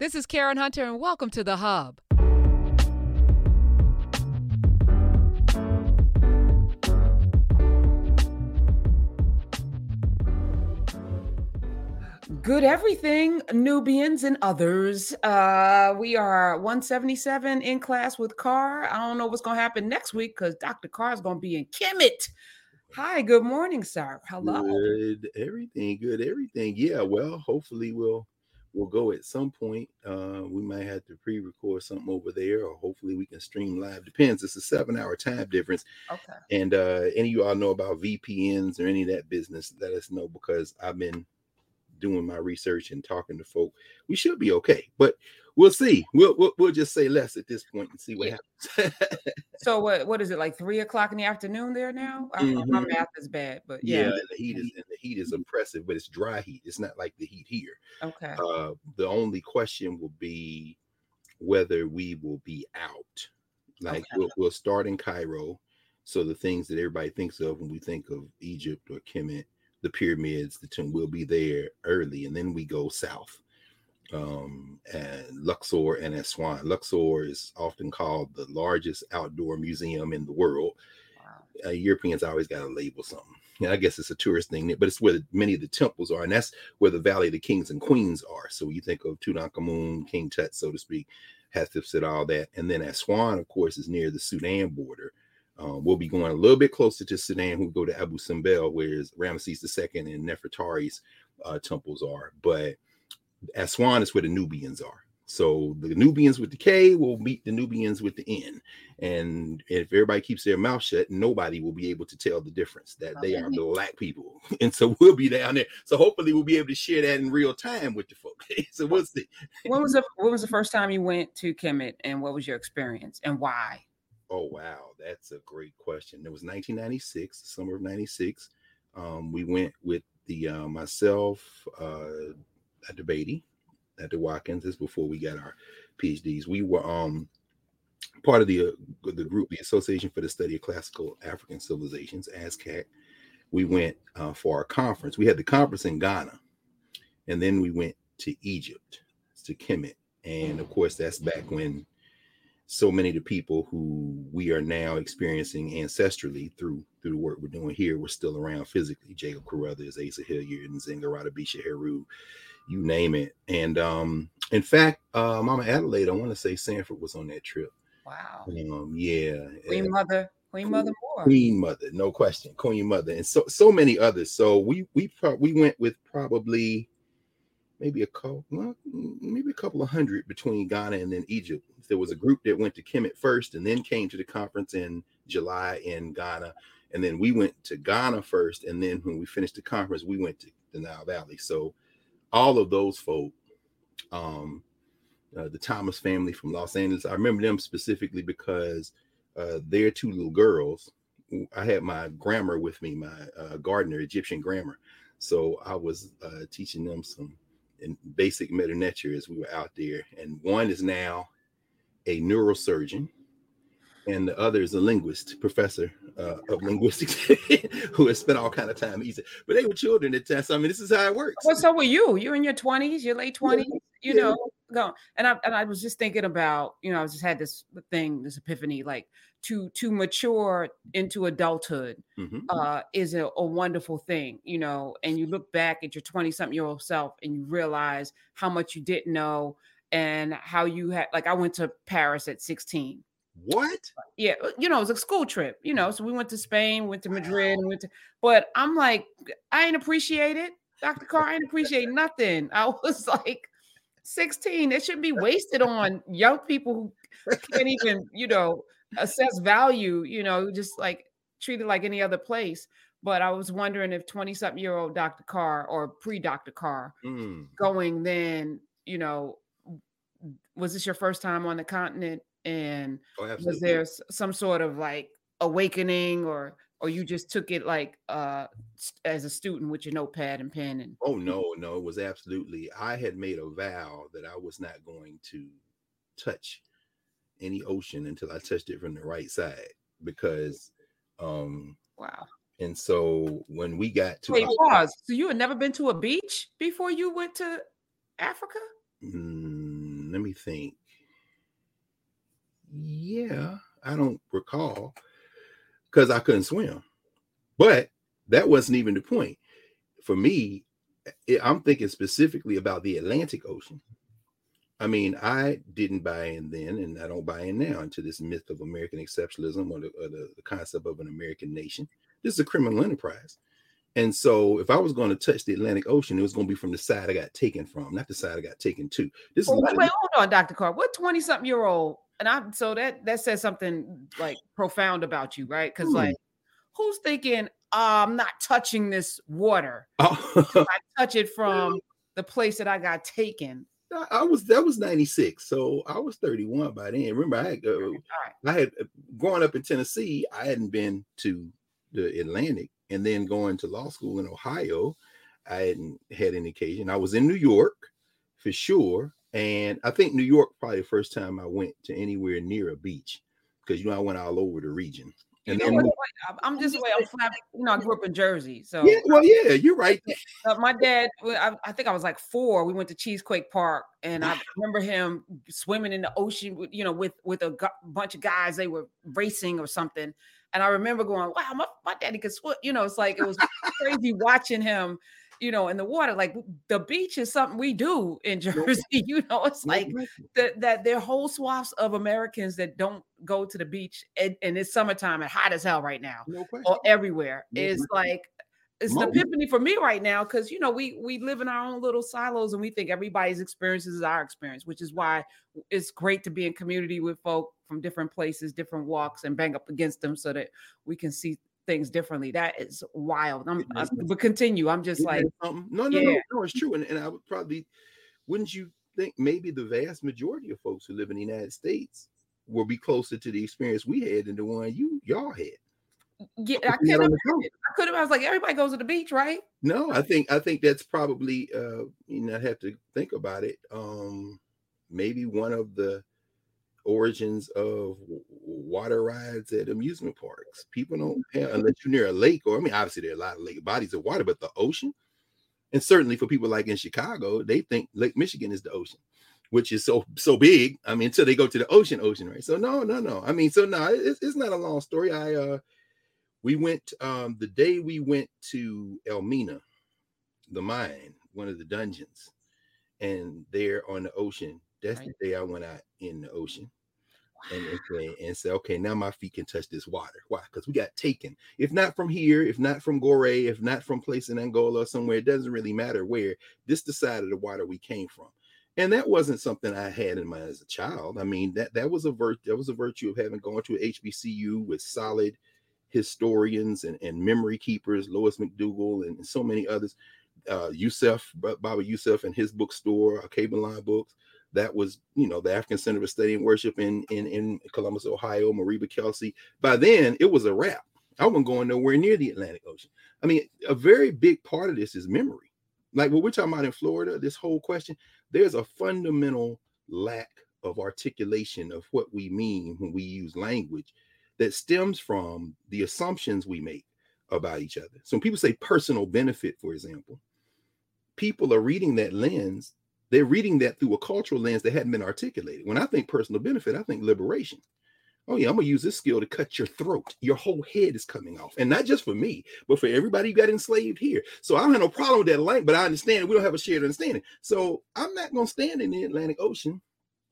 This is Karen Hunter, and welcome to The Hub. Good everything, Nubians and others. Uh, we are 177 in class with Carr. I don't know what's going to happen next week because Dr. Carr is going to be in Kemet. Hi, good morning, sir. Hello. Good everything, good everything. Yeah, well, hopefully we'll we'll go at some point. Uh, we might have to pre-record something over there, or hopefully we can stream live. Depends. It's a seven-hour time difference. Okay. And uh, any of you all know about VPNs or any of that business, let us know because I've been doing my research and talking to folk, we should be okay. But we'll see. We'll we'll, we'll just say less at this point and see what Yeah. happens. So what what is it like three o'clock in the afternoon there now? I, My Mhm. math is bad, but yeah, yeah. the heat is the heat is oppressive, but it's dry heat. It's not like the heat here. Okay. Uh, the only question will be whether we will be out. Like Okay. we'll, we'll start in Cairo. So the things that everybody thinks of when we think of Egypt or Kemet, the pyramids, the tomb, we'll be there early, and then we go south. Um, and Luxor and Aswan. Luxor is often called the largest outdoor museum in the world. Wow. Uh, Europeans always got to label something. And I guess it's a tourist thing, but it's where the, many of the temples are, and that's where the Valley of the Kings and Queens are. So you think of Tutankhamun, King Tut, so to speak, Hatshepsut, all that, and then Aswan, of course, is near the Sudan border. Um, we'll be going a little bit closer to Sudan. We'll go to Abu Simbel, where Ramesses II and Nefertari's uh, temples are. But Aswan is where the Nubians are. So the Nubians with the K will meet the Nubians with the N. And if everybody keeps their mouth shut, nobody will be able to tell the difference that they are black people. And so we'll be down there. So hopefully we'll be able to share that in real time with the folks. so we'll see. When was the when was the first time you went to Kemet and what was your experience and why? Oh wow, that's a great question. It was 1996, the summer of 96. Um, we went with the uh, myself, uh, Dr. Beatty, at the Watkins. This is before we got our PhDs. We were um part of the uh, the group, the Association for the Study of Classical African Civilizations, ASCAC. We went uh, for our conference. We had the conference in Ghana, and then we went to Egypt, to Kemet, and of course that's back when so many of the people who we are now experiencing ancestrally through through the work we're doing here were still around physically. Jacob Carruthers, Asa Hilliard, and Zingarata Bisha Heru, you name it. And um, in fact, uh, Mama Adelaide, I want to say Sanford was on that trip. Wow. Um, yeah, Queen Mother, Queen Mother Moore. Queen Mother, no question, Queen Mother, and so so many others. So we we pro- we went with probably maybe a couple, well, maybe a couple of hundred between Ghana and then Egypt. There was a group that went to Kemet first and then came to the conference in July in Ghana, and then we went to Ghana first, and then when we finished the conference, we went to the Nile Valley. So all of those folk, um, uh, the Thomas family from Los Angeles, I remember them specifically because uh, their two little girls. I had my grammar with me, my uh, Gardiner Egyptian grammar. So I was uh, teaching them some basic Medu Neter as we were out there. And one is now a neurosurgeon, and the other is a linguist, professor uh, of linguistics, who has spent all kind of time easy. But they were children at the time. I mean, this is how it works. Well, so were you? You're in your twenties, your late twenties, you yeah. know. Go and I and I was just thinking about, you know, I just had this thing, this epiphany, like to to mature into adulthood Mhm. uh is a, a wonderful thing, you know, and you look back at your 20 something year old self and you realize how much you didn't know and how you had like I went to Paris at 16 What? yeah, uh, you know, it was a school trip, you know. So we went to Spain, went to Madrid, and went to, but I'm like, I ain't appreciate it. Dr. Carr, I ain't appreciate nothing. I was like 16. It shouldn't be wasted on young people who can't even, you know, assess value, you know, just like treated like any other place. But I was wondering if 20 something year old Dr. Carr or pre Dr. Carr Mm. going then, you know, was this your first time on the continent? And Oh, was there some sort of like awakening or or you just took it like uh as a student with your notepad and pen and Oh no, no, it was absolutely. I had made a vow that I was not going to touch any ocean until I touched it from the right side because um wow and so when we got to wait pause so you had never been to a beach before you went to africa Mm, let me think. Yeah, I don't recall because I couldn't swim. But that wasn't even the point. For me, it, I'm thinking specifically about the Atlantic Ocean. I mean, I didn't buy in then, and I don't buy in now into this myth of American exceptionalism or the, or the, the concept of an American nation. This is a criminal enterprise. And so, if I was going to touch the Atlantic Ocean, it was going to be from the side I got taken from, not the side I got taken to. This is oh, wait, wait, hold on, Dr. Carr. What 20 something year old? And I'm so that that says something like profound about you, right? Because Hmm. like who's thinking, "Ah, I'm not touching this water. Oh, I touch it from the place that I got taken. I- I was that was 96, so I was 31 by then. Remember, I had uh, right. I had uh, growing up in Tennessee, I hadn't been to the Atlantic, and then going to law school in Ohio, I hadn't had any occasion. I was in New York for sure, and I think New York probably the first time I went to anywhere near a beach because you know I went all over the region. You And know then what? I'm- just wait, I'm flab- you know, I grew up in Jersey. So yeah, well, yeah, you're right. uh, my dad, I, I think I was like four. We went to Cheesequake Park, and I remember him swimming in the ocean, with, you know, with with a gu- bunch of guys. They were racing or something, and I remember going, "Wow, my, my daddy could swim." You know, it's like it was crazy watching him, you know, in the water. Like the beach is something we do in Jersey. You know, it's like that that there are whole swaths of Americans that don't go to the beach, and, and it's summertime and hot as hell right now no or everywhere. No It's question. like it's an Mo- epiphany for me right now because you know we we live in our own little silos and we think everybody's experience is our experience, which is why it's great to be in community with folk from different places, different walks, and bang up against them so that we can see things differently. That is wild. I'm, I, but continue. I'm just like something? no, no, no, yeah. no, it's true. And, and I would probably, wouldn't you think maybe the vast majority of folks who live in the United States will be closer to the experience we had than the one you y'all had? yeah, I Putting that could on have. I could have I was like everybody goes to the beach, right? No, I think I think that's probably uh you know I have to think about it. Um maybe one of the origins of water rides at amusement parks. People don't have unless you're near a lake, or I mean, obviously there are a lot of lake bodies of water, but the ocean, and certainly for people like in Chicago, they think Lake Michigan is the ocean, which is so so big. I mean, until they go to the ocean, ocean, right? So no, no, no. I mean, so no, it's, it's not a long story. I uh we went um the day we went to Elmina, the mine, one of the dungeons, and there on the ocean. That's Right. the day I went out in the ocean and, and, say, and say, okay, now my feet can touch this water. Why? Because we got taken. If not from here, if not from Gorée, if not from place in Angola or somewhere, it doesn't really matter where. This of the water we came from. And that wasn't something I had in mind as a child. I mean, that that was a vir- that was a virtue of having gone to HBCU with solid historians and, and memory keepers, Lois McDougall and so many others. Uh, Ba- Baba Yusuf and his bookstore, Cable Line Books. That was, you know, the African Center for Study and Worship in in in Columbus, Ohio. Mariba Kelsey. By then, it was a wrap. I wasn't going nowhere near the Atlantic Ocean. I mean, a very big part of this is memory. Like what we're talking about in Florida, this whole question, there's a fundamental lack of articulation of what we mean when we use language that stems from the assumptions we make about each other. So when people say personal benefit, for example, people are reading that lens, they're reading that through a cultural lens that hadn't been articulated. When I think personal benefit, I think liberation. Oh, yeah, I'm gonna use this skill to cut your throat. Your whole head is coming off. And not just for me, but for everybody who got enslaved here. So I don't have no problem with that language, but I understand we don't have a shared understanding. So I'm not gonna stand in the Atlantic Ocean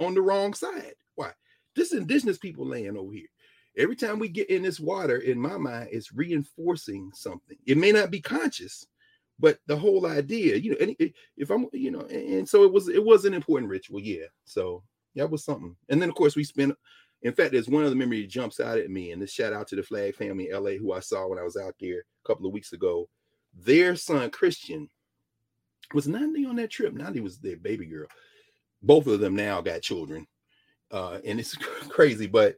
on the wrong side. Why? This is indigenous people land over here. Every time we get in this water, in my mind, it's reinforcing something. It may not be conscious, but the whole idea, you know, if I'm, you know, and and so it was, it was an important ritual, yeah. So that was something. And then of course we spent. In fact, there's one other memory that jumps out at me, and this shout out to the Flag family in LA, who I saw when I was out there a couple of weeks ago. Their son Christian was Nandi on that trip. Nandi was their baby girl. Both of them now got children, uh, and it's crazy. But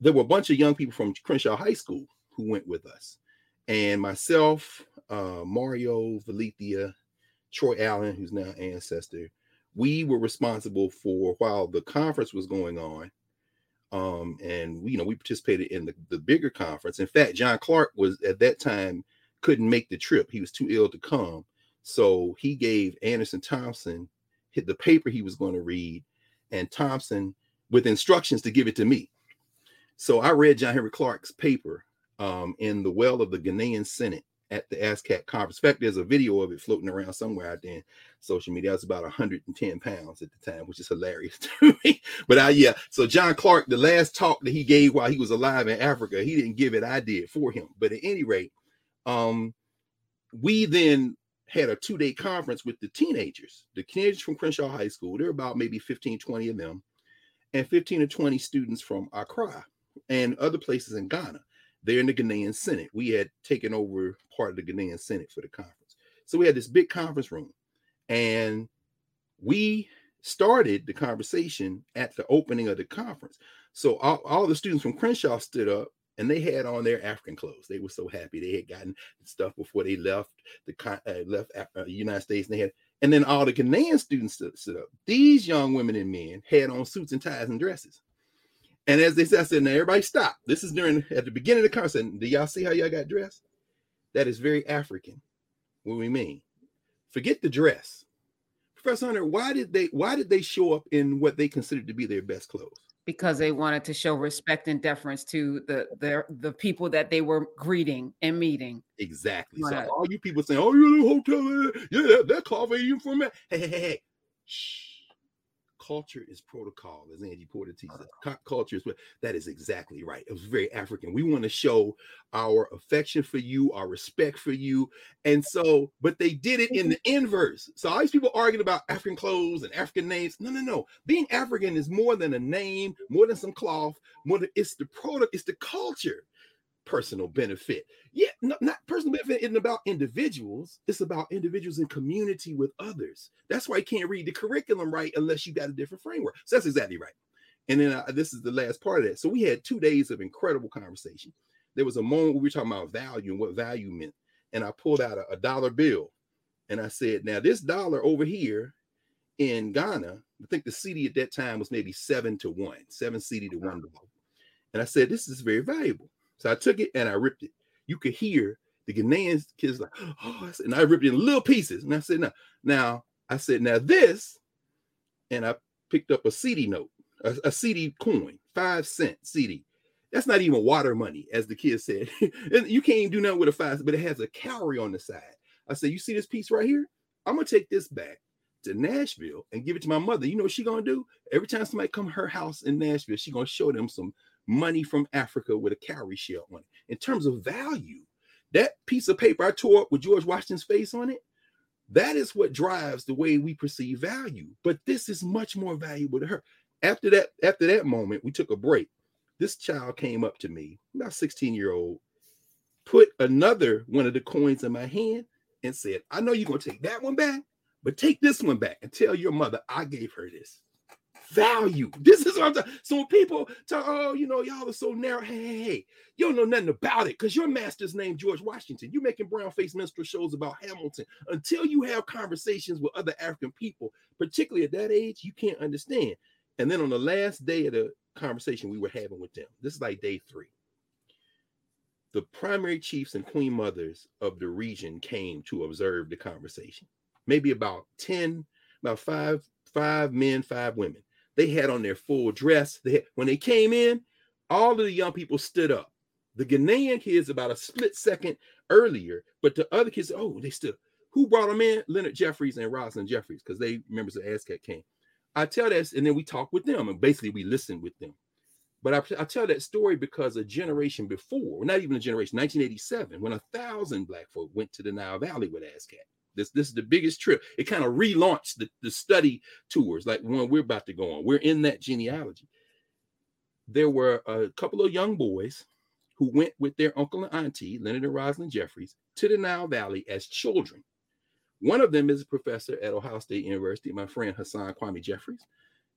there were a bunch of young people from Crenshaw High School who went with us, and myself, uh, Mario, Valethia, Troy Allen, who's now ancestor. We were responsible for while the conference was going on um, and you know we participated in the, the bigger conference. In fact, John Clarke was at that time couldn't make the trip; he was too ill to come. So he gave Anderson Thompson hit the paper he was going to read, and Thompson with instructions to give it to me. So I read John Henrik Clarke's paper um, in the well of the Ghanaian Senate at the ASCAC conference. In fact, there's a video of it floating around somewhere out there in social media. I was about 110 pounds at the time, which is hilarious to me. But I, yeah, so John Clarke, the last talk that he gave while he was alive in Africa, he didn't give it, I did for him. But at any rate, um, we then had a two-day conference with the teenagers, the teenagers from Crenshaw High School. There were about maybe 15, 20 of them, and 15 or 20 students from Accra and other places in Ghana. They're in the Ghanaian Senate. We had taken over part of the Ghanaian Senate for the conference. So we had this big conference room, and we started the conversation at the opening of the conference. So all, all the students from Crenshaw stood up and they had on their African clothes. They were so happy they had gotten stuff before they left the uh, left uh, United States. And they had, and then all the Ghanaian students stood, stood, up. These young women and men had on suits and ties and dresses. And as they said, I said, now everybody stop. This is during at the beginning of the concert. Do y'all see how y'all got dressed? That is very African. What we mean? Forget the dress. Professor Hunter, why did they why did they show up in what they considered to be their best clothes? because they wanted to show respect and deference to the the the people that they were greeting and meeting. Exactly. Right. So all you people saying, "Oh, you're the hotel, yeah, that, that cloth ain't even for me." Hey, hey, hey, hey, shh culture is protocol, as Angie Porter teaches us. Uh-huh. Culture is that is exactly right. It was very African. We want to show our affection for you, our respect for you. And so, but they did it in mm-hmm. the inverse. So all these people arguing about African clothes and African names. No, no, no. Being African is more than a name, more than some cloth, more than it's the product, it's the culture personal benefit. Yeah, no, not personal benefit isn't about individuals. It's about individuals in community with others. That's why you can't read the curriculum right unless you got a different framework. So that's exactly right. And then uh, this is the last part of that. So we had two days of incredible conversation. There was a moment we were talking about value and what value meant. And I pulled out a, a dollar bill and I said, now this dollar over here in Ghana, I think the cedi at that time was maybe seven to one, seven cedi to one dollar. And I said, this is very valuable. So I took it and I ripped it. You could hear the Ghanaian kids like, oh, and I ripped it in little pieces. And I said, now, now I said, now this, and I picked up a cedi note, a, a cedi coin, five cent cedi. That's not even water money, as the kids said. and you can't do nothing with a five, but it has a cowrie on the side. I said, you see this piece right here? I'm gonna take this back to Nashville and give it to my mother. You know what she gonna do? Every time somebody come her house in Nashville, she gonna show them some money from Africa with a cowrie shell on it. In terms of value, that piece of paper I tore up with George Washington's face on it, that is what drives the way we perceive value. But this is much more valuable to her. After that, after that moment, we took a break. This child came up to me, about 16 year old, put another one of the coins in my hand and said, I know you're going to take that one back, but take this one back and tell your mother I gave her this value. This is what I'm talking. So when people talk, oh, you know, y'all are so narrow. Hey, hey, hey, you don't know nothing about it because your master's name George Washington. You're making brown face minstrel shows about Hamilton. Until you have conversations with other African people, particularly at that age, you can't understand. And then on the last day of the conversation we were having with them, this is like day three. The primary chiefs and queen mothers of the region came to observe the conversation. Maybe about 10, about five, five men, five women they had on their full dress. They when they came in, all of the young people stood up. The Ghanaian kids about a split second earlier, but the other kids, oh, they stood. Who brought them in? Leonard Jeffries and Rosalind Jeffries, because they members of ASCAC came. I tell that, and then we talk with them, and basically we listen with them. But I, I, tell that story because a generation before, not even a generation, 1987, when a thousand black folk went to the Nile Valley with ASCAC, this this is the biggest trip. It kind of relaunched the, the study tours, like one we're about to go on. We're in that genealogy. There were a couple of young boys who went with their uncle and auntie, Leonard and Rosalind Jeffries, to the Nile Valley as children. One of them is a professor at Ohio State University, my friend Hasan Kwame Jeffries,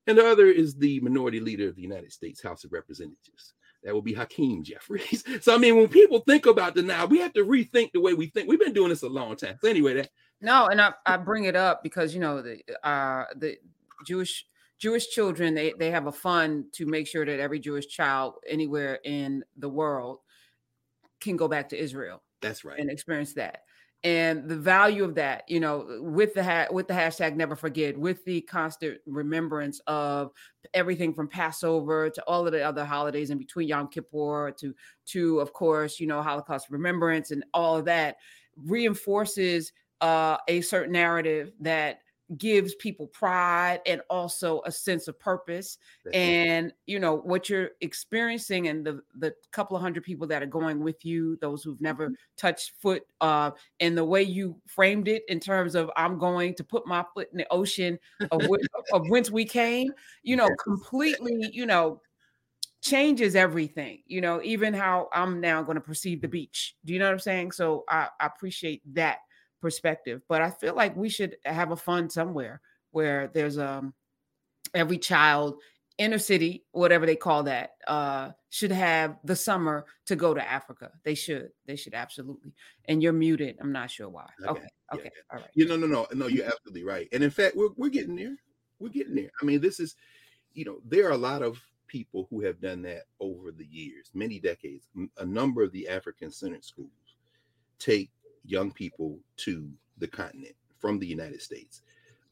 and the other is the minority leader of the United States House of Representatives. That would be Hakeem Jeffries. So I mean, when people think about the Nile, we have to rethink the way we think. We've been doing this a long time. So anyway, that no, and I, I bring it up because you know the uh the Jewish Jewish children they they have a fund to make sure that every Jewish child anywhere in the world can go back to Israel. That's right. And experience that. and the value of that you know with the ha- with the hashtag never forget with the constant remembrance of everything from passover to all of the other holidays in between yom kippur to to of course you know holocaust remembrance and all of that reinforces uh, a certain narrative that gives people pride and also a sense of purpose. And you know what you're experiencing and the the couple of hundred people that are going with you those who've never mm-hmm. touched foot uh and the way you framed it in terms of i'm going to put my foot in the ocean of, of whence we came you know completely you know changes everything you know even how i'm now going to perceive the beach. Do you know what i'm saying? So i, I appreciate that perspective. But I feel like we should have a fund somewhere where there's um every child inner city, whatever they call that, uh, should have the summer to go to Africa. They should. They should absolutely. And you're muted. I'm not sure why. Okay. Okay. okay. All right. You know, no, no, no. You're absolutely right. And in fact, we're we're getting there. We're getting there. I mean, this is, you know, there are a lot of people who have done that over the years, many decades. A number of the African centered schools take young people to the continent from the United States.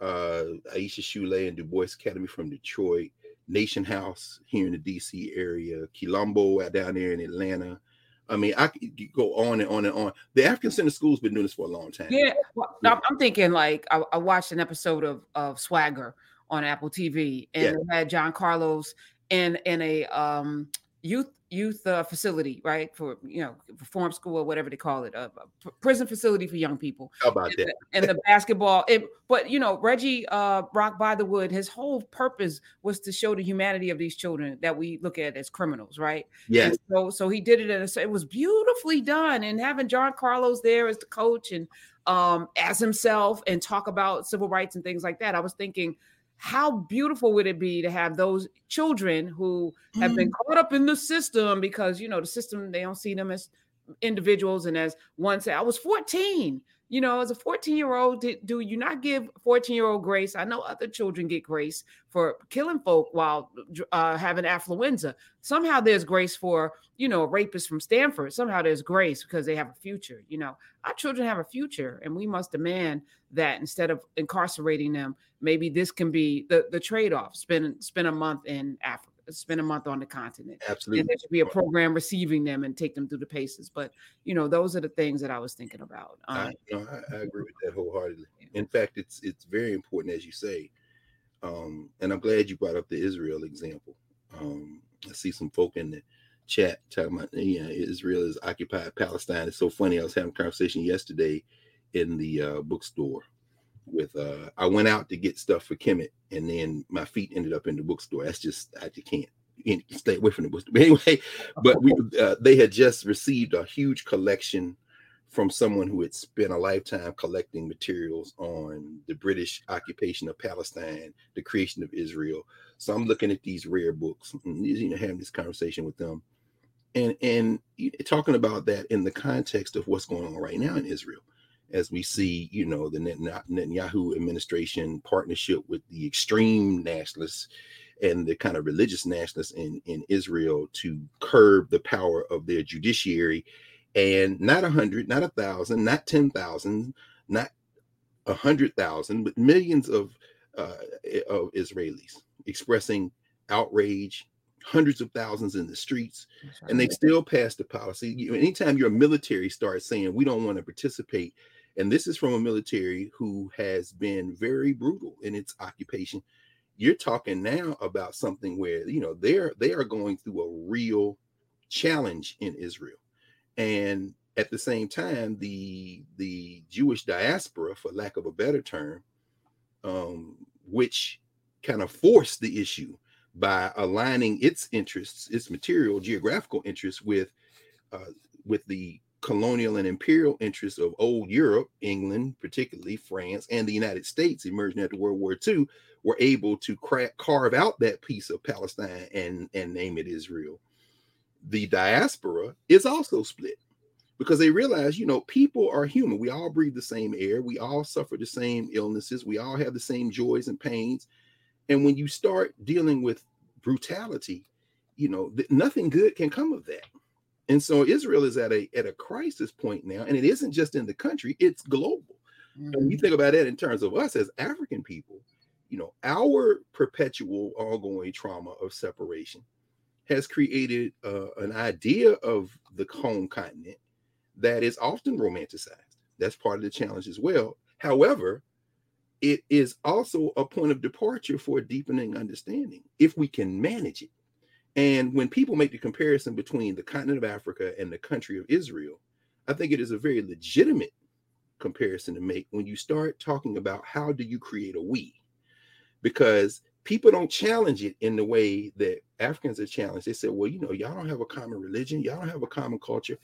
Uh, Aisha Shule and Du Bois Academy from Detroit, Nation House here in the DC area, Quilombo down there in Atlanta. I mean, I could go on and on and on. The African Center School's been doing this for a long time. Yeah, well. I'm thinking like I, I, watched an episode of of Swagger on Apple TV, and yeah. had John Carlos in in a um youth youth uh, facility, right? For you know, reform school or whatever they call it, a, a prison facility for young people. How about and that? The, and the basketball. It, but you know, Reggie uh, Rock Bythewood, his whole purpose was to show the humanity of these children that we look at as criminals, right? Yes. And so, so he did it, and it was beautifully done. And having John Carlos there as the coach and um as himself and talk about civil rights and things like that, I was thinking how beautiful would it be to have those children who have mm-hmm. been caught up in the system because you know the system they don't see them as individuals and as one said i was 14 you know, as a 14 year old, do you not give 14 year old grace? I know other children get grace for killing folk while uh, having affluenza. Somehow there's grace for, you know, a rapist from Stanford. Somehow there's grace because they have a future. You know, our children have a future, and we must demand that instead of incarcerating them, maybe this can be the, the trade off. Spend spend a month in Africa spend a month on the continent. Absolutely. And there should be a program receiving them and take them through the paces. But you know, those are the things that I was thinking about. Um, I, I, I, agree with that wholeheartedly. In fact, it's it's very important as you say. Um, and I'm glad you brought up the Israel example. Um, I see some folk in the chat talking about you know Israel is occupied Palestine. It's so funny. I was having a conversation yesterday in the uh, bookstore with uh I went out to get stuff for Kemet and then my feet ended up in the bookstore. That's just I just can't, stay away from the bookstore. But anyway, but we uh, they had just received a huge collection from someone who had spent a lifetime collecting materials on the British occupation of Palestine, the creation of Israel. So I'm looking at these rare books and you know having this conversation with them and and talking about that in the context of what's going on right now in Israel as we see, you know, the Netanyahu administration partnership with the extreme nationalists and the kind of religious nationalists in, in Israel to curb the power of their judiciary. And not a hundred, not a thousand, not 10,000, not a hundred thousand, but millions of, uh, of Israelis expressing outrage, hundreds of thousands in the streets, and they still pass the policy. Anytime your military starts saying we don't want to participate and this is from a military who has been very brutal in its occupation. You're talking now about something where you know they're they are going through a real challenge in israel. And at the same time the the jewish diaspora for lack of a better term um, which kind of forced the issue by aligning its interests its material geographical interests with uh, with the colonial and imperial interests of old Europe, England, particularly France, and the United States emerging after World War II, were able to crack, carve out that piece of Palestine and, and name it Israel. The diaspora is also split because they realize, you know, people are human. We all breathe the same air. We all suffer the same illnesses. We all have the same joys and pains. And when you start dealing with brutality, you know, th- nothing good can come of that And so Israel is at a at a crisis point now, and it isn't just in the country; it's global. Mm-hmm. And we think about that in terms of us as African people, you know, our perpetual ongoing trauma of separation has created uh, an idea of the home continent that is often romanticized. That's part of the challenge as well. However, it is also a point of departure for a deepening understanding if we can manage it. And when people make the comparison between the continent of Africa and the country of Israel, I think it is a very legitimate comparison to make when you start talking about how do you create a we because people don't challenge it in the way that Africans are challenged. They say, well, you know, y'all don't have a common religion, y'all don't have a common culture.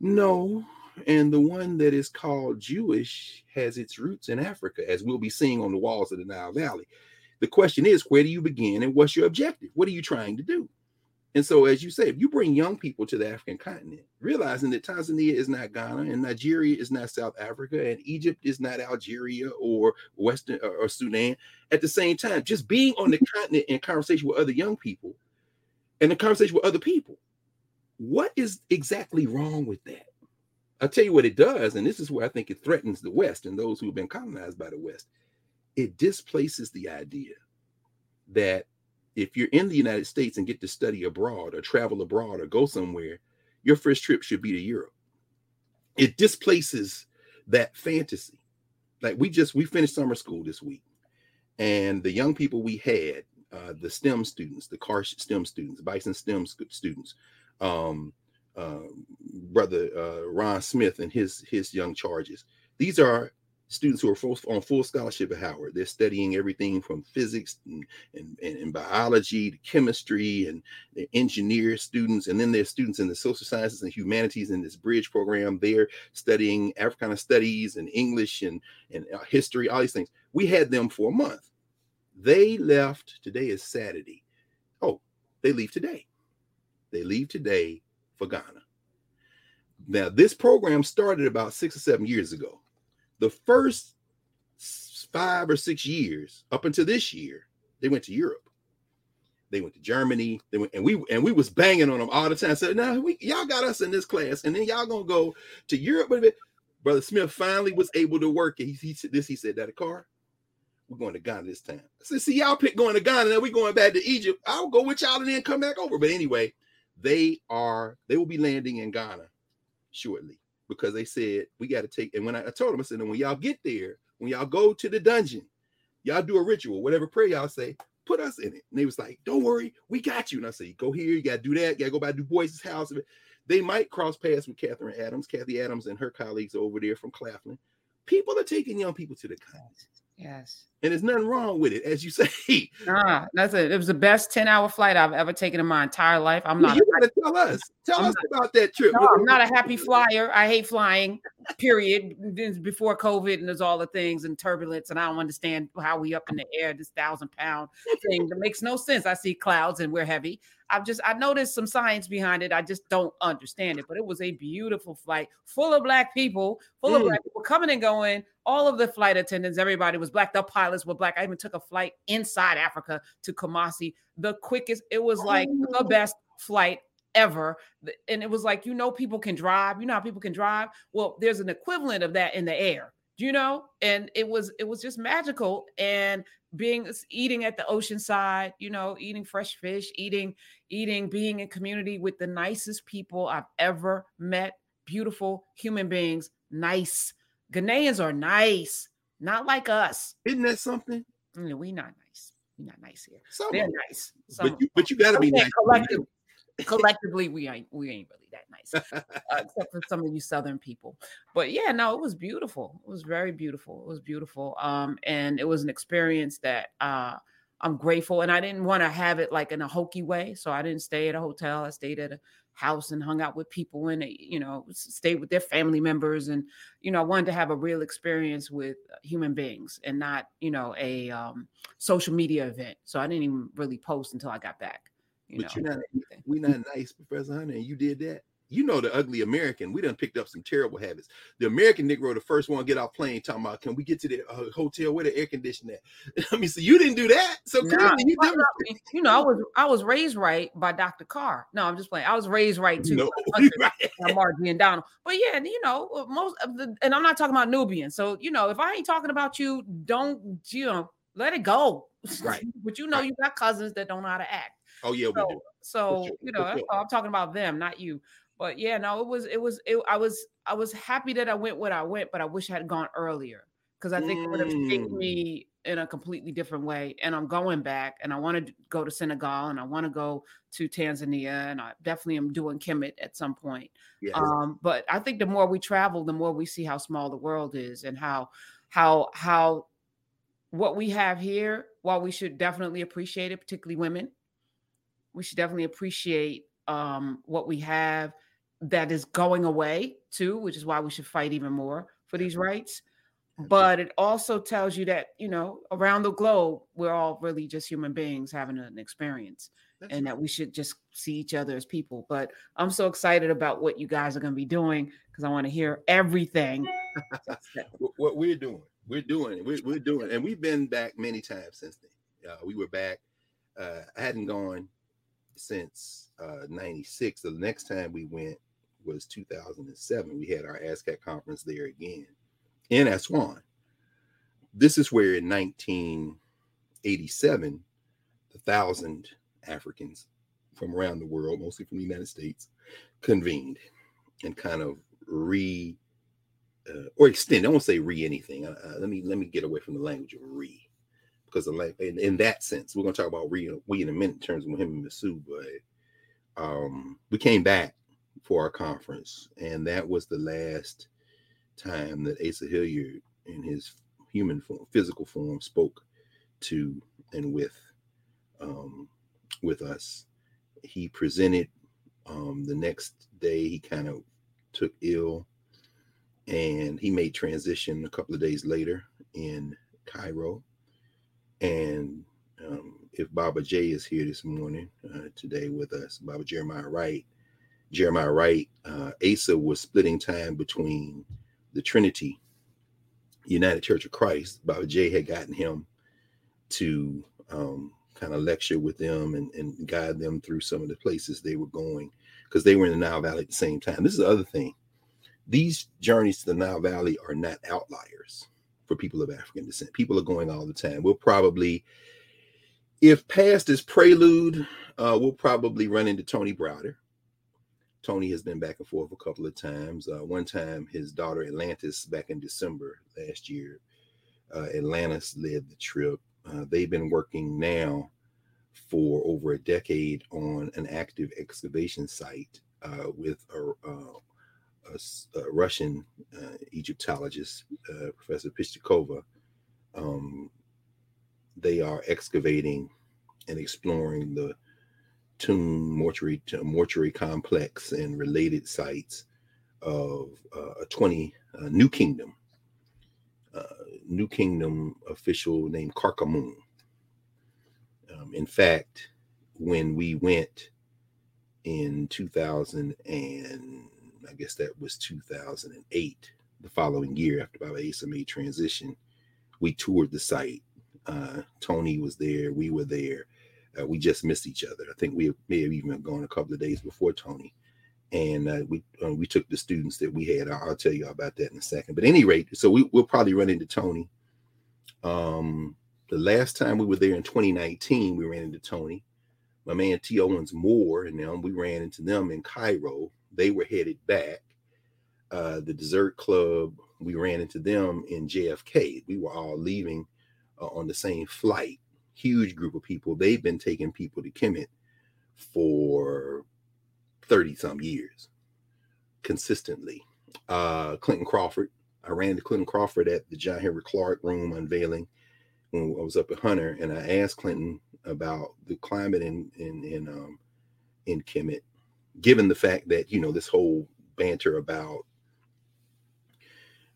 No, and the one that is called Jewish has its roots in Africa, as we'll be seeing on the walls of the Nile Valley. The question is, where do you begin and what's your objective? What are you trying to do? And so, as you say, if you bring young people to the African continent, realizing that Tanzania is not Ghana and Nigeria is not South Africa and Egypt is not Algeria or Western or Sudan, at the same time, just being on the continent in conversation with other young people and the conversation with other people, what is exactly wrong with that? I'll tell you what it does, and this is where I think it threatens the West and those who have been colonized by the West. It displaces the idea that if you're in the United States and get to study abroad or travel abroad or go somewhere, your first trip should be to Europe. It displaces that fantasy. Like we just we finished summer school this week, and the young people we had, uh, the STEM students, the car STEM students, Bison STEM students, um, uh, brother uh, Ron Smith and his his young charges. These are students who are full, on full scholarship at Howard. They're studying everything from physics and, and, and, biology to chemistry and engineer students. And then there's students in the social sciences and humanities in this bridge program. They're studying Africana studies and English and, and uh, history, all these things. We had them for a month. They left. Today is Saturday. Oh, they leave today. They leave today for Ghana. Now, this program started about six or seven years ago the first five or six years up until this year, they went to Europe. They went to Germany. They went and we and we was banging on them all the time. Said, "Now we y'all got us in this class, and then y'all gonna go to Europe." But Brother Smith finally was able to work it. He, he said this. He said that a car. We're going to Ghana this time. I said, "See, y'all pick going to Ghana, then we going back to Egypt. I'll go with y'all and then come back over." But anyway, they are they will be landing in Ghana shortly because they said we got to take. And when I, I told them, I said, and when y'all get there, when y'all go to the dungeon, y'all do a ritual, whatever prayer y'all say, put us in it. And they was like, don't worry, we got you. And I said, go here, you got to do that. You got to go by Du Bois's house. They might cross paths with Catherine Adams, Kathy Adams, and her colleagues over there from Claflin. People are taking young people to the college. Yes. And there's nothing wrong with it, as you say. Nah, that's it. It was the best 10 hour flight I've ever taken in my entire life. I'm not. You gotta tell us. Tell I'm us not, about that trip. No, I'm not a happy flyer. I hate flying, period. Before COVID and there's all the things and turbulence, and I don't understand how we up in the air, this thousand pound thing that makes no sense. I see clouds and we're heavy. I've just I noticed some science behind it. I just don't understand it. But it was a beautiful flight, full of black people, full mm. of black people coming and going. All of the flight attendants, everybody was black. The pilots were black. I even took a flight inside Africa to Kumasi. The quickest. It was like oh. the best flight ever. And it was like, you know, people can drive. You know how people can drive? Well, there's an equivalent of that in the air you know and it was it was just magical and being eating at the ocean side you know eating fresh fish eating eating being in community with the nicest people i've ever met beautiful human beings nice. Ghanaians are nice not like us. Isn't that something? Mm, we not nice. We not nice here. Some they're nice. Some, but you, but you gotta be nice collectively we ain't we ain't really that nice uh, except for some of you southern people. But yeah no it was beautiful. It was very beautiful. It was beautiful um and it was an experience that uh i'm grateful and i didn't want to have it like in a hokey way so i didn't stay at a hotel. I stayed at a house and hung out with people and you know stayed with their family members and you know i wanted to have a real experience with human beings and not you know a um, social media event. So i didn't even really post until i got back you but know, you're not, we're not nice, Professor Hunter, and you did that. you know the ugly American. We done picked up some terrible habits. The American Negro, the first one get off plane, talking about, can we get to the uh, hotel with the air conditioning at? I mean, so you didn't do that. So Nah, clearly you well, didn't. you know, I was I was raised right by Dr. Carr. No, I'm just playing. I was raised right too. No, by Hunter right. and Margie and Donald. But yeah, you know, uh, most of the and I'm not talking about Nubians. So you know, if I ain't talking about you, don't you know, let it go. Right. but you know, Right. you got cousins that don't know how to act. Oh yeah, we So, do. so sure, you know, sure. all. I'm talking about them, not you. But yeah, no, it was, it was, it, I was, I was happy that I went when I went, but I wish I had gone earlier because I think it would have shaped Mm. me in a completely different way. And I'm going back, and I want to go to Senegal, and I want to go to Tanzania, and I definitely am doing Kemet at some point. Yes. Um, but I think the more we travel, the more we see how small the world is, and how, how, how, what we have here. While we should definitely appreciate it, particularly women, we should definitely appreciate um, what we have that is going away too, which is why we should fight even more for these rights. But it also tells you that you know around the globe we're all really just human beings having an experience, That's and that we should just see each other as people. But I'm so excited about what you guys are going to be doing because I want to hear everything. What we're doing. We're doing it. We're, we're doing it. And we've been back many times since then. Uh, we were back. Uh, I hadn't gone since uh, 96. The next time we went was 2007. We had our ASCAC conference there again in Aswan. This is where in 1987, the thousand Africans from around the world, mostly from the United States, convened and kind of re uh, or extend. I won't say re anything. Uh, uh, let me let me get away from the language of re, because like in, in that sense, we're to talk about re we in a minute in terms of him and Masu, but um, we came back for our conference, and that was the last time that Asa Hilliard in his human form, physical form, spoke to and with um, with us. He presented. Um, the next day, he kind of took ill and he made transition a couple of days later in Cairo. And um, if Baba J is here this morning, uh, today with us, Baba Jeremiah Wright, Jeremiah Wright, uh, Asa was splitting time between the Trinity United Church of Christ. Baba J had gotten him to um, kind of lecture with them and, and guide them through some of the places they were going because they were in the Nile Valley at the same time. This is the other thing these journeys to the Nile Valley are not outliers for people of African descent. People are going all the time. We'll probably, if past is prelude, uh, we'll probably run into Tony Browder. Tony has been back and forth a couple of times. Uh, one time, his daughter Atlantis, back in December last year, uh, Atlantis led the trip. Uh, they've been working now for over a decade on an active excavation site uh, with a, uh, a a Russian uh, Egyptologist, uh, Professor Pischikova. Um, they are excavating and exploring the tomb mortuary mortuary complex and related sites of uh, a 20 uh, New Kingdom, uh, New Kingdom official named Karakhamun. Um, in fact, when we went in 2000 and I guess that was 2008, the following year after Baba Asa made transition, we toured the site. Uh, Tony was there, we were there. Uh, we just missed each other. I think we may have even gone a couple of days before Tony, and uh, we uh, we took the students that we had. I'll, I'll tell you about that in a second. But any rate, so we, we'll probably run into Tony. Um, the last time we were there in 2019, we ran into Tony. My man T. Owens Moore and them, we ran into them in Cairo. They were headed back. Uh, the Dessert Club, we ran into them in JFK. We were all leaving uh, on the same flight. Huge group of people. They've been taking people to Kemet for 30 some years consistently. Uh, Clinton Crawford, I ran into Clinton Crawford at the John Henrik Clarke room unveiling when I was up at Hunter, and I asked Clinton about the climate in in in um in Kemet, given the fact that you know this whole banter about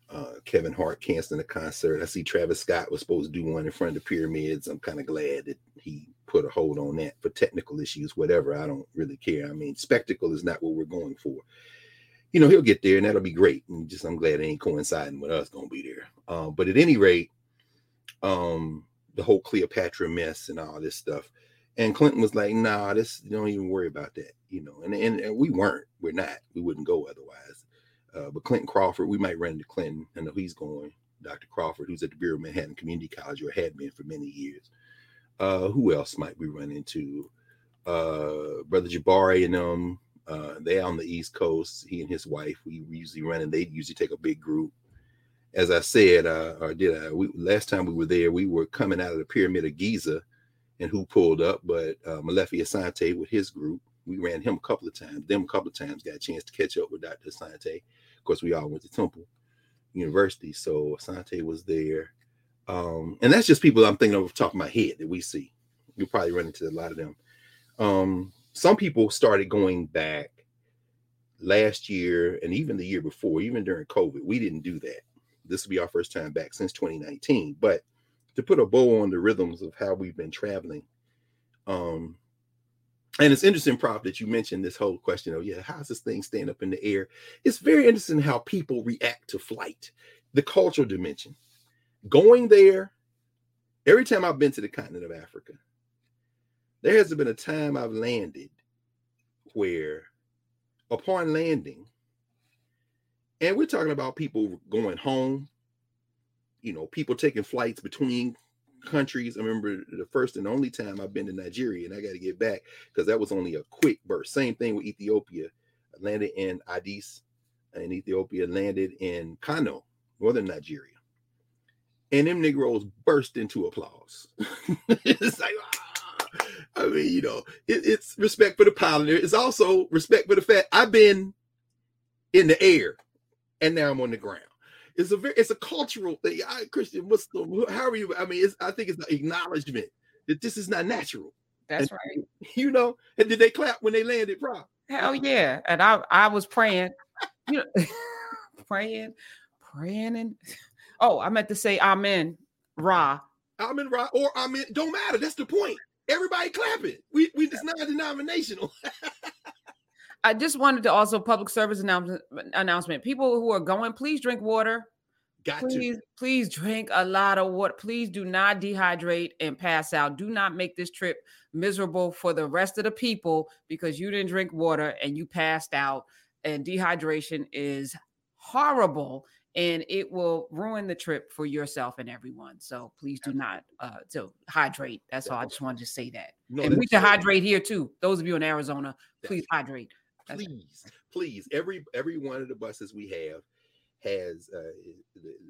uh, Kevin Hart canceling a concert. I see Travis Scott was supposed to do one in front of the pyramids. I'm kind of glad that he put a hold on that for technical issues, whatever. I don't really care. I mean, spectacle is not what we're going for. You know, he'll get there and that'll be great. And just I'm glad it ain't coinciding with us gonna be there. Um, but at any rate, um, the whole Cleopatra mess and all this stuff. And Clinton was like, nah, this don't even worry about that, you know. And and, and we weren't, we're not, we wouldn't go otherwise. Uh, but Clinton Crawford, we might run into Clinton. I know he's going, Dr. Crawford, who's at the Borough of Manhattan Community College or had been for many years. Uh, who else might we run into? Uh, Brother Jabari and them. Uh, they on the East Coast. He and his wife. We usually run, and they usually take a big group. As I said, uh, or did I? We, last time we were there, we were coming out of the Pyramid of Giza, and who pulled up? But uh, Molefi Asante with his group. We ran him a couple of times. Them a couple of times. Got a chance to catch up with Dr. Asante. Of course, we all went to Temple University, so Asante was there. Um, and that's just people I'm thinking of top of my head that we see. You probably run into a lot of them. Um, some people started going back last year and even the year before, even during COVID. We didn't do that. This will be our first time back since 2019. But to put a bow on the rhythms of how we've been traveling, um, and it's interesting, Prof, that you mentioned this whole question of, yeah, how's this thing stand up in the air? It's very interesting how people react to flight, the cultural dimension going there, every time I've been to the continent of Africa, there hasn't been a time I've landed where, upon landing, and we're talking about people going home, you know, people taking flights between countries. I remember the first and only time I've been to Nigeria, and I got to get back because that was only a quick burst. Same thing with Ethiopia. I landed in Addis in Ethiopia, landed in Kano, northern Nigeria and them Negroes burst into applause. it's like, ah. I mean, you know, it, it's respect for the pilot. It's also respect for the fact I've been in the air and now I'm on the ground. It's a very, it's a cultural thing. I, Christian Muslim, how are you? I mean, it's, I think it's an acknowledgement that this is not natural. That's and, right. You know, and did they clap when they landed? Prop. Hell yeah! And I, I was praying, you know, praying, praying, and Oh, I meant to say Amen, Ra. Amen, Ra, or Amen. Don't matter. That's the point. Everybody clapping. We we it's not denominational. I just wanted to also public service announcement announcement. People who are going, please drink water. Got please, to. please drink a lot of water. Please do not dehydrate and pass out. Do not make this trip miserable for the rest of the people because you didn't drink water and you passed out. And dehydration is horrible and it will ruin the trip for yourself and everyone. So please do not uh so hydrate. That's all. I just wanted to say that. No, and we can hydrate here too. Those of you in Arizona, please hydrate. Please, please. Every every one of the buses we have has uh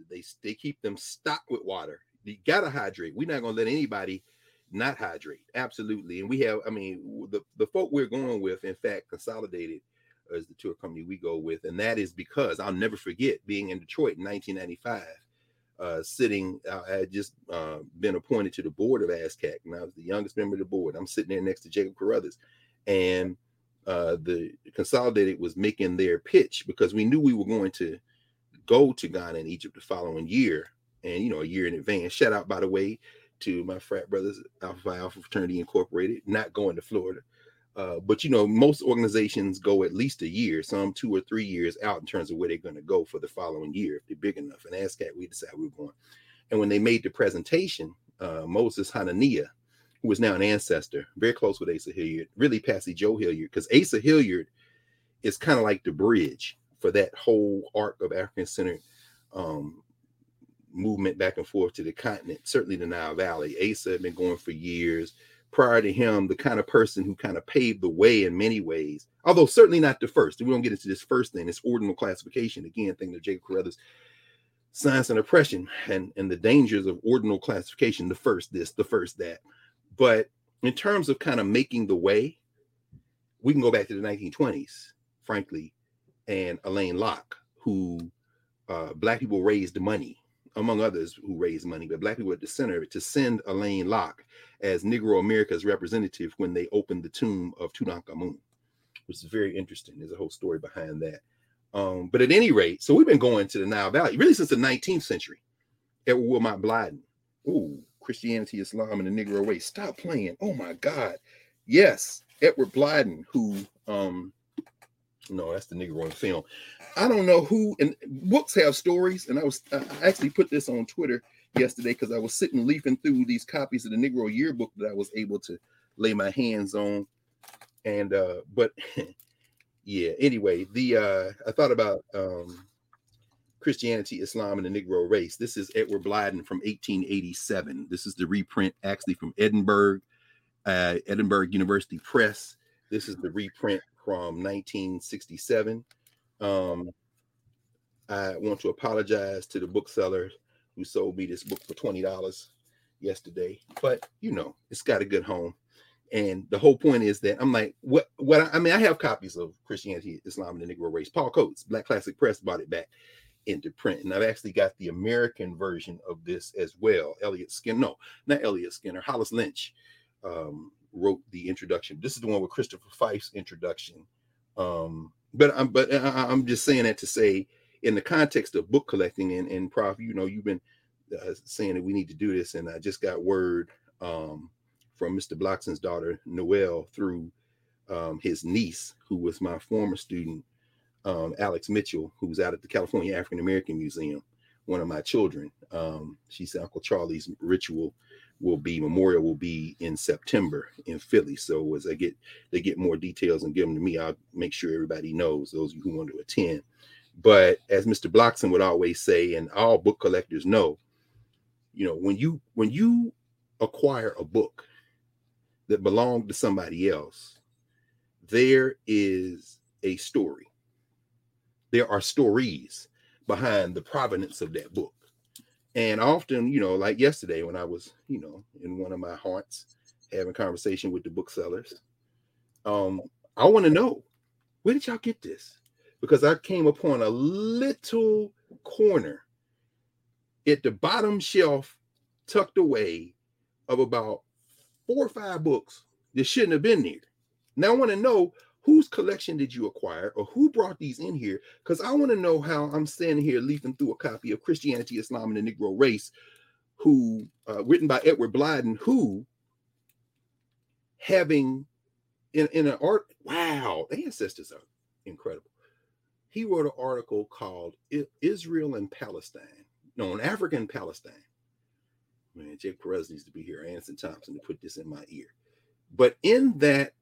they they keep them stocked with water. You gotta hydrate. We're not gonna let anybody not hydrate. Absolutely. And we have, I mean, the, the folk we're going with, in fact, consolidated as the tour company we go with, and that is because I'll never forget being in Detroit in 1995. Uh, sitting, uh, I had just uh, been appointed to the board of ASCAC, and I was the youngest member of the board. I'm sitting there next to Jacob Carruthers, and uh, the Consolidated was making their pitch because we knew we were going to go to Ghana and Egypt the following year, and you know, a year in advance. Shout out, by the way, to my frat brothers, Alpha Phi Alpha Fraternity Incorporated, not going to Florida. Uh, but you know, most organizations go at least a year, some two or three years out in terms of where they're going to go for the following year if they're big enough. And ASCAC, we decided we were going. And when they made the presentation, uh, Moses Hanania, who was now an ancestor, very close with Asa Hilliard, really passed Joe Hilliard, because Asa Hilliard is kind of like the bridge for that whole arc of African centered um, movement back and forth to the continent, certainly the Nile Valley. Asa had been going for years prior to him the kind of person who kind of paved the way in many ways, although certainly not the first. We don't get into this first thing, this ordinal classification. Again, thing that Jacob Carruthers, science and oppression and, and the dangers of ordinal classification, the first this, the first that. But in terms of kind of making the way, we can go back to the 1920s, frankly, and Alain Locke, who uh, black people raised money among others who raised money, but black people at the center to send Alain Locke as Negro America's representative when they opened the tomb of Tutankhamun, which is very interesting. There's a whole story behind that. Um, but at any rate, so we've been going to the Nile Valley really since the 19th century. Edward Wilmot Blyden, ooh, Christianity, Islam, and the Negro race. Stop playing. Oh my God. Yes, Edward Blyden, who um no, that's the Negro film. I don't know who and books have stories, and I was I actually put this on Twitter yesterday because I was sitting leafing through these copies of the Negro yearbook that I was able to lay my hands on. And uh, but yeah, anyway, the uh I thought about um Christianity, Islam, and the Negro race. This is Edward Blyden from 1887. This is the reprint actually from Edinburgh, uh, Edinburgh University Press. This is the reprint from 1967. Um, I want to apologize to the bookseller who sold me this book for $20 yesterday, but you know, it's got a good home. And the whole point is that I'm like, what? What? I, I mean, I have copies of Christianity, Islam, and the Negro Race. Paul Coates, Black Classic Press, bought it back into print. And I've actually got the American version of this as well. Elliot Skinner, no, not Elliot Skinner, Hollis Lynch um, wrote the introduction. This is the one with Christopher Fyfe's introduction. Um, but I'm but I, I'm just saying that to say, in the context of book collecting and, and Prof, you know, you've been uh, saying that we need to do this, and I just got word um, from Mr. Blockson's daughter Noelle through um, his niece, who was my former student um, Alex Mitchell, who's out at the California African American Museum, one of my children. Um, she said Uncle Charlie's ritual will be memorial will be in September in Philly. So as I get they get more details and give them to me, I'll make sure everybody knows those who want to attend. But as Mr. Blockson would always say, and all book collectors know, you know, when you when you acquire a book that belonged to somebody else, there is a story there are stories behind the provenance of that book. And often, you know, like yesterday when I was, you know, in one of my haunts having conversation with the booksellers, um, I want to know where did y'all get this? Because I came upon a little corner at the bottom shelf, tucked away, of about four or five books that shouldn't have been there. Now I want to know whose collection did you acquire or who brought these in here? Because I want to know how I'm standing here leafing through a copy of Christianity, Islam, and the Negro Race, who uh, written by Edward Blyden, who having in, in an art, wow, the ancestors are incredible. He wrote an article called Israel and Palestine, no, an African Palestine. Man, Jake Perez needs to be here, Anderson Thompson, to put this in my ear. But in that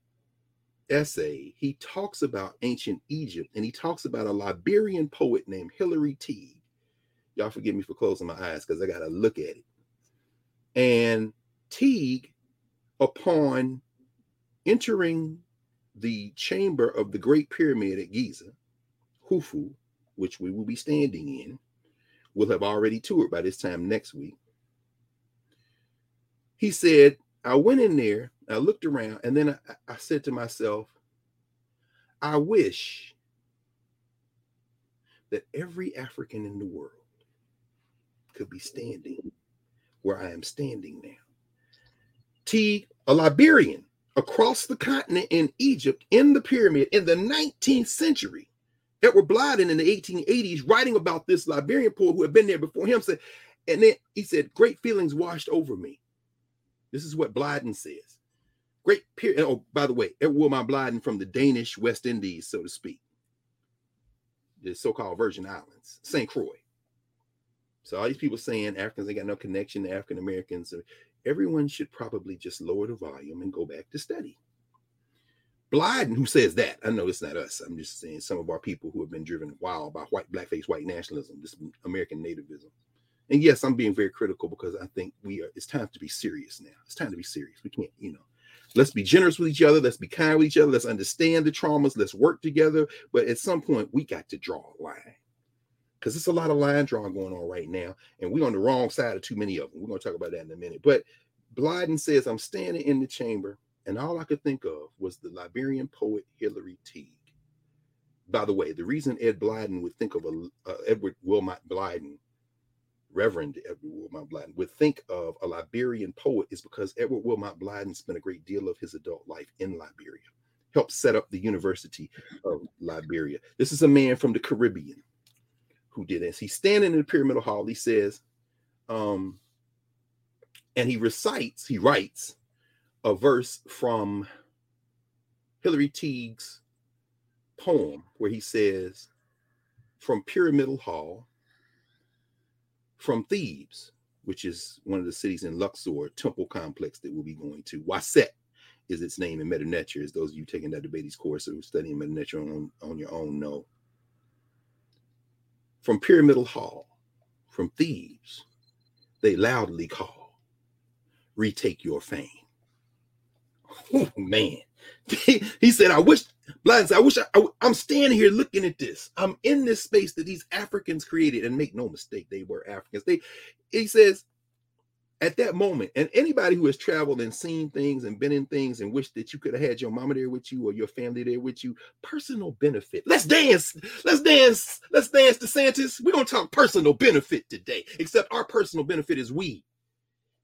essay, he talks about ancient Egypt and he talks about a Liberian poet named Hilary Teage. Y'all forgive me for closing my eyes because I got to look at it. And Teage, upon entering the chamber of the Great Pyramid at Giza, Khufu, which we will be standing in, will have already toured by this time next week. He said, I went in there I looked around and then I, I said to myself, I wish that every African in the world could be standing where I am standing now. T, a Liberian across the continent in Egypt in the pyramid in the 19th century. Edward Blyden in the 1880s writing about this Liberian poet who had been there before him said, and then he said, Great feelings washed over me. This is what Blyden says. Great period. Oh, by the way, it Edward Wilmot Blyden from the Danish West Indies, so to speak, the so-called Virgin Islands, St. Croix. So all these people saying Africans ain't got no connection to African Americans. Everyone should probably just lower the volume and go back to study. Blyden, who says that, I know it's not us. I'm just saying some of our people who have been driven wild by white blackface white nationalism, this American nativism. And yes, I'm being very critical because I think we are. It's time to be serious now. It's time to be serious. We can't, you know, Let's be generous with each other. Let's be kind with each other. Let's understand the traumas. Let's work together. But at some point, we got to draw a line because it's a lot of line drawing going on right now. And we're on the wrong side of too many of them. We're going to talk about that in a minute. But Blyden says, I'm standing in the chamber, and all I could think of was the Liberian poet Hilary Teage. By the way, the reason Ed Blyden would think of a uh, Edward Wilmot Blyden Reverend Edward Wilmot Blyden would think of a Liberian poet is because Edward Wilmot Blyden spent a great deal of his adult life in Liberia, helped set up the University of Liberia. This is a man from the Caribbean who did this. He's standing in the pyramidal hall. He says, um, and he recites, he writes a verse from Hilary Teage's poem where he says, From Pyramidal Hall, from Thebes, which is one of the cities in Luxor, temple complex that we'll be going to, Waset is its name in Medu Neter, as those of you taking that debates course or studying Medu Neter on, on your own know. From Pyramidal Hall, from Thebes, they loudly call, retake your fame. Oh man. he said, I wish, Blind I wish I, I, I'm standing here looking at this. I'm in this space that these Africans created, and make no mistake, they were Africans. They, he says, at that moment, and anybody who has traveled and seen things and been in things and wished that you could have had your mama there with you or your family there with you, personal benefit. Let's dance. Let's dance. Let's dance, DeSantis. We're gonna talk personal benefit today, except our personal benefit is we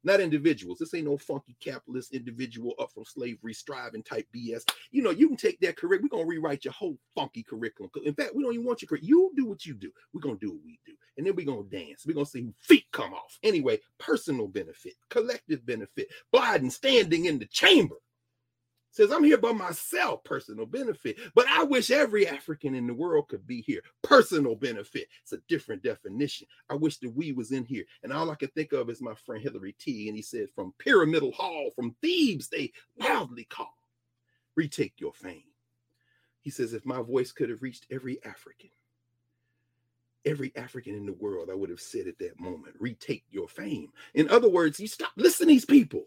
not individuals. This ain't no funky capitalist individual up from slavery striving type BS. You know, you can take that curriculum. We're gonna rewrite your whole funky curriculum. In fact, we don't even want your curriculum. You do what you do. We're gonna do what we do, and then we're gonna dance. We're gonna see feet come off. Anyway, personal benefit, collective benefit. Blyden standing in the chamber says, I'm here by myself, personal benefit. But I wish every African in the world could be here. Personal benefit. It's a different definition. I wish that we was in here. And all I can think of is my friend Hilary T. And he said, from Pyramidal Hall, from Thebes, they loudly call, retake your fame. He says, if my voice could have reached every African, every African in the world, I would have said at that moment, retake your fame. In other words, you stop listening to these people.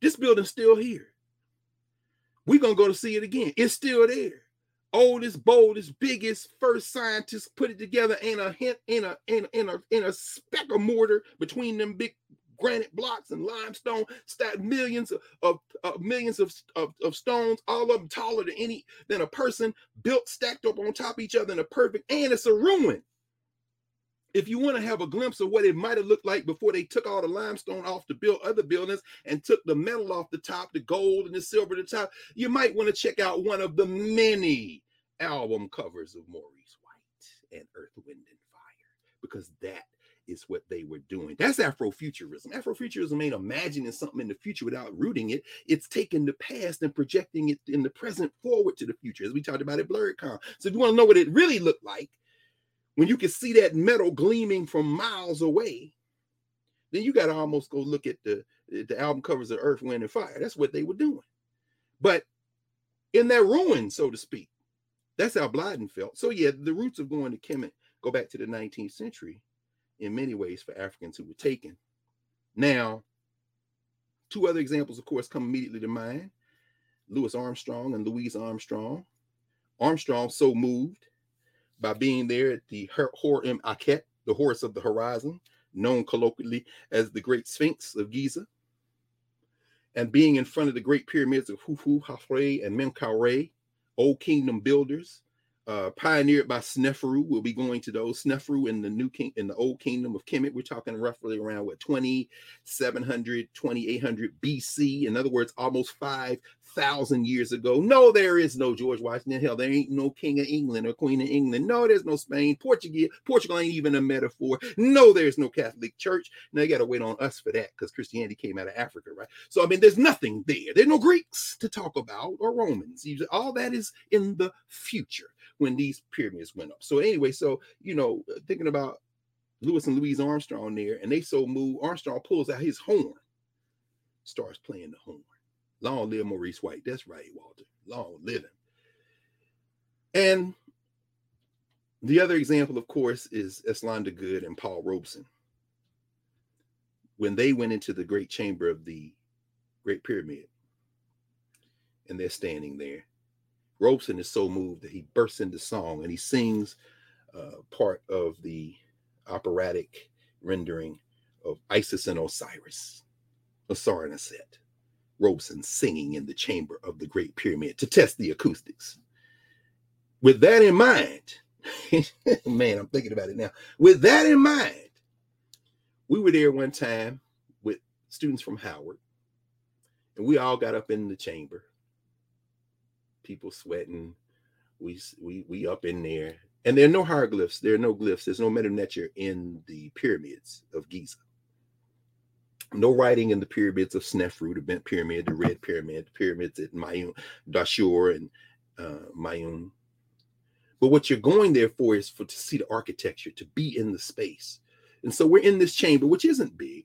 This building's still here. We're gonna go to see it again. It's still there. Oldest, boldest, biggest, first scientists put it together. Ain't a hint, in a in in a in a speck of mortar between them big granite blocks and limestone, stacked millions of, of, of millions of, of, of, stones, all of them taller than any than a person, built stacked up on top of each other in a perfect, and it's a ruin if you want to have a glimpse of what it might have looked like before they took all the limestone off to build other buildings and took the metal off the top, the gold and the silver at the top, you might want to check out one of the many album covers of Maurice White and Earth, Wind, and Fire, because that is what they were doing. That's Afrofuturism. Afrofuturism ain't imagining something in the future without rooting it. It's taking the past and projecting it in the present forward to the future, as we talked about at BlerdCon. So if you want to know what it really looked like, when you can see that metal gleaming from miles away, then you got to almost go look at the the album covers of Earth, Wind, and Fire. That's what they were doing. But in that ruin, so to speak, that's how Blyden felt. So yeah, the roots of going to Kemet go back to the 19th century in many ways for Africans who were taken. Now, two other examples, of course, come immediately to mind: Louis Armstrong and Louise Armstrong. Armstrong so moved by being there at the Hor Em Akhet, the Horus of the horizon, known colloquially as the Great Sphinx of Giza, and being in front of the great pyramids of Khufu, Khafre, and Menkaure, Old Kingdom builders, uh, pioneered by Sneferu. We'll be going to those Sneferu in the new king in the old kingdom of Kemet. We're talking roughly around what 2700, 2800 BC. In other words, almost 5,000 years ago. No, there is no George Washington. Hell, there ain't no king of England or queen of England. No, there's no Spain. Portugal, Portugal ain't even a metaphor. No, there's no Catholic Church. Now you got to wait on us for that because Christianity came out of Africa, right? So I mean, there's nothing there. There's no Greeks to talk about or Romans. All that is in the future when these pyramids went up. So anyway, so you know, thinking about Louis and Louise Armstrong there, and they so move. Armstrong pulls out his horn, starts playing the horn. Long live Maurice White. That's right, Walter. Long living. And the other example, of course, is Eslanda Goode and Paul Robeson. When they went into the great chamber of the Great Pyramid, and they're standing there, Robeson is so moved that he bursts into song and he sings uh, part of the operatic rendering of Isis and Osiris, Aset. Robeson singing in the chamber of the Great Pyramid to test the acoustics. With that in mind, man, I'm thinking about it now. With that in mind, we were there one time with students from Howard, and we all got up in the chamber people sweating. We we we up in there, and there are no hieroglyphs. There are no glyphs. There's no Medu Neter in the pyramids of Giza. no writing in the pyramids of Snefru, the bent pyramid, the red pyramid, the pyramids at Mayun, Dashur, and uh, Mayun. But what you're going there for is for to see the architecture, to be in the space. And so we're in this chamber, which isn't big.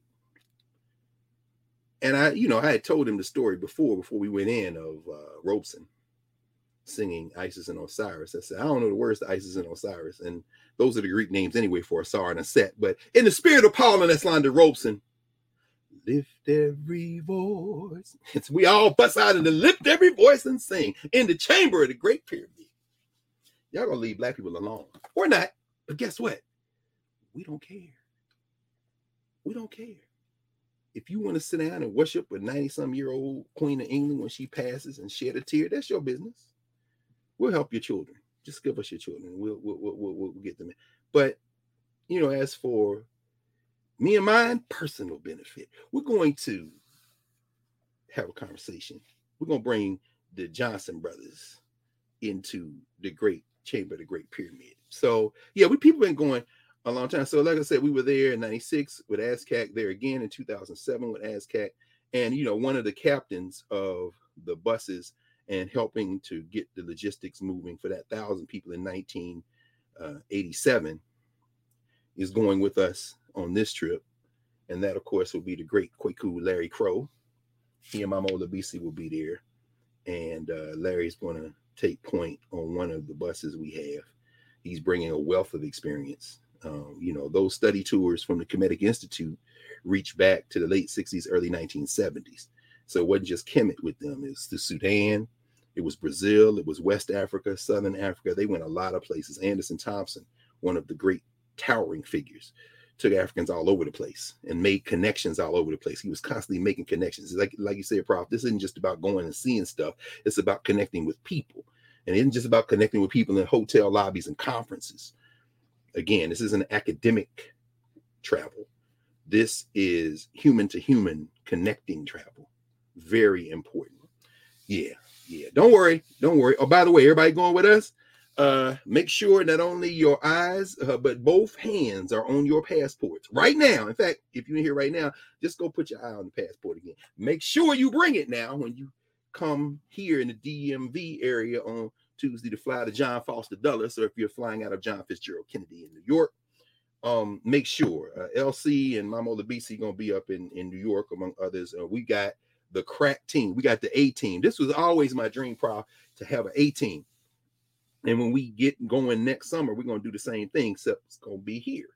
And I, you know, I had told him the story before, before we went in of uh, Robeson singing Isis and Osiris. I said, I don't know the words to Isis and Osiris. And those are the Greek names anyway for Asar and Aset. But in the spirit of Paul and to Robeson, lift every voice. It's, we all bust out and lift every voice and sing in the chamber of the great pyramid. Y'all gonna leave black people alone or not? But guess what? We don't care. We don't care. If you want to sit down and worship a 90 some year old queen of England when she passes and shed a tear, that's your business. We'll help your children. Just give us your children. We'll we'll, we'll, we'll, we'll get them in. But you know, as for me and mine, personal benefit. We're going to have a conversation. We're going to bring the Johnson brothers into the great chamber, the great pyramid. So, yeah, we people been going a long time. So, like I said, we were there in 96 with ASCAC, there again in 2007 with ASCAC. And, you know, one of the captains of the buses and helping to get the logistics moving for that thousand people in 1987 uh, is going with us on this trip. And that, of course, will be the great Kwaku Larry Crow. He and my Mama BC will be there. And uh, Larry's going to take point on one of the buses we have. He's bringing a wealth of experience. Um, you know, those study tours from the Kemetic Institute reach back to the late 60s, early 1970s. So it wasn't just Kemet with them, it's the Sudan, it was Brazil, it was West Africa, Southern Africa. They went a lot of places. Anderson Thompson, one of the great towering figures took Africans all over the place and made connections all over the place. He was constantly making connections. Like like you said, Prof, this isn't just about going and seeing stuff. It's about connecting with people. And it isn't just about connecting with people in hotel lobbies and conferences. Again, this is an academic travel. This is human to human connecting travel. Very important. Yeah, yeah. Don't worry. Don't worry. Oh, by the way, everybody going with us? uh, make sure not only your eyes, uh, but both hands are on your passports right now. In fact, if you're in here right now, just go put your eye on the passport again. Make sure you bring it now when you come here in the DMV area on Tuesday to fly to John Foster Dulles, or if you're flying out of John Fitzgerald Kennedy in New York. Um, make sure uh, LC and Mama the BC gonna be up in, in New York among others. Uh, we got the crack team, we got the A team. This was always my dream, prof, to have an A team and when we get going next summer, we're going to do the same thing, except it's going to be here.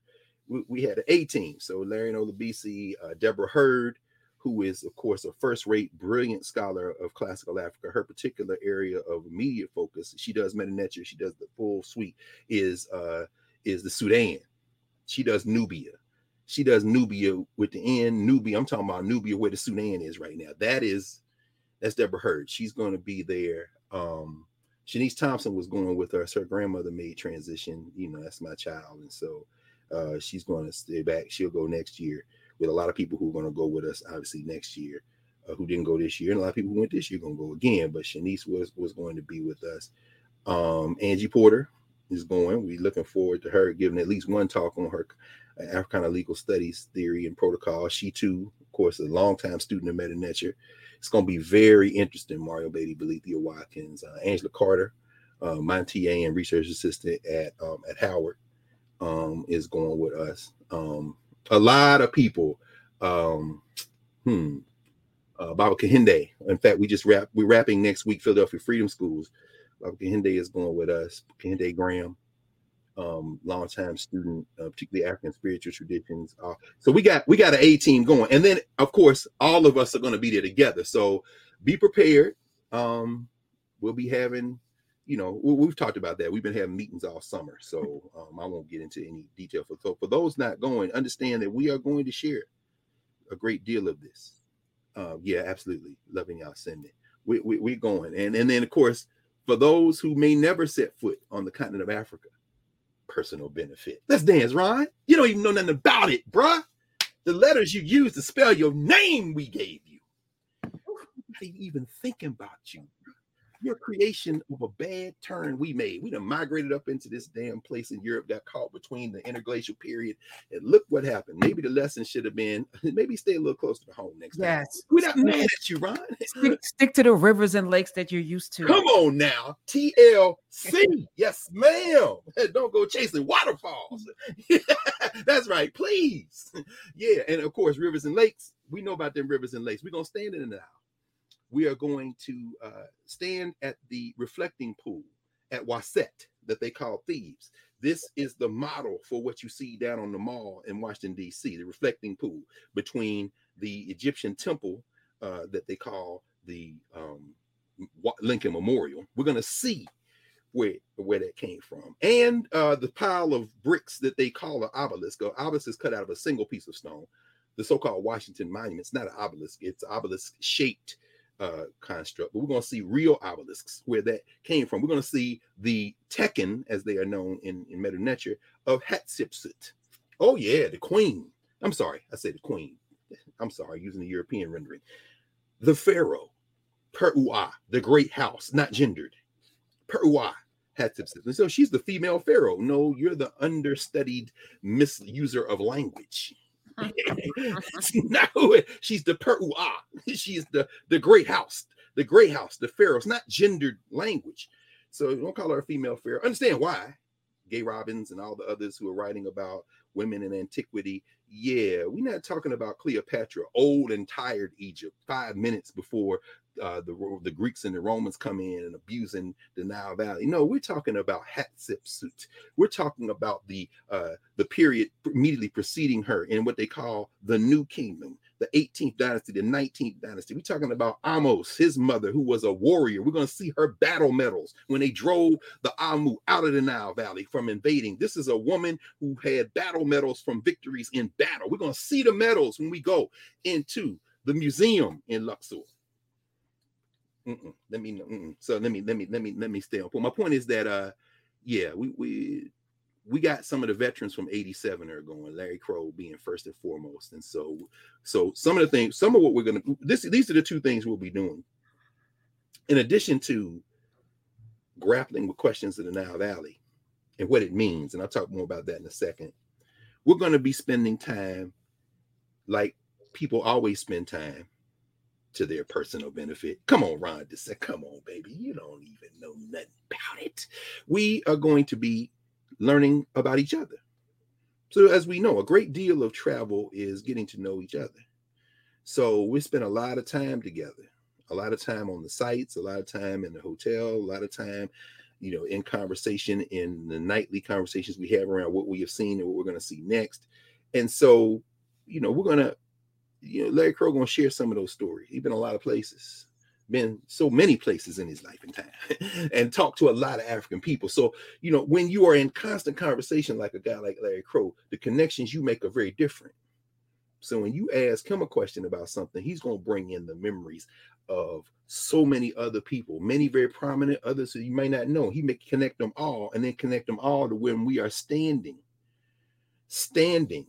We, we had an A team. So Larry Nola BC, uh, Deborah Hurd, who is, of course, a first rate, brilliant scholar of classical Africa. Her particular area of immediate focus, she does Meta she does the full suite, is uh, is the Sudan. She does Nubia. She does Nubia with the N, Nubia. I'm talking about Nubia where the Sudan is right now. That is, that's Deborah Heard. She's going to be there. Um, Shanice Thompson was going with us. Her grandmother made transition. You know, that's my child, and so uh, she's going to stay back. She'll go next year with a lot of people who are going to go with us. Obviously, next year, uh, who didn't go this year, and a lot of people who went this year going to go again. But Shanice was was going to be with us. Um, Angie Porter is going. We're looking forward to her giving at least one talk on her Africana legal studies theory and protocol. She too, of course, a longtime student of Medu Neter. It's going to be very interesting. Mario Beatty, Belethea Watkins, uh, Angela Carter, uh, my TA and research assistant at um, at Howard, um, is going with us. Um, a lot of people. Um, hmm. Uh, Baba Kahinde. In fact, we just wrap. We're wrapping next week. Philadelphia Freedom Schools. Baba Kahinde is going with us. Kahinde Graham um, longtime student, uh, particularly African spiritual traditions. Uh, so we got we got an A team going, and then of course all of us are going to be there together. So be prepared. Um, we'll be having, you know, we, have talked about that. We've been having meetings all summer, so um, I won't get into any detail. For so for those not going, understand that we are going to share a great deal of this. Uh, yeah, absolutely, loving y'all sending. We, we, we're going, and and then of course for those who may never set foot on the continent of Africa personal benefit. Let's dance, Ron. You don't even know nothing about it, bruh. The letters you use to spell your name we gave you. Not even thinking about you. Your creation of a bad turn we made. We done migrated up into this damn place in Europe, got caught between the interglacial period, and look what happened. Maybe the lesson should have been maybe stay a little closer to home next time. Yes. We're not mad at you, Ron. Stick, stick to the rivers and lakes that you're used to. Come on now, TLC. yes, ma'am. Don't go chasing waterfalls. That's right, please. Yeah, and of course, rivers and lakes. We know about them rivers and lakes. We're gonna stand in it now. We are going to uh, stand at the reflecting pool at Waset that they call Thebes. This is the model for what you see down on the mall in Washington, D.C., the reflecting pool between the Egyptian temple uh, that they call the um, Lincoln Memorial. We're going to see where, where that came from. And uh, the pile of bricks that they call an obelisk. An obelisk is cut out of a single piece of stone. The so-called Washington Monument. It's not an obelisk. It's obelisk shaped uh, construct, but we're going to see real obelisks where that came from. We're going to see the Tekken, as they are known in, in Medu Neter, of Hatshepsut. Oh, yeah, the queen. I'm sorry, I say the queen. I'm sorry, using the European rendering. The pharaoh, Peru'a, the great house, not gendered. Peru'a, Hatshepsut. And so she's the female pharaoh. No, you're the understudied misuser of language. no, she's the Peru'a. Ah, she's the the great house, the great house, the pharaoh. It's not gendered language. So don't call her a female pharaoh. Understand why? Gay Robins and all the others who are writing about women in antiquity. Yeah, we're not talking about Cleopatra, old and tired Egypt, five minutes before uh, the the Greeks and the Romans come in and abusing the Nile Valley. No, we're talking about Hatshepsut. We're talking about the uh, the period immediately preceding her in what they call the New Kingdom, the 18th dynasty, the 19th dynasty. We're talking about Ahmose, his mother, who was a warrior. We're going to see her battle medals when they drove the Amu out of the Nile Valley from invading. This is a woman who had battle medals from victories in battle. We're going to see the medals when we go into the museum in Luxor. Mm-mm. Let me mm-mm. so let me let me let me let me stay on point. My point is that uh yeah, we we we got some of the veterans from 87 are going, Larry Crow being first and foremost. And so so some of the things, some of what we're gonna this these are the two things we'll be doing. In addition to grappling with questions of the Nile Valley and what it means, and I'll talk more about that in a second. We're going to be spending time like people always spend time to their personal benefit. Come on, Ron said, Come on, baby. You don't even know nothing about it. We are going to be learning about each other. So, as we know, a great deal of travel is getting to know each other. So, we spend a lot of time together, a lot of time on the sites, a lot of time in the hotel, a lot of time, you know, in conversation, in the nightly conversations we have around what we have seen and what we're going to see next. And so, you know, we're going to you know, Larry Crow gonna share some of those stories. He's been a lot of places, been so many places in his life and time, and talked to a lot of African people. So, you know, when you are in constant conversation like a guy like Larry Crow, the connections you make are very different. So when you ask him a question about something, he's gonna bring in the memories of so many other people, many very prominent, others that you may not know. He may connect them all and then connect them all to when we are standing, standing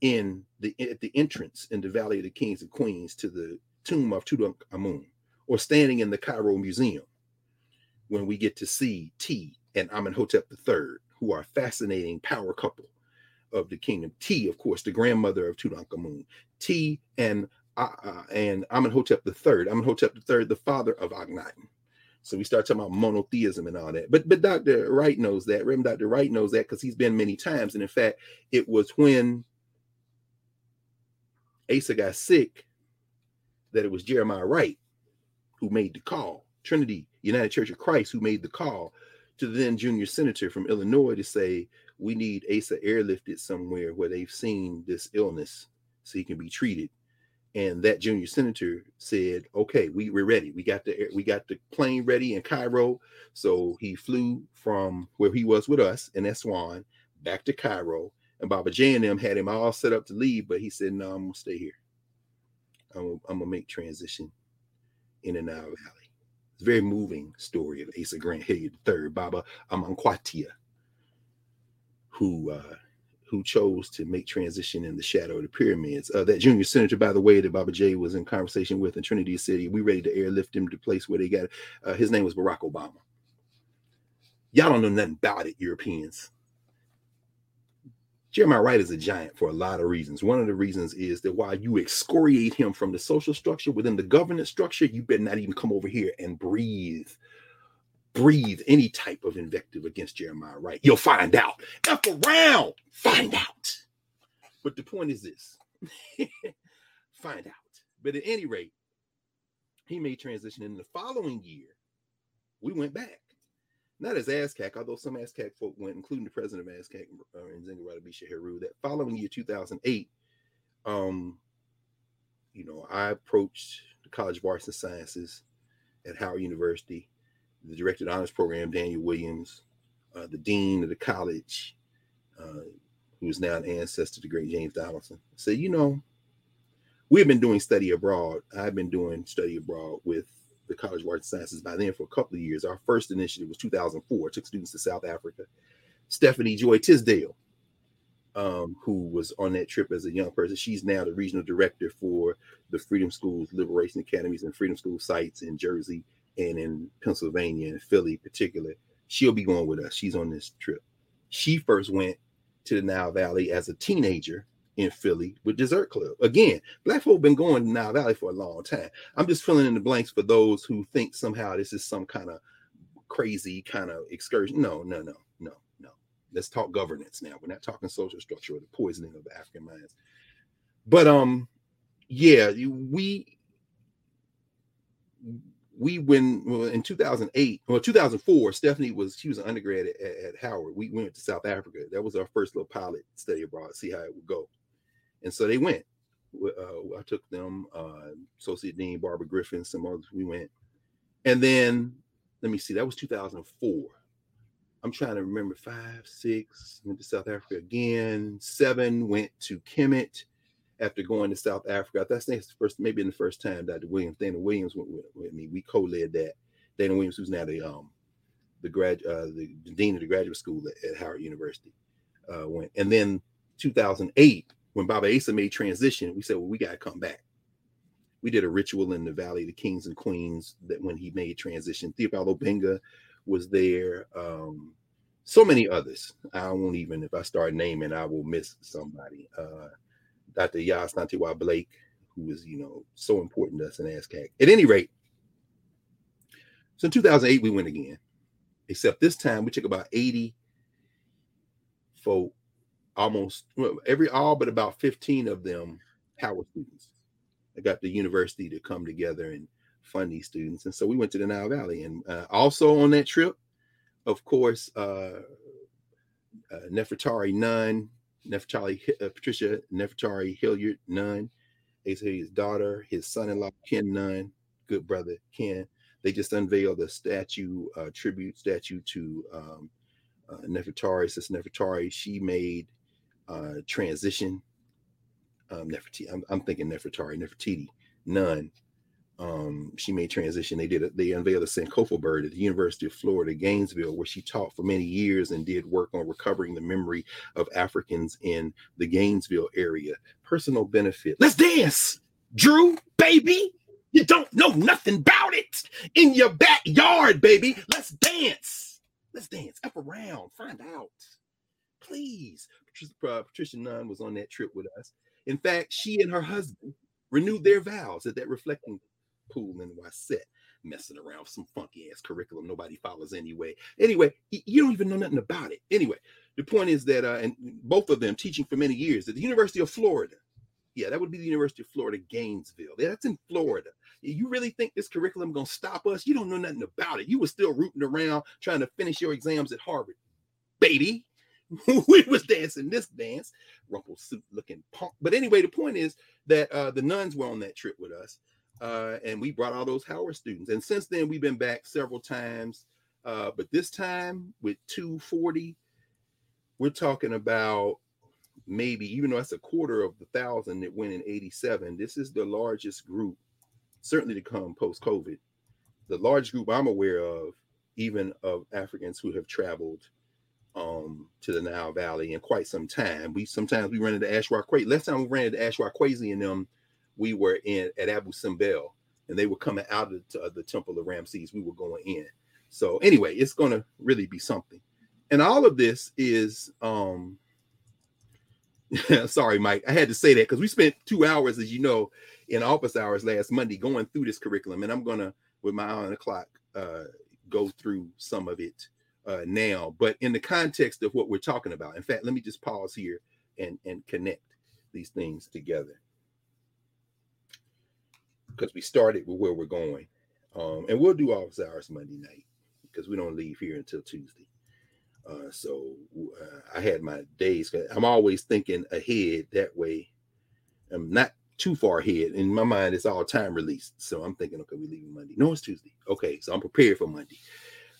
in the at the entrance in the Valley of the Kings and Queens to the tomb of Tutankhamun, or standing in the Cairo Museum when we get to see Tiye and Amenhotep III, who are a fascinating power couple of the kingdom. Tiye, of course, the grandmother of Tutankhamun. Tiye and uh, uh, and Amenhotep III. Amenhotep III, the father of Akhenaten. So we start talking about monotheism and all that. But but Dr. Wright knows that. Reverend Dr. Wright knows that because he's been many times. And in fact, it was when Asa got sick, that it was Jeremiah Wright who made the call, Trinity United Church of Christ, who made the call to the then junior senator from Illinois to say, we need Asa airlifted somewhere where they've seen this illness so he can be treated. And that junior senator said, okay, we, we're ready. We got the we got the plane ready in Cairo. So he flew from where he was with us in Aswan back to Cairo and Baba J and them had him all set up to leave, but he said, No, I'm gonna stay here. I'm gonna, I'm gonna make transition in and out valley. It's a very moving story of Asa Grant Hilliard III, Baba Amankwatia, who uh, who chose to make transition in the shadow of the pyramids. Uh, that junior senator, by the way, that Baba J was in conversation with in Trinity City, we ready to airlift him to place where they got. Uh, his name was Barack Obama. Y'all don't know nothing about it, Europeans. Jeremiah Wright is a giant for a lot of reasons. One of the reasons is that while you excoriate him from the social structure within the governance structure, you better not even come over here and breathe, breathe any type of invective against Jeremiah Wright. You'll find out. F around, find out. But the point is this find out. But at any rate, he made transition in the following year. We went back not as ASCAC, although some ASCAC folk went, including the president of ASCAC, uh, Nzinga Ratabisha Heru, that following year 2008, um, you know, I approached the College of Arts and Sciences at Howard University, the director of honors program, Daniel Williams, uh, the dean of the college, uh, who is now an ancestor to great James Donaldson, said, you know, we've been doing study abroad. I've been doing study abroad with the College of Arts and Sciences by then for a couple of years. Our first initiative was 2004, took students to South Africa. Stephanie Joy Tisdale, um, who was on that trip as a young person, she's now the regional director for the Freedom Schools, Liberation Academies, and Freedom School sites in Jersey and in Pennsylvania and Philly, particularly. She'll be going with us. She's on this trip. She first went to the Nile Valley as a teenager in Philly with Dessert Club. Again, black folk been going to Nile Valley for a long time. I'm just filling in the blanks for those who think somehow this is some kind of crazy kind of excursion. No, no, no, no, no. Let's talk governance now. We're not talking social structure or the poisoning of the African minds. But um, yeah, we we when well, in 2008 or 2004 stephanie was she was an undergrad at, at, howard we went to south africa that was our first little pilot study abroad see how it would go and so they went. Uh, I took them, uh, Associate Dean Barbara Griffin, some others. We went, and then let me see, that was 2004. I'm trying to remember five, six, went to South Africa again. Seven went to Kemet after going to South Africa. That's the first, maybe in the first time Dr. Williams, Dana Williams went with, with me. We co-led that. Dana Williams, who's now the um the grad uh, the, dean of the graduate school at, at Howard University, uh, went. And then 2008, when Baba Asa made transition, we said, well, we got to come back. We did a ritual in the Valley of the Kings and Queens that when he made transition, Théophile Obenga was there. Um, so many others. I won't even, if I start naming, I will miss somebody. Uh, Dr. Yas Nantiwa Blake, who was, you know, so important to us in ASCAC. At any rate, so in 2008, we went again, except this time we took about 80 folk almost every all but about 15 of them Howard students. I got the university to come together and fund these students. And so we went to the Nile Valley. And uh, also on that trip, of course, uh, uh, Nefertari Nunn, Nefertari, uh, Patricia Nefertari Hilliard Nunn, his daughter, his son-in-law Ken Nunn, good brother Ken. They just unveiled a statue, uh, tribute statue to um, uh, Nefertari. Sister Nefertari, she made uh, transition. Um, Nefertiti, I'm, I'm thinking Nefertari, Nefertiti, none. Um, she made transition. They did it. They unveiled a Sankofa bird at the University of Florida, Gainesville, where she taught for many years and did work on recovering the memory of Africans in the Gainesville area. Personal benefit. Let's dance, Drew, baby. You don't know nothing about it in your backyard, baby. Let's dance. Let's dance up around. Find out please. Patricia, uh, Patricia Nunn was on that trip with us. In fact, she and her husband renewed their vows at that reflecting pool in Waset, messing around with some funky ass curriculum nobody follows anyway. Anyway, you don't even know nothing about it. Anyway, the point is that, uh, and both of them teaching for many years at the University of Florida. Yeah, that would be the University of Florida, Gainesville. Yeah, that's in Florida. You really think this curriculum gonna stop us? You don't know nothing about it. You were still rooting around trying to finish your exams at Harvard, baby. we was dancing this dance, rumple suit looking punk. But anyway, the point is that uh, the nuns were on that trip with us, uh, and we brought all those Howard students. And since then, we've been back several times. Uh, but this time with 240, we're talking about maybe even though that's a quarter of the thousand that went in 87. This is the largest group, certainly to come post COVID. The largest group I'm aware of, even of Africans who have traveled um to the Nile Valley in quite some time. We sometimes we ran into Ashwa Last time we ran into Ashwa Kwesi and them, we were in at Abu Simbel, and they were coming out of the, uh, the Temple of Ramses. We were going in. So anyway, it's going to really be something. And all of this is um sorry, Mike. I had to say that because we spent two hours, as you know, in office hours last Monday going through this curriculum, and I'm gonna, with my eye on the clock, uh, go through some of it uh, now. But in the context of what we're talking about, in fact, let me just pause here and and connect these things together because we started with where we're going, um, and we'll do office hours Monday night because we don't leave here until Tuesday. Uh, so uh, I had my days. I'm always thinking ahead that way. I'm not too far ahead. In my mind, it's all time released. So I'm thinking, okay, we leaving Monday. No, it's Tuesday. Okay, so I'm prepared for Monday.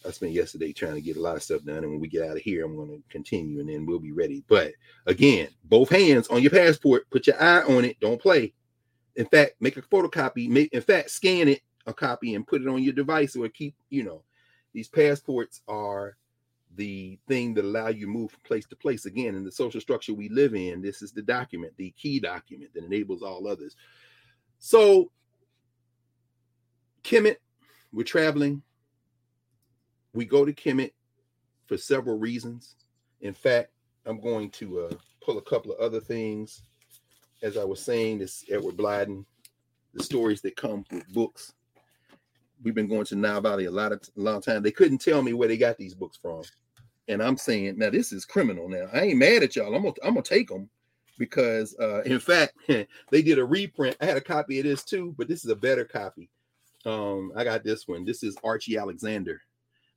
I spent yesterday trying to get a lot of stuff done. And when we get out of here, I'm going to continue and then we'll be ready. But again, both hands on your passport, put your eye on it. Don't play. In fact, make a photocopy. Make, in fact, scan it, a copy, and put it on your device or keep, you know, these passports are the thing that allow you to move from place to place. Again, in the social structure we live in, this is the document, the key document that enables all others. So, Kemet, we're traveling. We go to Kemet for several reasons. In fact, I'm going to uh, pull a couple of other things. As I was saying, this Edward Blyden, the stories that come with books. We've been going to Nile Valley a lot of a long time. They couldn't tell me where they got these books from and I'm saying now this is criminal. Now I ain't mad at y'all. I'm gonna I'm gonna take them because uh, in fact they did a reprint. I had a copy of this too, but this is a better copy. Um, I got this one. This is Archie Alexander,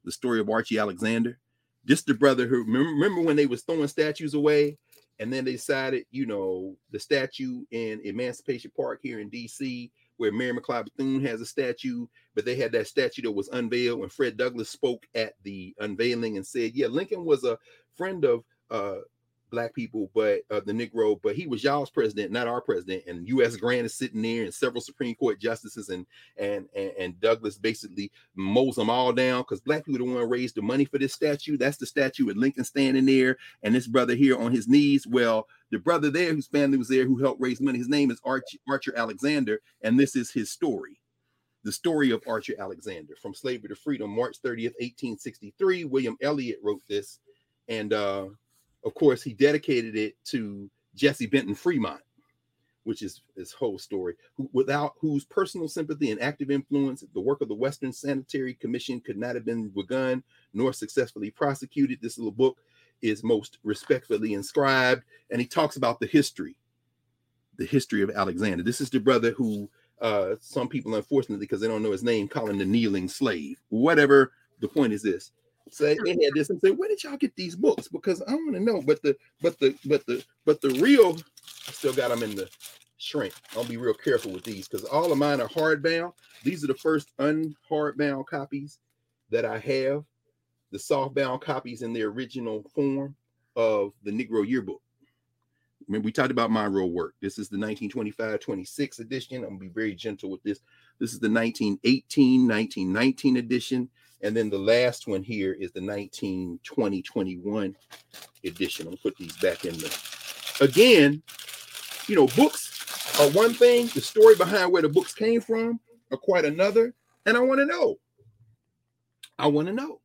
the story of Archie Alexander. Just the brother who remember when they was throwing statues away, and then they decided, you know, the statue in Emancipation Park here in D.C where Mary McLeod Bethune has a statue, but they had that statue that was unveiled when Fred Douglass spoke at the unveiling and said, "Yeah, Lincoln was a friend of uh, black people, but uh, the Negro, but he was y'all's president, not our president. And U.S. Grant is sitting there, and several Supreme Court justices, and and and, and Douglass basically mows them all down because black people don't want to raise the money for this statue. That's the statue with Lincoln standing there, and this brother here on his knees. Well, the brother there whose family was there who helped raise money, his name is Archie, Archer Alexander, and this is his story. The story of Archer Alexander from slavery to freedom, March 30th, 1863. William Elliott wrote this. And uh, of course, he dedicated it to Jesse Benton Fremont, which is his whole story, who, without whose personal sympathy and active influence, the work of the Western Sanitary Commission could not have been begun nor successfully prosecuted. This little book is most respectfully inscribed, and he talks about the history, the history of Alexander. This is the brother who uh, some people, unfortunately, because they don't know his name, call him the kneeling slave. Whatever the point is, this so they had this and say, where did y'all get these books? Because I want to know. But the but the but the but the real I still got them in the shrink. I'll be real careful with these because all of mine are hardbound. These are the first unhardbound copies that I have. The softbound copies in their original form of the Negro Yearbook. Remember, we talked about my real work. This is the 1925-26 edition. I'm gonna be very gentle with this. This is the 1918-1919 edition. And then the last one here is the 1920 21 edition. I'll put these back in there. again, you know, books are one thing, the story behind where the books came from are quite another. And I want to know. I want to know.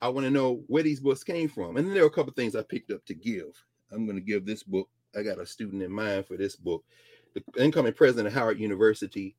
I want to know where these books came from. And then there are a couple things I picked up to give. I'm going to give this book. I got a student in mind for this book. The incoming president of Howard University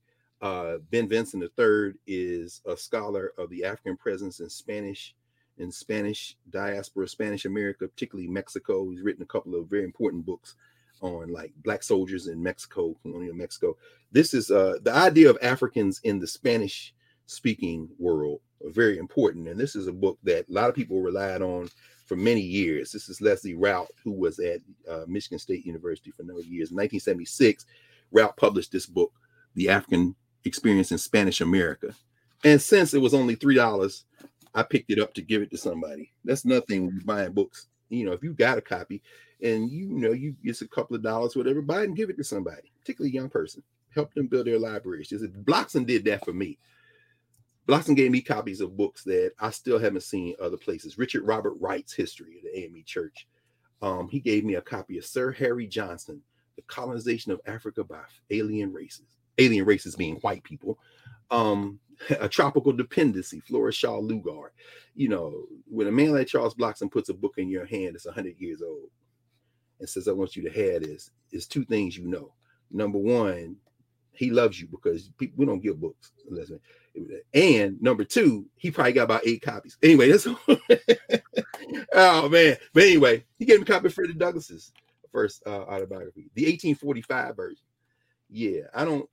uh, ben Vincent III is a scholar of the African presence in Spanish in Spanish diaspora, Spanish America, particularly Mexico. He's written a couple of very important books on like black soldiers in Mexico, colonial Mexico. This is uh, the idea of Africans in the Spanish speaking world very important. And this is a book that a lot of people relied on for many years. This is Leslie Rout, who was at uh, Michigan State University for many years. In 1976, Rout published this book, The African experience in Spanish America. And since it was only three dollars, I picked it up to give it to somebody. That's nothing buying books. You know, if you got a copy and you know you it's a couple of dollars, whatever, buy it and give it to somebody, particularly a young person. Help them build their libraries. Just Blockson did that for me. Blossom gave me copies of books that I still haven't seen other places. Richard Robert Wright's History of the AME Church. Um, he gave me a copy of Sir Harry Johnson, The Colonization of Africa by Alien Races, alien races being white people. Um, a tropical dependency, Flora Shaw Lugard. You know, when a man like Charles Blockson puts a book in your hand that's 100 years old and says, I want you to have this, is two things you know. Number one, he loves you because we don't give books. Listen. And number two, he probably got about eight copies. Anyway, that's oh man. But anyway, he gave me a copy of Freddie Douglass's first uh, autobiography, the 1845 version. Yeah, I don't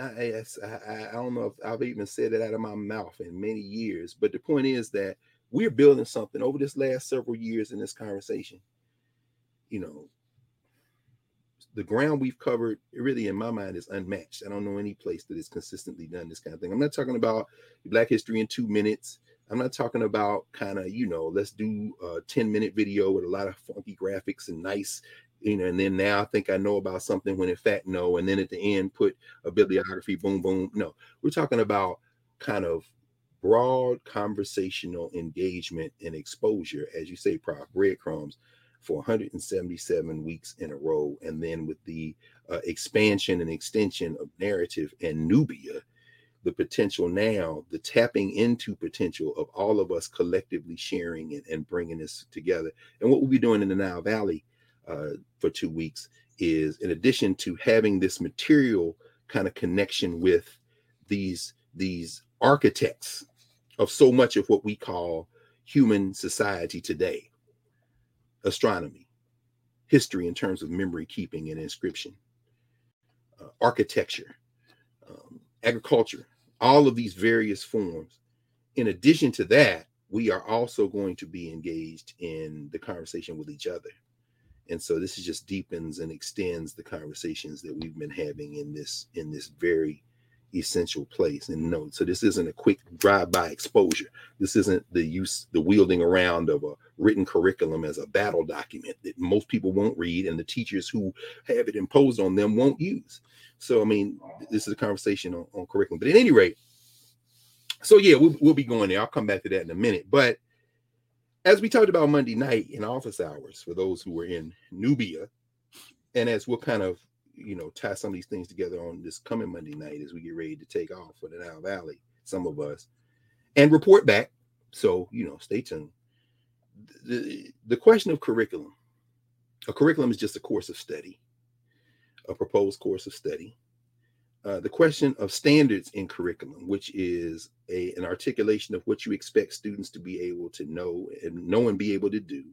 I, I, I don't know if I've even said it out of my mouth in many years, but the point is that we're building something over this last several years in this conversation. You know, the ground we've covered, really, in my mind, is unmatched. I don't know any place that has consistently done this kind of thing. I'm not talking about Black history in two minutes. I'm not talking about kind of, you know, let's do a 10 minute video with a lot of funky graphics and nice you know, and then now I think I know about something when in fact no, and then at the end put a bibliography, boom, boom. No, we're talking about kind of broad conversational engagement and exposure, as you say, Prof. Breadcrumbs for 177 weeks in a row, and then with the uh, expansion and extension of narrative and Nubia, the potential now, the tapping into potential of all of us collectively sharing and, and bringing this together. And what we'll be doing in the Nile Valley uh, for two weeks is in addition to having this material kind of connection with these these architects of so much of what we call human society today astronomy history in terms of memory keeping and inscription uh, architecture um, agriculture all of these various forms. In addition to that we are also going to be engaged in the conversation with each other and so this is just deepens and extends the conversations that we've been having in this in this very essential place. And no so this isn't a quick drive-by exposure. This isn't the use the wielding around of a written curriculum as a battle document that most people won't read and the teachers who have it imposed on them won't use. So i mean this is a conversation on, on curriculum. But at any rate so yeah we'll, we'll be going there. I'll come back to that in a minute. But as we talked about Monday night in office hours for those who were in Nubia, and as we'll kind of you know tie some of these things together on this coming Monday night as we get ready to take off for the Nile Valley, some of us, and report back. So you know, stay tuned. The, the question of curriculum. A curriculum is just a course of study, a proposed course of study. Uh, the question of standards in curriculum, which is a, an articulation of what you expect students to be able to know and know and be able to do.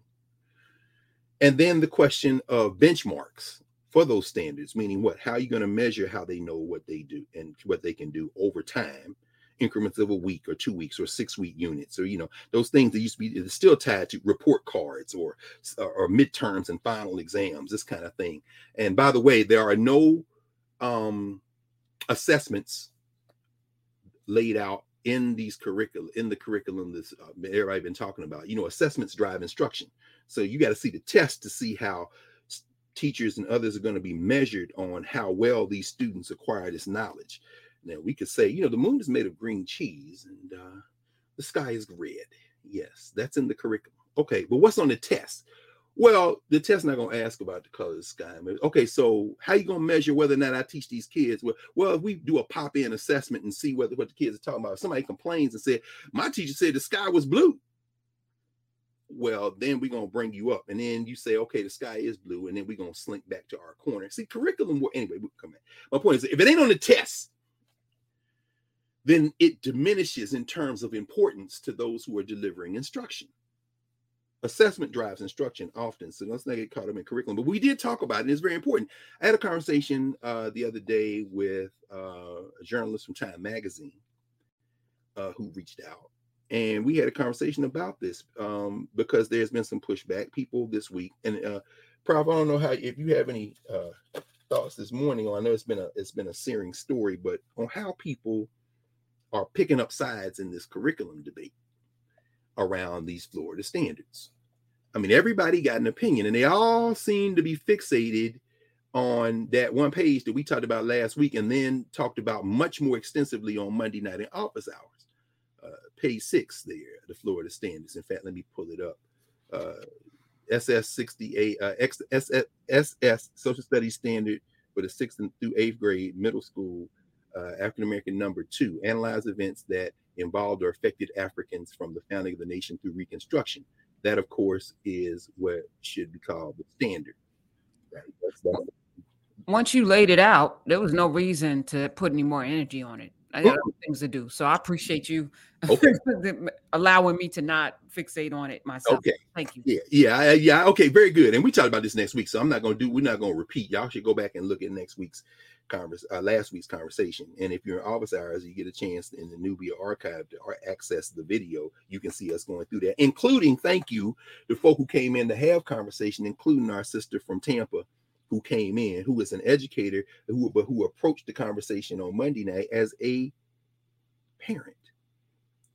And then the question of benchmarks for those standards, meaning what? How are you going to measure how they know what they do and what they can do over time, increments of a week or two weeks or six week units, or you know those things that used to be still tied to report cards or or midterms and final exams, this kind of thing. And by the way, there are no um, assessments laid out in these curriculum in the curriculum that's uh, everybody been talking about. You know assessments drive instruction. So you got to see the test to see how teachers and others are going to be measured on how well these students acquire this knowledge. Now we could say you know the moon is made of green cheese and uh, the sky is red. Yes that's in the curriculum. Okay but what's on the test well, the test's not gonna ask about the color of the sky. Okay, so how you gonna measure whether or not I teach these kids? Well, well, if we do a pop-in assessment and see whether what the kids are talking about. If somebody complains and said, My teacher said the sky was blue. Well, then we're gonna bring you up, and then you say, okay, the sky is blue, and then we're gonna slink back to our corner. See, curriculum anyway, we'll come back. My point is if it ain't on the test, then it diminishes in terms of importance to those who are delivering instruction assessment drives instruction often. So let's not get caught up in curriculum. But we did talk about it, and it's very important. I had a conversation uh, the other day with uh, a journalist from Time Magazine uh, who reached out. And we had a conversation about this um, because there's been some pushback. People this week, and uh, Prof, I don't know how if you have any uh, thoughts this morning. Or I know it's been a it's been a searing story, but on how people are picking up sides in this curriculum debate around these Florida standards. I mean, everybody got an opinion, and they all seem to be fixated on that one page that we talked about last week and then talked about much more extensively on Monday night in office hours. page six there, the Florida standards. In fact, let me pull it up. Uh, SS 68, uh, SS, SS Social Studies Standard for the sixth and through eighth grade middle school, uh, African American number two, analyze events that involved or affected Africans from the founding of the nation through Reconstruction. That, of course, is what should be called the standard. Right? Once you laid it out, there was no reason to put any more energy on it. I got other things to do. So I appreciate you okay. allowing me to not fixate on it myself. Okay. Thank you. Yeah. Yeah. Yeah. Okay. Very good. And we talked about this next week. So I'm not going to do, we're not going to repeat. Y'all should go back and look at next week's converse, uh, last week's conversation. And if you're in office hours, you get a chance in the Nubia archive to access the video. You can see us going through that, including thank you to folk who came in to have conversation, including our sister from Tampa who came in, who is an educator, who but who approached the conversation on Monday night as a parent,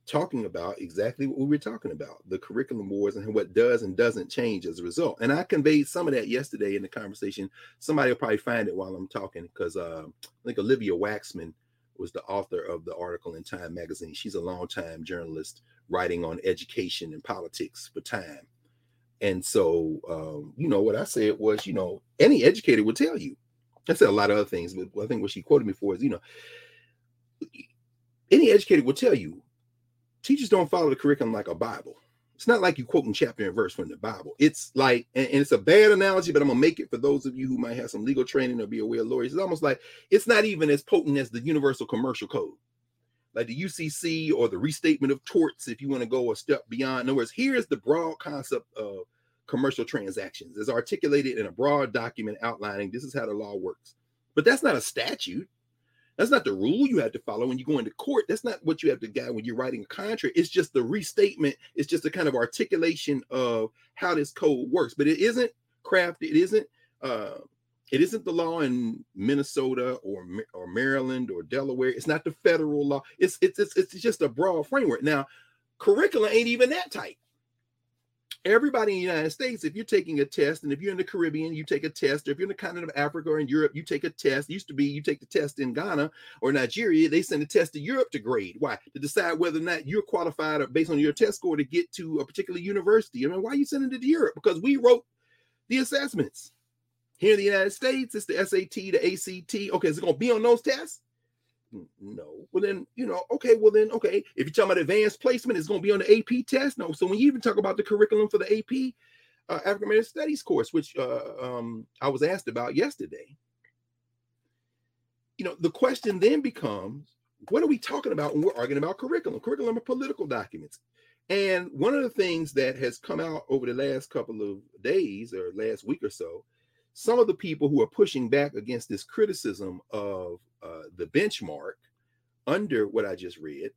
talking about exactly what we were talking about, the curriculum wars and what does and doesn't change as a result. And I conveyed some of that yesterday in the conversation. Somebody will probably find it while I'm talking because uh, I think Olivia Waxman was the author of the article in Time magazine. She's a longtime journalist writing on education and politics for Time. And so, um, you know, what I said was, you know, any educator would tell you. I said a lot of other things, but I think what she quoted me for is, you know, any educator would tell you teachers don't follow the curriculum like a Bible. It's not like you quoting chapter and verse from the Bible. It's like, and, and, it's a bad analogy, but I'm gonna make it for those of you who might have some legal training or be aware of lawyers. It's almost like it's not even as potent as the Universal Commercial Code, like the UCC or the Restatement of Torts. If you want to go a step beyond, in other words, here is the broad concept of commercial transactions, as articulated in a broad document outlining this is how the law works. But that's not a statute. That's not the rule you have to follow when you go into court. That's not what you have to guide when you're writing a contract. It's just the restatement. It's just a kind of articulation of how this code works. But it isn't crafted. It isn't. Uh, it isn't the law in Minnesota or or Maryland or Delaware. It's not the federal law. It's it's it's, it's just a broad framework. Now, curriculum ain't even that tight everybody in the United States, if you're taking a test, and if you're in the Caribbean, you take a test, or if you're in the continent of Africa or in Europe, you take a test. It used to be you take the test in Ghana or Nigeria, they send a test to Europe to grade. Why? To decide whether or not you're qualified or based on your test score to get to a particular university. I mean, why are you sending it to Europe? Because we wrote the assessments. Here in the United States, it's the SAT, the ACT. Okay, is it going to be on those tests? No. Well, then, you know, okay, well, then, okay. If you're talking about advanced placement, it's going to be on the AP test. No. So when you even talk about the curriculum for the AP uh, African American Studies course, which uh, um, I was asked about yesterday, you know, the question then becomes what are we talking about when we're arguing about curriculum? Curriculum are political documents. And one of the things that has come out over the last couple of days or last week or so some of the people who are pushing back against this criticism of uh, the benchmark under what I just read,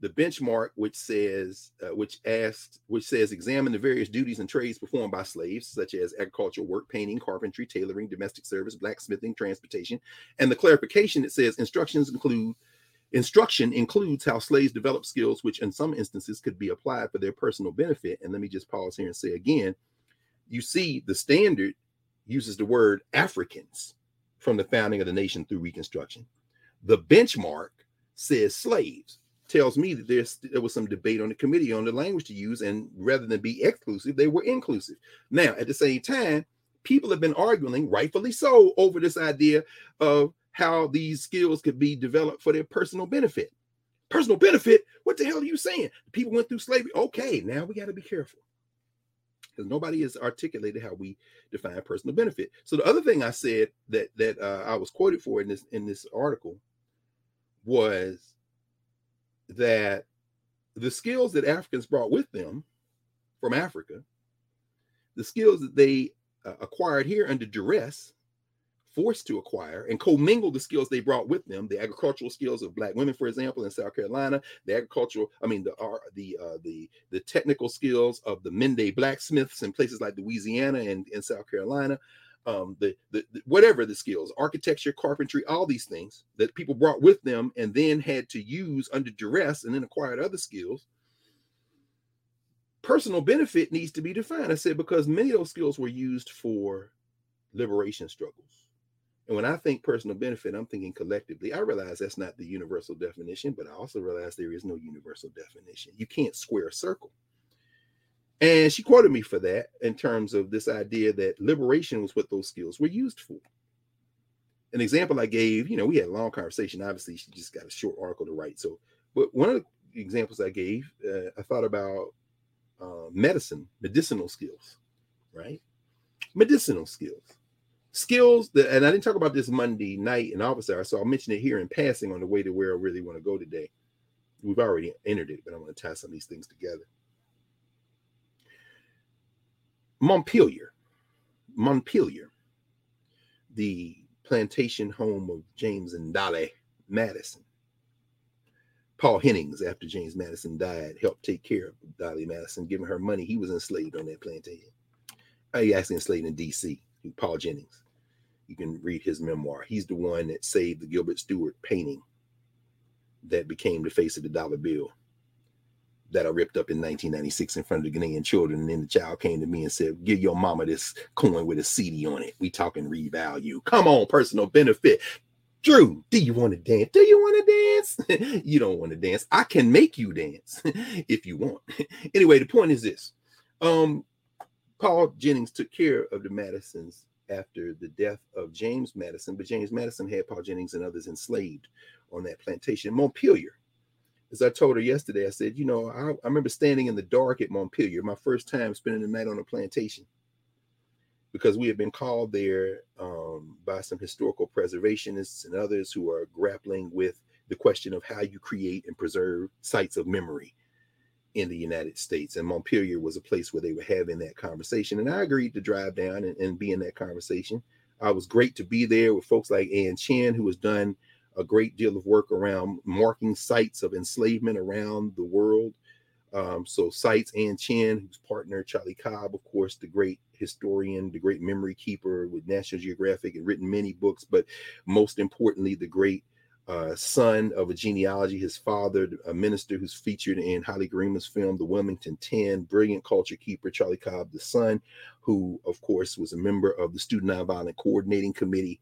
the benchmark which says, uh, which asks, which says, examine the various duties and trades performed by slaves, such as agricultural work, painting, carpentry, tailoring, domestic service, blacksmithing, transportation, and the clarification it says instructions include instruction includes how slaves develop skills which in some instances could be applied for their personal benefit and let me just pause here and say again you see the standard uses the word Africans from the founding of the nation through Reconstruction. The benchmark says slaves. Tells me that there's there was some debate on the committee on the language to use, and rather than be exclusive, they were inclusive. Now, at the same time, people have been arguing, rightfully so, over this idea of how these skills could be developed for their personal benefit. Personal benefit? What the hell are you saying? People went through slavery. Okay, now we got to be careful because nobody has articulated how we define personal benefit. So the other thing I said that that uh, I was quoted for in this in this article was that the skills that Africans brought with them from Africa, the skills that they uh, acquired here under duress forced to acquire and commingle the skills they brought with them the agricultural skills of black women for example in south carolina the agricultural i mean the uh, the uh, the the technical skills of the mende blacksmiths in places like louisiana and in south carolina um, the, the, the whatever the skills architecture carpentry all these things that people brought with them and then had to use under duress and then acquired other skills personal benefit needs to be defined. I said because many of those skills were used for liberation struggles And when I think personal benefit, I'm thinking collectively. I realize that's not the universal definition, but I also realize there is no universal definition. You can't square a circle. And she quoted me for that in terms of this idea that liberation was what those skills were used for. An example I gave, you know, we had a long conversation. Obviously, she just got a short article to write. So, but one of the examples I gave, uh, I thought about uh, medicine, medicinal skills, right? Medicinal skills skills that, and I didn't talk about this Monday night in office hour, so I'll mention it here in passing on the way to where I really want to go today. We've already entered it, but I want to tie some of these things together. Montpelier, Montpelier, the plantation home of James and Dolly Madison. Paul Hennings, after James Madison died, helped take care of Dolly Madison, giving her money. He was enslaved on that plantation. He actually enslaved in D.C. Paul Jennings. You can read his memoir. He's the one that saved the Gilbert Stuart painting that became the face of the dollar bill that I ripped up in 1996 in front of the Ghanaian children. And then the child came to me and said, Give your mama this coin with a CD on it. We talking revalue. Come on, personal benefit. Drew, do you want to dance? Do you want to dance? you don't want to dance. I can make you dance if you want. anyway, the point is this. Um, Paul Jennings took care of the Madisons after the death of James Madison, but James Madison had Paul Jennings and others enslaved on that plantation. Montpelier, as I told her yesterday, I said, you know, I, I remember standing in the dark at Montpelier, my first time spending the night on a plantation, because we had been called there um, by some historical preservationists and others who are grappling with the question of how you create and preserve sites of memory in the United States. And Montpelier was a place where they were having that conversation. And I agreed to drive down and, and be in that conversation. I was great to be there with folks like Ann Chin, who has done a great deal of work around marking sites of enslavement around the world. Um, so sites Ann Chin, whose partner Charlie Cobb, of course, the great historian, the great memory keeper with National Geographic and written many books, but most importantly, the great uh, son of a genealogy, his father, a minister who's featured in Holly Gerima's film, The Wilmington Ten, brilliant culture keeper, Charlie Cobb, the son, who, of course, was a member of the Student Nonviolent Coordinating Committee.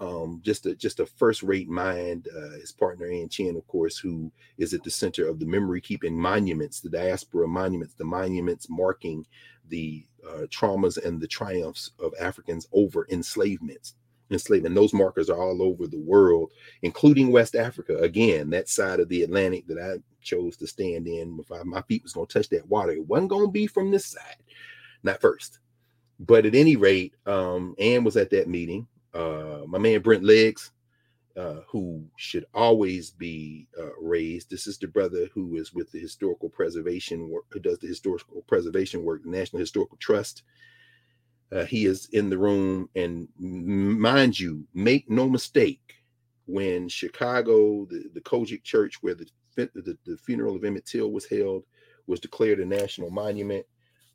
Um, just a just a first-rate mind. Uh, his partner Ann Chin, of course, who is at the center of the memory keeping monuments, the diaspora monuments, the monuments marking the uh, traumas and the triumphs of Africans over enslavement enslavement. Those markers are all over the world, including West Africa. Again, that side of the Atlantic that I chose to stand in. If I, my feet was going to touch that water, it wasn't going to be from this side, not first. But at any rate, um, Ann was at that meeting. Uh, my man Brent Legs, uh, who should always be uh, raised. This is the brother who is with the historical preservation work, who does the historical preservation work, the National Historical Trust. Uh, he is in the room, and mind you, make no mistake, when Chicago, the, the COGIC Church, where the, the, the funeral of Emmett Till was held, was declared a national monument.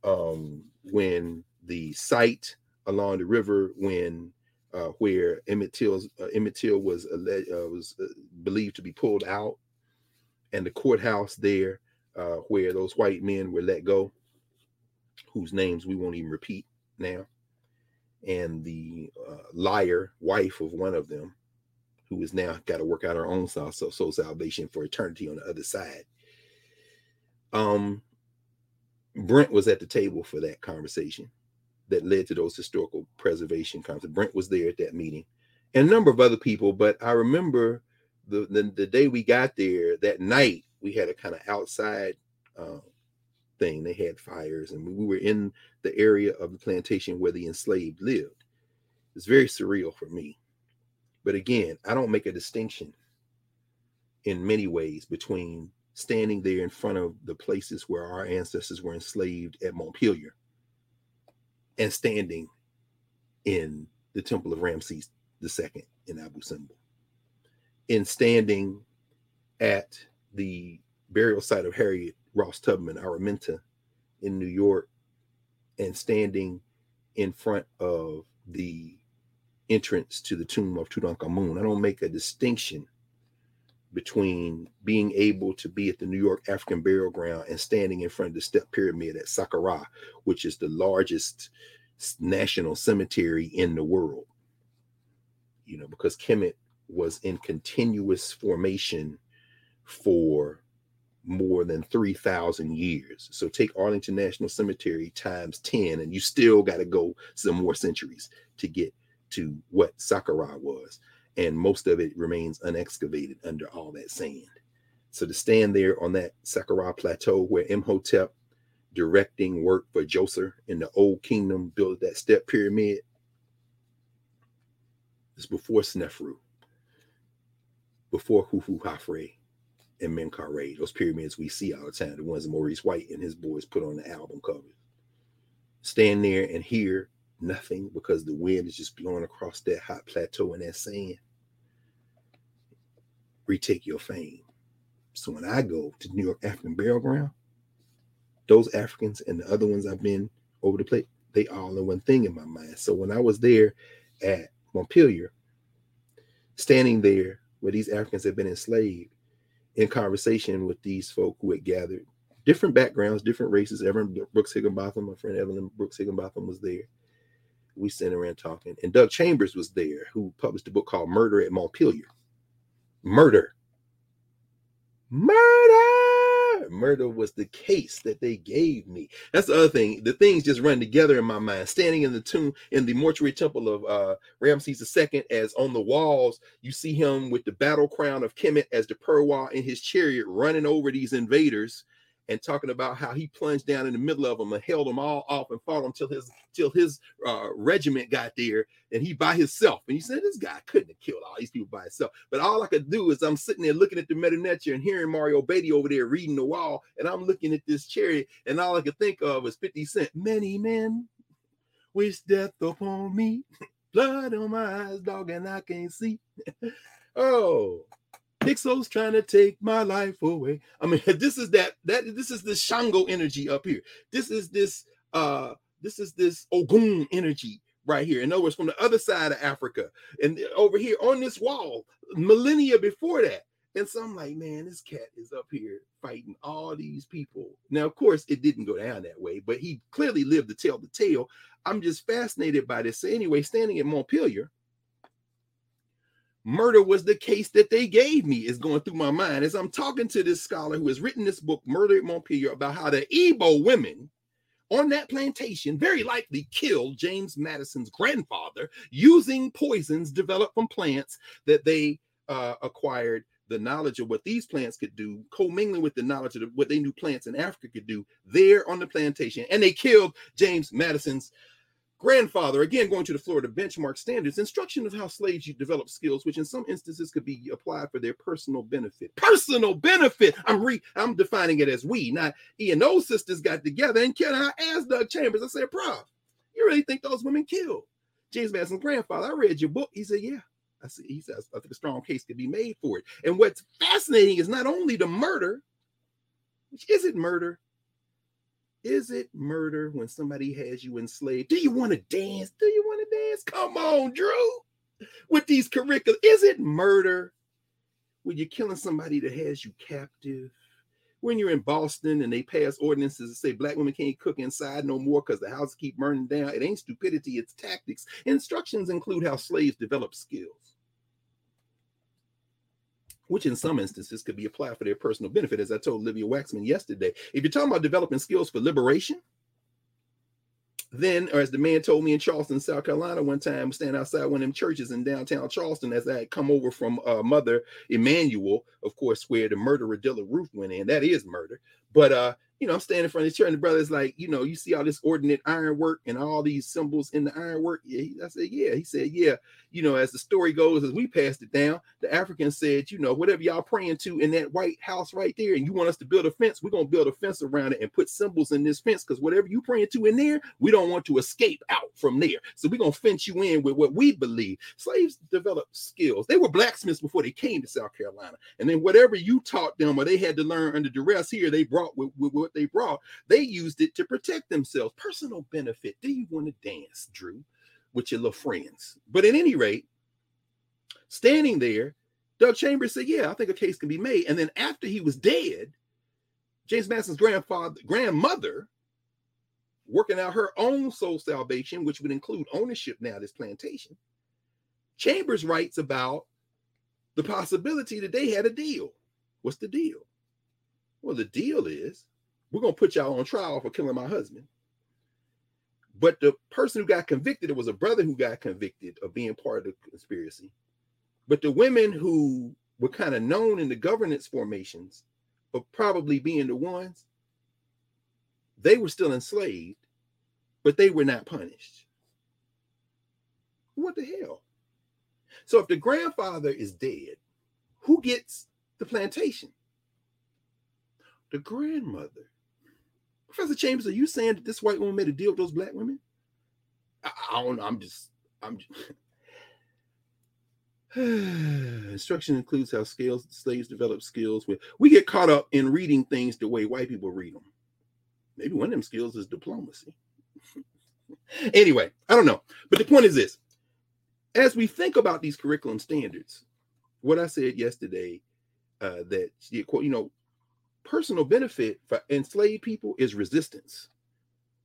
Um, when the site along the river, when uh, where Emmett Till's uh, Emmett Till was alleged, uh, was uh, believed to be pulled out, and the courthouse there, uh, where those white men were let go, whose names we won't even repeat now, and the uh, liar wife of one of them, who has now got to work out her own soul, soul salvation for eternity on the other side. Um, Brent was at the table for that conversation that led to those historical preservation concepts. Brent was there at that meeting, and a number of other people. But I remember the the, the day we got there that night, we had a kind of outside uh, thing. They had fires, and we were in the area of the plantation where the enslaved lived. It's very surreal for me. But again, I don't make a distinction in many ways between standing there in front of the places where our ancestors were enslaved at Montpelier and standing in the temple of Ramses II in Abu Simbel, in standing at the burial site of Harriet Ross Tubman, Araminta in New York, and standing in front of the entrance to the tomb of Tutankhamun. I don't make a distinction between being able to be at the New York African Burial Ground and standing in front of the Step Pyramid at Saqqara, which is the largest national cemetery in the world. you know, because Kemet was in continuous formation for more than 3,000 years. So take Arlington National Cemetery times 10, and you still got to go some more centuries to get to what Saqqara was. And most of it remains unexcavated under all that sand. So to stand there on that Saqqara plateau where Imhotep directing work for Djoser in the old kingdom built that step pyramid, is before Snefru, before Hufu Hafre, and Menkaure, those pyramids we see all the time, the ones that Maurice White and his boys put on the album covers. Stand there and hear nothing because the wind is just blowing across that hot plateau and that sand. Retake your fame. So when I go to New York African Burial Ground, those Africans and the other ones I've been over the place, they all in one thing in my mind. So when I was there at Montpelier, standing there where these Africans had been enslaved, in conversation with these folk who had gathered different backgrounds, different races. Evan Brooks Higginbotham, my friend Evelyn Brooks Higginbotham was there. We sat around talking, and Doug Chambers was there, who published a book called Murder at Montpelier. Murder. Murder murder was the case that they gave me. That's the other thing. The things just run together in my mind. Standing in the tomb in the mortuary temple of uh, Ramses II, as on the walls, you see him with the battle crown of Kemet as the Perwa in his chariot running over these invaders and talking about how he plunged down in the middle of them and held them all off and fought until his till his uh, regiment got there and he by himself. And he said, This guy couldn't have killed all these people by himself. But all I could do is I'm sitting there looking at the Medu Neter and hearing Mario Beatty over there reading the wall, and I'm looking at this chariot, and all I could think of was 50 Cent. Many men wish death upon me, blood on my eyes, dog, and I can't see. oh, Pixels trying to take my life away. I mean, this is that that this is the Shango energy up here. This is this uh this is this Ogun energy right here. In other words, from the other side of Africa and over here on this wall, millennia before that. And so I'm like, man, this cat is up here fighting all these people. Now, of course, it didn't go down that way, but he clearly lived to tell the tale. I'm just fascinated by this. So, anyway, standing at Montpelier, murder was the case that they gave me is going through my mind as I'm talking to this scholar who has written this book, Murder at Montpelier, about how the Igbo women on that plantation very likely killed James Madison's grandfather using poisons developed from plants that they uh, acquired the knowledge of what these plants could do, commingling with the knowledge of what they knew plants in Africa could do there on the plantation. And they killed James Madison's grandfather, again, going to the Florida benchmark standards, instruction of how slaves develop skills, which in some instances could be applied for their personal benefit. Personal benefit. I'm re I'm defining it as we, not E and O sisters got together. And can I ask Doug Chambers? I said, Prof, you really think those women killed James Madison's grandfather? I read your book. He said, Yeah. I said, he says, I think a strong case could be made for it. And what's fascinating is not only the murder, which isn't murder, is it murder when somebody has you enslaved? Do you want to dance? Do you want to dance? Come on, Drew. With these curricula, is it murder when you're killing somebody that has you captive? When you're in Boston and they pass ordinances that say black women can't cook inside no more because the houses keep burning down, it ain't stupidity, it's tactics. Instructions include how slaves develop skills which in some instances could be applied for their personal benefit, as I told Livia Waxman yesterday. If you're talking about developing skills for liberation, then, or as the man told me in Charleston, South Carolina, one time, standing outside one of them churches in downtown Charleston, as I had come over from uh, Mother Emanuel, of course, where the murderer Dilla Ruth went in. That is murder. But uh, you know, I'm standing in front of the church, and the brother's like, you know, you see all this ordinate ironwork and all these symbols in the ironwork. Yeah, I said, yeah. He said, yeah. You know, as the story goes, as we passed it down, the African said, you know, whatever y'all praying to in that white house right there, and you want us to build a fence, we're gonna build a fence around it and put symbols in this fence because whatever you praying to in there, we don't want to escape out from there. So we're gonna fence you in with what we believe. Slaves developed skills. They were blacksmiths before they came to South Carolina, and then whatever you taught them or they had to learn under duress here, they brought with, with what they brought. They used it to protect themselves. Personal benefit. Do you want to dance, Drew, with your little friends? But at any rate, standing there, Doug Chambers said, Yeah, I think a case can be made. And then after he was dead, James Madison's grandfather, grandmother, working out her own soul salvation, which would include ownership now, this plantation, Chambers writes about the possibility that they had a deal. What's the deal? Well, the deal is we're going to put y'all on trial for killing my husband. But the person who got convicted, it was a brother who got convicted of being part of the conspiracy. But the women who were kind of known in the governance formations of probably being the ones, they were still enslaved, but they were not punished. What the hell? So if the grandfather is dead, who gets the plantation? The grandmother. Professor Chambers, are you saying that this white woman made a deal with those black women? I, I don't know. I'm just, I'm just. Instruction includes how scales slaves develop skills. With we get caught up in reading things the way white people read them. Maybe one of them skills is diplomacy. anyway, I don't know. But the point is this: as we think about these curriculum standards, what I said yesterday, uh, that you know, personal benefit for enslaved people is resistance.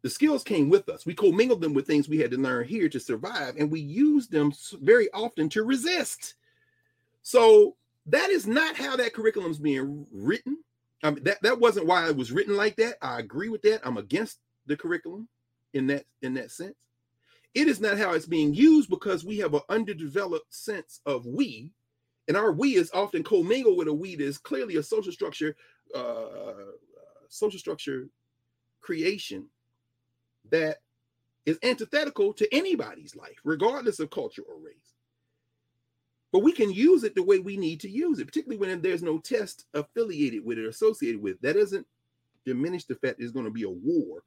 The skills came with us. We commingled them with things we had to learn here to survive, and we used them very often to resist. So that is not how that curriculum is being written. I mean, that, that wasn't why it was written like that. I agree with that. I'm against the curriculum in that in that sense. It is not how it's being used because we have an underdeveloped sense of we, and our we is often commingled with a we that is clearly a social structure uh, social structure creation that is antithetical to anybody's life, regardless of culture or race. But we can use it the way we need to use it, particularly when there's no test affiliated with it or associated with. That doesn't diminish the fact there's going to be a war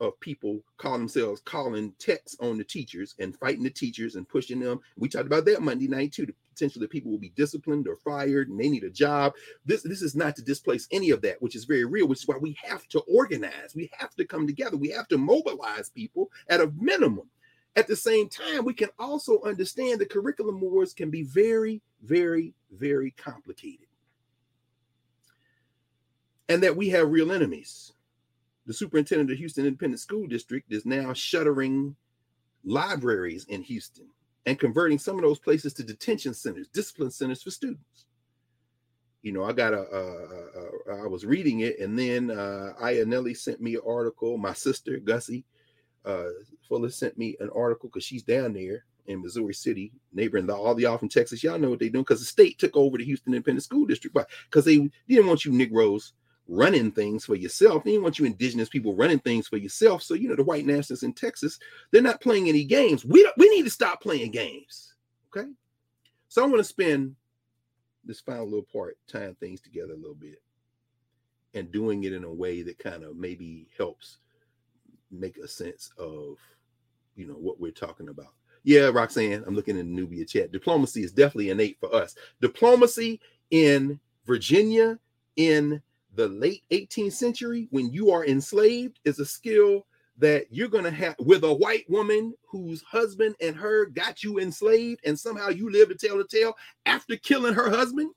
of people calling themselves calling texts on the teachers and fighting the teachers and pushing them. We talked about that Monday night too. The that people will be disciplined or fired and they need a job. This this is not to displace any of that, which is very real. Which is why we have to organize. We have to come together. We have to mobilize people at a minimum. At the same time, we can also understand the curriculum wars can be very, very, very complicated, and that we have real enemies the superintendent of Houston Independent School District is now shuttering libraries in Houston and converting some of those places to detention centers, discipline centers for students. You know, I got a, a, a I was reading it, and then uh, Ianelli sent me an article. My sister Gussie uh, Fuller sent me an article because she's down there in Missouri City, neighboring all the y'all from Texas. Y'all know what they're doing because the state took over the Houston Independent School District, because they didn't want you Negroes running things for yourself. They didn't want you indigenous people running things for yourself. So, you know, the white nationalists in Texas, they're not playing any games. We, we need to stop playing games. Okay. So I want to spend this final little part tying things together a little bit and doing it in a way that kind of maybe helps make a sense of, you know, what we're talking about. Yeah, Roxanne, I'm looking in the Nubia chat. Diplomacy is definitely innate for us. Diplomacy in Virginia, in the late 18th century when you are enslaved is a skill that you're going to have with a white woman whose husband and her got you enslaved and somehow you live to tell the tale after killing her husband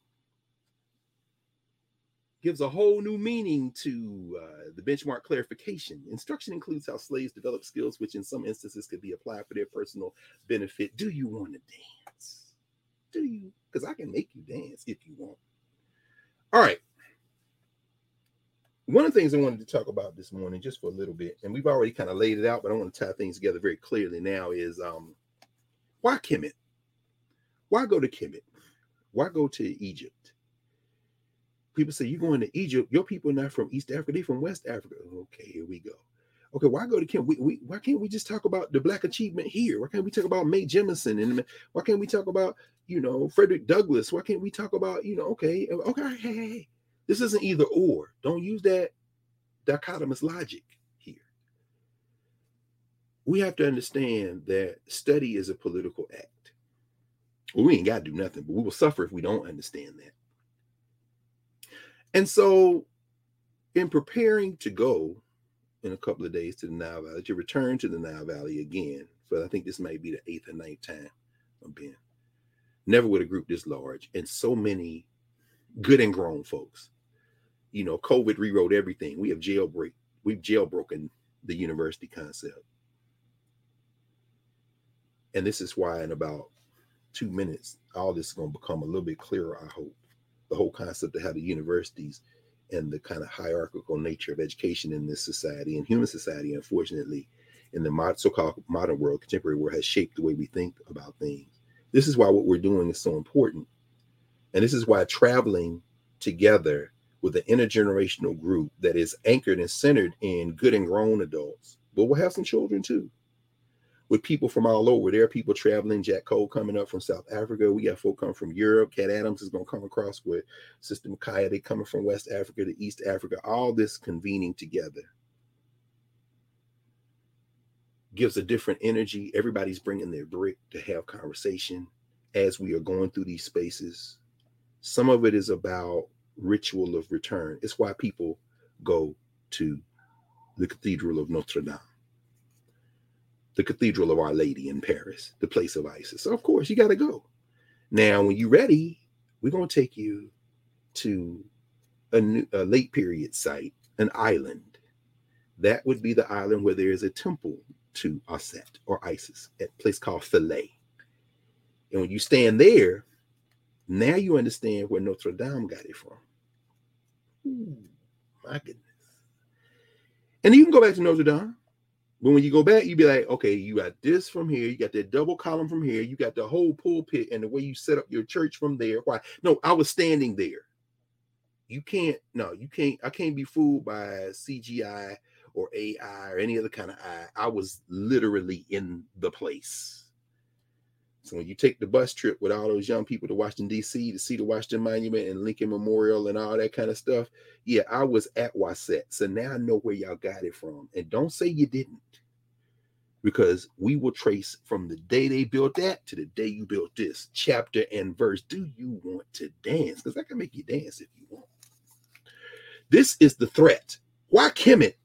gives a whole new meaning to uh, the benchmark clarification. Instruction includes how slaves develop skills, which in some instances could be applied for their personal benefit. Do you want to dance? Do you? Because I can make you dance if you want. All right one of the things I wanted to talk about this morning, just for a little bit, and we've already kind of laid it out, but I want to tie things together very clearly now, is um, why Kemet? Why go to Kemet? Why go to Egypt? People say you're going to Egypt. Your people are not from East Africa; they're from West Africa. Okay, here we go. Okay, why go to Kemet? We, we, why can't we just talk about the black achievement here? Why can't we talk about Mae Jemison and why can't we talk about you know Frederick Douglass? Why can't we talk about you know okay okay hey, hey, hey this isn't either or. Don't use that dichotomous logic here. We have to understand that study is a political act. Well, we ain't got to do nothing, but we will suffer if we don't understand that. And so, in preparing to go in a couple of days to the Nile Valley, to return to the Nile Valley again, but I think this might be the eighth or ninth time I've been. Never with a group this large and so many good and grown folks you know, COVID rewrote everything. We have jailbreak, we've jailbroken the university concept. And this is why in about two minutes, all this is going to become a little bit clearer, I hope. The whole concept of how the universities and the kind of hierarchical nature of education in this society and human society, unfortunately, in the so-called modern world, contemporary world, has shaped the way we think about things. This is why what we're doing is so important. And this is why traveling together with an intergenerational group that is anchored and centered in good and grown adults, but we'll have some children too. With people from all over, there are people traveling. Jack Cole coming up from South Africa. We got folk coming from Europe. Cat Adams is going to come across with Sister Micaiah. They coming from West Africa to East Africa. All this convening together gives a different energy. Everybody's bringing their brick to have conversation as we are going through these spaces. Some of it is about ritual of return. It's why people go to the Cathedral of Notre Dame, the Cathedral of Our Lady in Paris, the place of Isis. So, of course, you got to go. Now, when you're ready, we're going to take you to a, new, a late period site, an island. That would be the island where there is a temple to Aset or Isis, at a place called Philae. And when you stand there, now you understand where Notre Dame got it from. Ooh, my goodness. And you can go back to Notre Dame. But when you go back, you be like, okay, you got this from here, you got that double column from here, you got the whole pulpit and the way you set up your church from there. Why? No, I was standing there. You can't, no, you can't, I can't be fooled by CGI or AI or any other kind of eye. I was literally in the place. So when you take the bus trip with all those young people to Washington D.C. to see the Washington Monument and Lincoln Memorial and all that kind of stuff, yeah, I was at Waset. So now I know where y'all got it from, and don't say you didn't, because we will trace from the day they built that to the day you built this chapter and verse. Do you want to dance? Because I can make you dance if you want. This is the threat. Why Kemet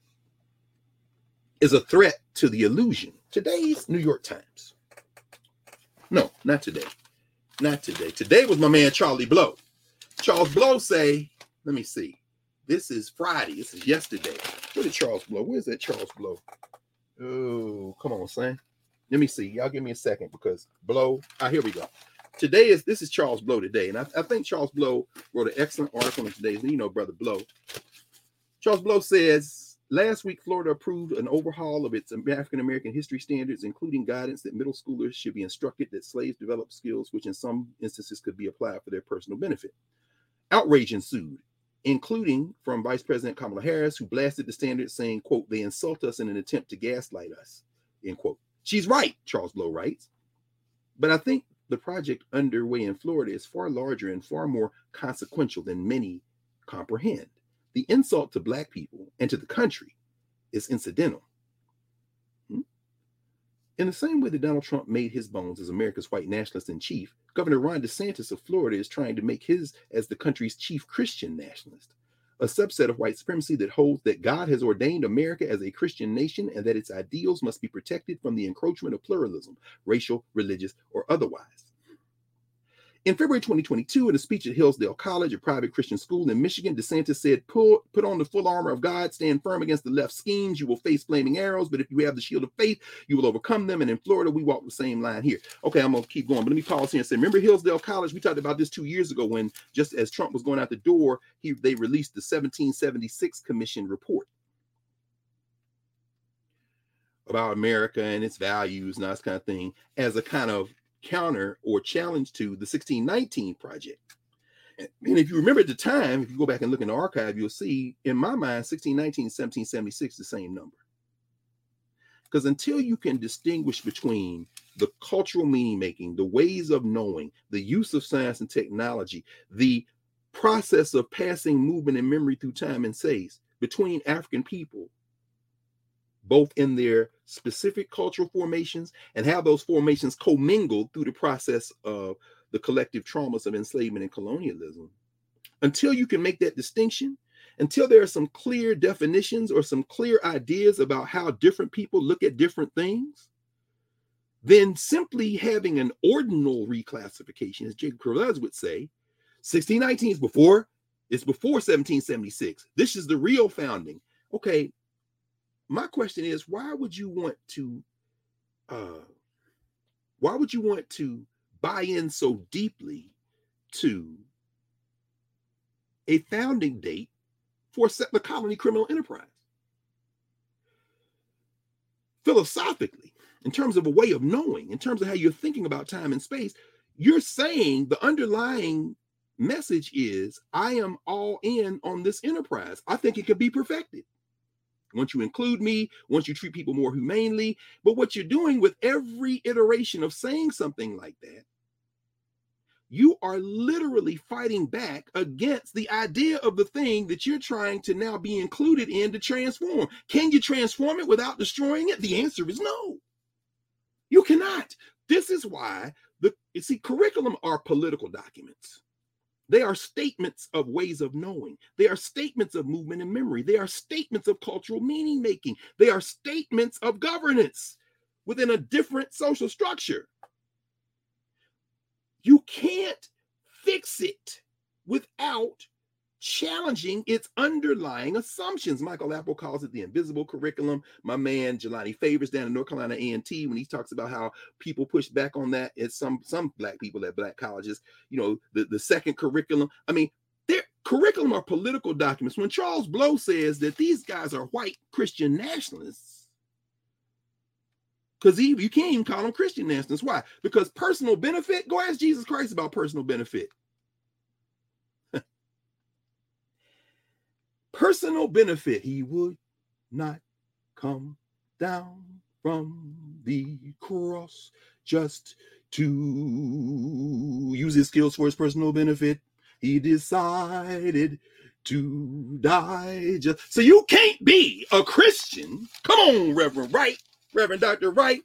is a threat to the illusion. Today's New York Times. No, not today. Not today. Today was my man Charlie Blow. Charles Blow say, let me see. This is Friday. This is yesterday. Where did Charles Blow? Where's that Charles Blow? Oh, come on, son. Let me see. Y'all give me a second because Blow. Ah, here we go. Today is this is Charles Blow today, and I, I think Charles Blow wrote an excellent article in today's. You know, brother Blow. Charles Blow says Last week, Florida approved an overhaul of its African American history standards, including guidance that middle schoolers should be instructed that slaves developed skills which, in some instances, could be applied for their personal benefit. Outrage ensued, including from Vice President Kamala Harris, who blasted the standards, saying, "quote They insult us in an attempt to gaslight us." End quote. She's right, Charles Blow writes, but I think the project underway in Florida is far larger and far more consequential than many comprehend. The insult to Black people and to the country is incidental. Hmm? In the same way that Donald Trump made his bones as America's white nationalist in chief, Governor Ron DeSantis of Florida is trying to make his as the country's chief Christian nationalist, a subset of white supremacy that holds that God has ordained America as a Christian nation and that its ideals must be protected from the encroachment of pluralism, racial, religious, or otherwise. In February 2022, in a speech at Hillsdale College, a private Christian school in Michigan, DeSantis said, Pull, Put on the full armor of God, stand firm against the left schemes. You will face flaming arrows, but if you have the shield of faith, you will overcome them. And in Florida, we walk the same line here. Okay, I'm going to keep going, but let me pause here and say, Remember Hillsdale College? We talked about this two years ago when, just as Trump was going out the door, he, they released the 1776 Commission report about America and its values and that kind of thing as a kind of counter or challenge to the 1619 project. And, if you remember at the time, if you go back and look in the archive, you'll see in my mind, 1619 1776, the same number. Because until you can distinguish between the cultural meaning making, the ways of knowing, the use of science and technology, the process of passing movement and memory through time and space between African people both in their specific cultural formations and how those formations commingled through the process of the collective traumas of enslavement and colonialism. Until you can make that distinction, until there are some clear definitions or some clear ideas about how different people look at different things, then simply having an ordinal reclassification, as Jacob Cortez would say, 1619 is before, it's before 1776. This is the real founding. Okay, my question is why would you want to uh why would you want to buy in so deeply to a founding date for the colony criminal enterprise. Philosophically, in terms of a way of knowing, in terms of how you're thinking about time and space, you're saying the underlying message is I am all in on this enterprise. I think it could be perfected. Once you include me, once you treat people more humanely. But what you're doing with every iteration of saying something like that you are literally fighting back against the idea of the thing that you're trying to now be included in to transform. Can you transform it without destroying it? The answer is no. You cannot. This is why the see curriculum are political documents. They are statements of ways of knowing. They are statements of movement and memory. They are statements of cultural meaning making. They are statements of governance within a different social structure. You can't fix it without challenging its underlying assumptions. Michael Apple calls it the invisible curriculum. My man Jelani Favors down in North Carolina A&T when he talks about how people push back on that at some some black people at black colleges, you know, the, the second curriculum. I mean, their curriculum are political documents. When Charles Blow says that these guys are white Christian nationalists, because you can't even call them Christian nationalists. Why? Because personal benefit. Go ask Jesus Christ about personal benefit. Personal benefit. He would not come down from the cross just to use his skills for his personal benefit. He decided to die just so you can't be a Christian. Come on, Reverend Wright. Reverend Dr. Wright.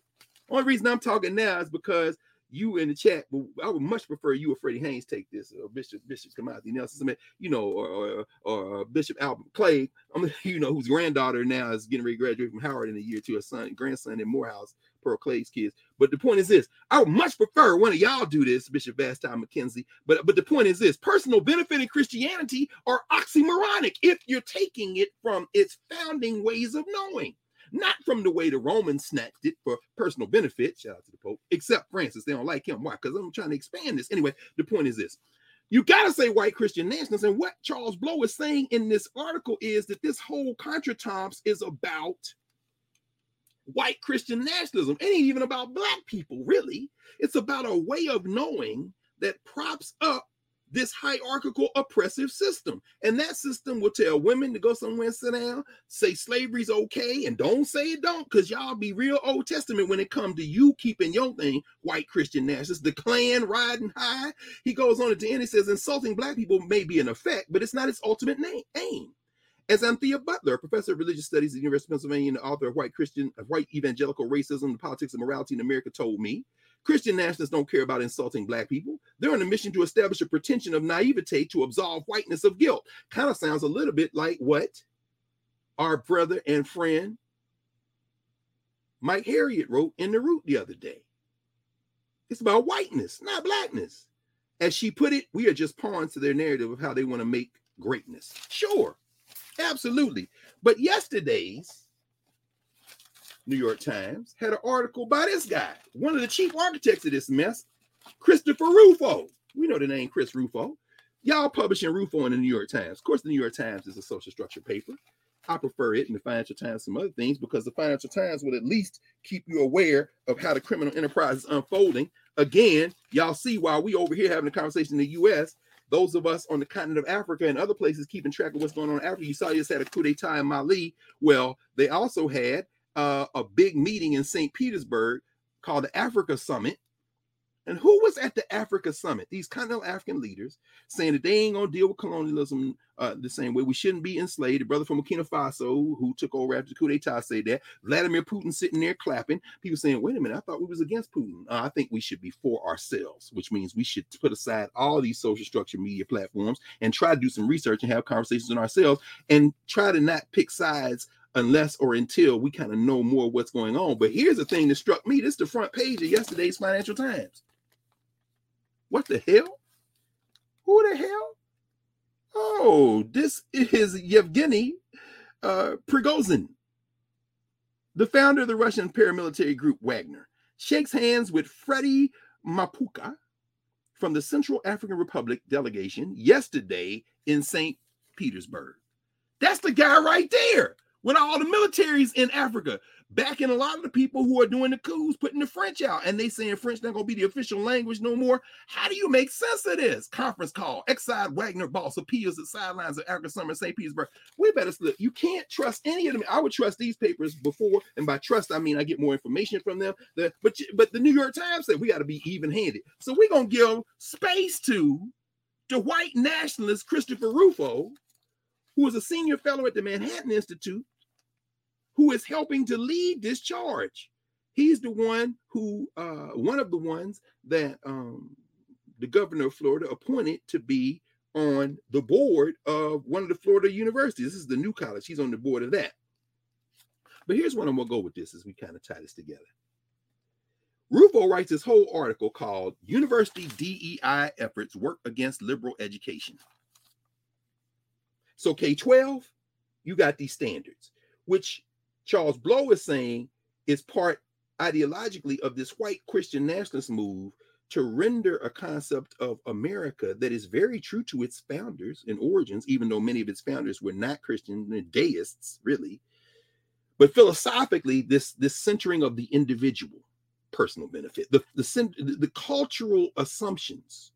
Only reason I'm talking now is because you in the chat, but I would much prefer you or Freddie Haynes take this, or Bishop Bishop Kamasi Nelson, you know, or or, or uh, Bishop Albert Clay, I'm, you know, whose granddaughter now is getting ready to graduate from Howard in a year to a son, grandson in Morehouse, Pearl Clay's kids. But the point is this: I would much prefer one of y'all do this, Bishop Vashti McKenzie. But but the point is this: personal benefit and Christianity are oxymoronic if you're taking it from its founding ways of knowing not from the way the Romans snatched it for personal benefit. Shout out to the Pope, except Francis. They don't like him. Why? Because I'm trying to expand this. Anyway, the point is this. You got to say white Christian nationalists. And what Charles Blow is saying in this article is that this whole contretemps is about white Christian nationalism. It ain't even about black people, really. It's about a way of knowing that props up this hierarchical oppressive system. And that system will tell women to go somewhere and sit down, say slavery's okay, and don't say it don't, because y'all be real Old Testament when it comes to you keeping your thing, white Christian nationalists, the Klan riding high. He goes on at the end, he says, insulting black people may be an effect, but it's not its ultimate name, aim. As Anthea Butler, professor of religious studies at the University of Pennsylvania and author of White Christian, of White Evangelical Racism, the Politics of Morality in America, told me, Christian nationalists don't care about insulting black people. They're on a mission to establish a pretension of naivete to absolve whiteness of guilt. Kind of sounds a little bit like what our brother and friend Mike Harriot wrote in The Root the other day. It's about whiteness, not blackness. As she put it, we are just pawns to their narrative of how they want to make greatness. Sure, absolutely. But yesterday's New York Times had an article by this guy, one of the chief architects of this mess, Christopher Rufo. We know the name Chris Rufo. Y'all publishing Rufo in the New York Times. Of course, the New York Times is a social structure paper. I prefer it in the Financial Times, some other things, because the Financial Times will at least keep you aware of how the criminal enterprise is unfolding. Again, y'all see why we over here having a conversation in the U.S., those of us on the continent of Africa and other places keeping track of what's going on in Africa. You saw you just had a coup d'etat in Mali. Well, they also had uh, a big meeting in St. Petersburg called the Africa Summit. And who was at the Africa Summit? These continental African leaders saying that they ain't gonna deal with colonialism uh, the same way. We shouldn't be enslaved. The brother from Burkina Faso who took over after the coup d'etat said that. Vladimir Putin sitting there clapping. People saying, "Wait a minute, I thought we was against Putin." Uh, I think we should be for ourselves, which means we should put aside all these social structure media platforms and try to do some research and have conversations on ourselves and try to not pick sides unless or until we kind of know more what's going on. But here's the thing that struck me. This is the front page of yesterday's Financial Times. What the hell? Who the hell? Oh, this is Yevgeny uh, Prigozhin, the founder of the Russian paramilitary group Wagner, shakes hands with Freddy Mapouka, from the Central African Republic delegation yesterday in St. Petersburg. That's the guy right there with all the militaries in Africa, backing a lot of the people who are doing the coups, putting the French out, and they saying French not gonna be the official language no more. How do you make sense of this? Conference call. Exiled Wagner boss appeals at sidelines of Africa Summit St. Petersburg. We better slip. You can't trust any of them. I would trust these papers before, and by trust I mean I get more information from them. The, but but the New York Times said we got to be even-handed. So we're gonna give space to the white nationalist Christopher Rufo who is a senior fellow at the Manhattan Institute, who is helping to lead this charge. He's the one who, uh, one of the ones that um, the governor of Florida appointed to be on the board of one of the Florida universities. This is the new college. He's on the board of that. But here's what I'm gonna go with this as we kind of tie this together. Rufo writes this whole article called University DEI Efforts Work Against Liberal Education. So K 12, you got these standards, which Charles Blow is saying is part ideologically of this white Christian nationalist move to render a concept of America that is very true to its founders and origins, even though many of its founders were not Christian deists, really. But philosophically, this, this centering of the individual personal benefit, the, the, the cultural assumptions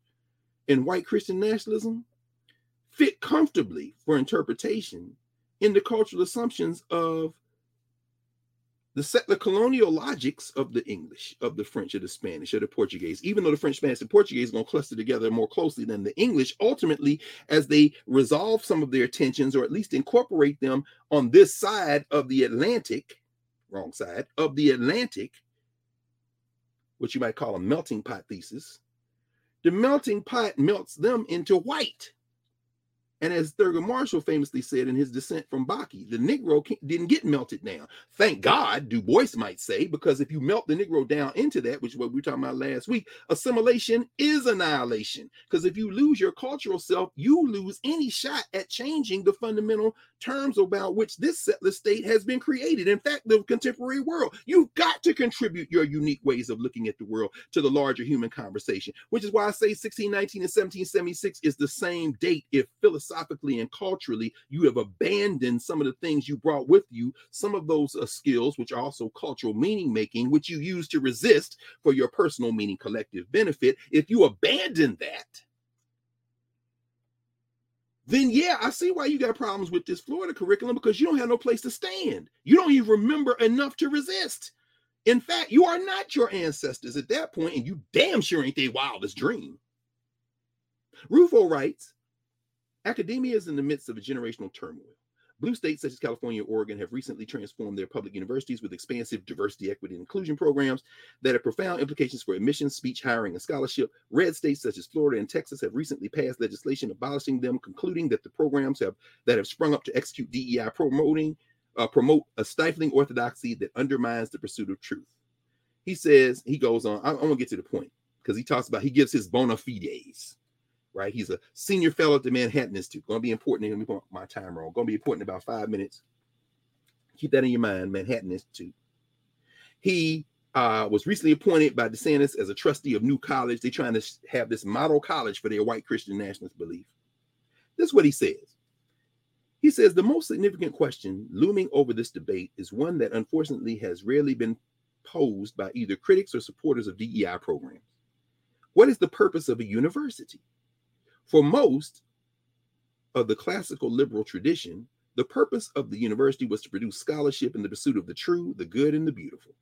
in white Christian nationalism fit comfortably for interpretation in the cultural assumptions of the settler colonial logics of the English, of the French, or the Spanish, or the Portuguese, even though the French, Spanish, and Portuguese are going to cluster together more closely than the English, ultimately, as they resolve some of their tensions or at least incorporate them on this side of the Atlantic, wrong side, of the Atlantic, what you might call a melting pot thesis, the melting pot melts them into white. And as Thurgood Marshall famously said in his descent from Bakke, the Negro didn't get melted down. Thank God, Du Bois might say, because if you melt the Negro down into that, which is what we were talking about last week, assimilation is annihilation. Because if you lose your cultural self, you lose any shot at changing the fundamental terms about which this settler state has been created. In fact, the contemporary world, you've got to contribute your unique ways of looking at the world to the larger human conversation, which is why I say 1619 and 1776 is the same date if philosophically and culturally you have abandoned some of the things you brought with you, some of those uh, skills, which are also cultural meaning making, which you use to resist for your personal meaning collective benefit. If you abandon that, then yeah, I see why you got problems with this Florida curriculum because you don't have no place to stand. You don't even remember enough to resist. In fact, you are not your ancestors at that point, and you damn sure ain't their wildest dream. Rufo writes Academia is in the midst of a generational turmoil. Blue states such as California and Oregon have recently transformed their public universities with expansive diversity, equity, and inclusion programs that have profound implications for admissions, speech, hiring, and scholarship. Red states such as Florida and Texas have recently passed legislation abolishing them, concluding that the programs have that have sprung up to execute DEI promoting uh, promote a stifling orthodoxy that undermines the pursuit of truth. He says he goes on. I'm, I'm gonna get to the point because he talks about he gives his bona fides right? He's a senior fellow at the Manhattan Institute. Going to be important. Let me put my time wrong. Going to be important in about five minutes. Keep that in your mind, Manhattan Institute. He uh, was recently appointed by DeSantis as a trustee of New College. They're trying to have this model college for their white Christian nationalist belief. This is what he says. He says the most significant question looming over this debate is one that unfortunately has rarely been posed by either critics or supporters of DEI programs. What is the purpose of a university? For most of the classical liberal tradition, the purpose of the university was to produce scholarship in the pursuit of the true, the good, and the beautiful.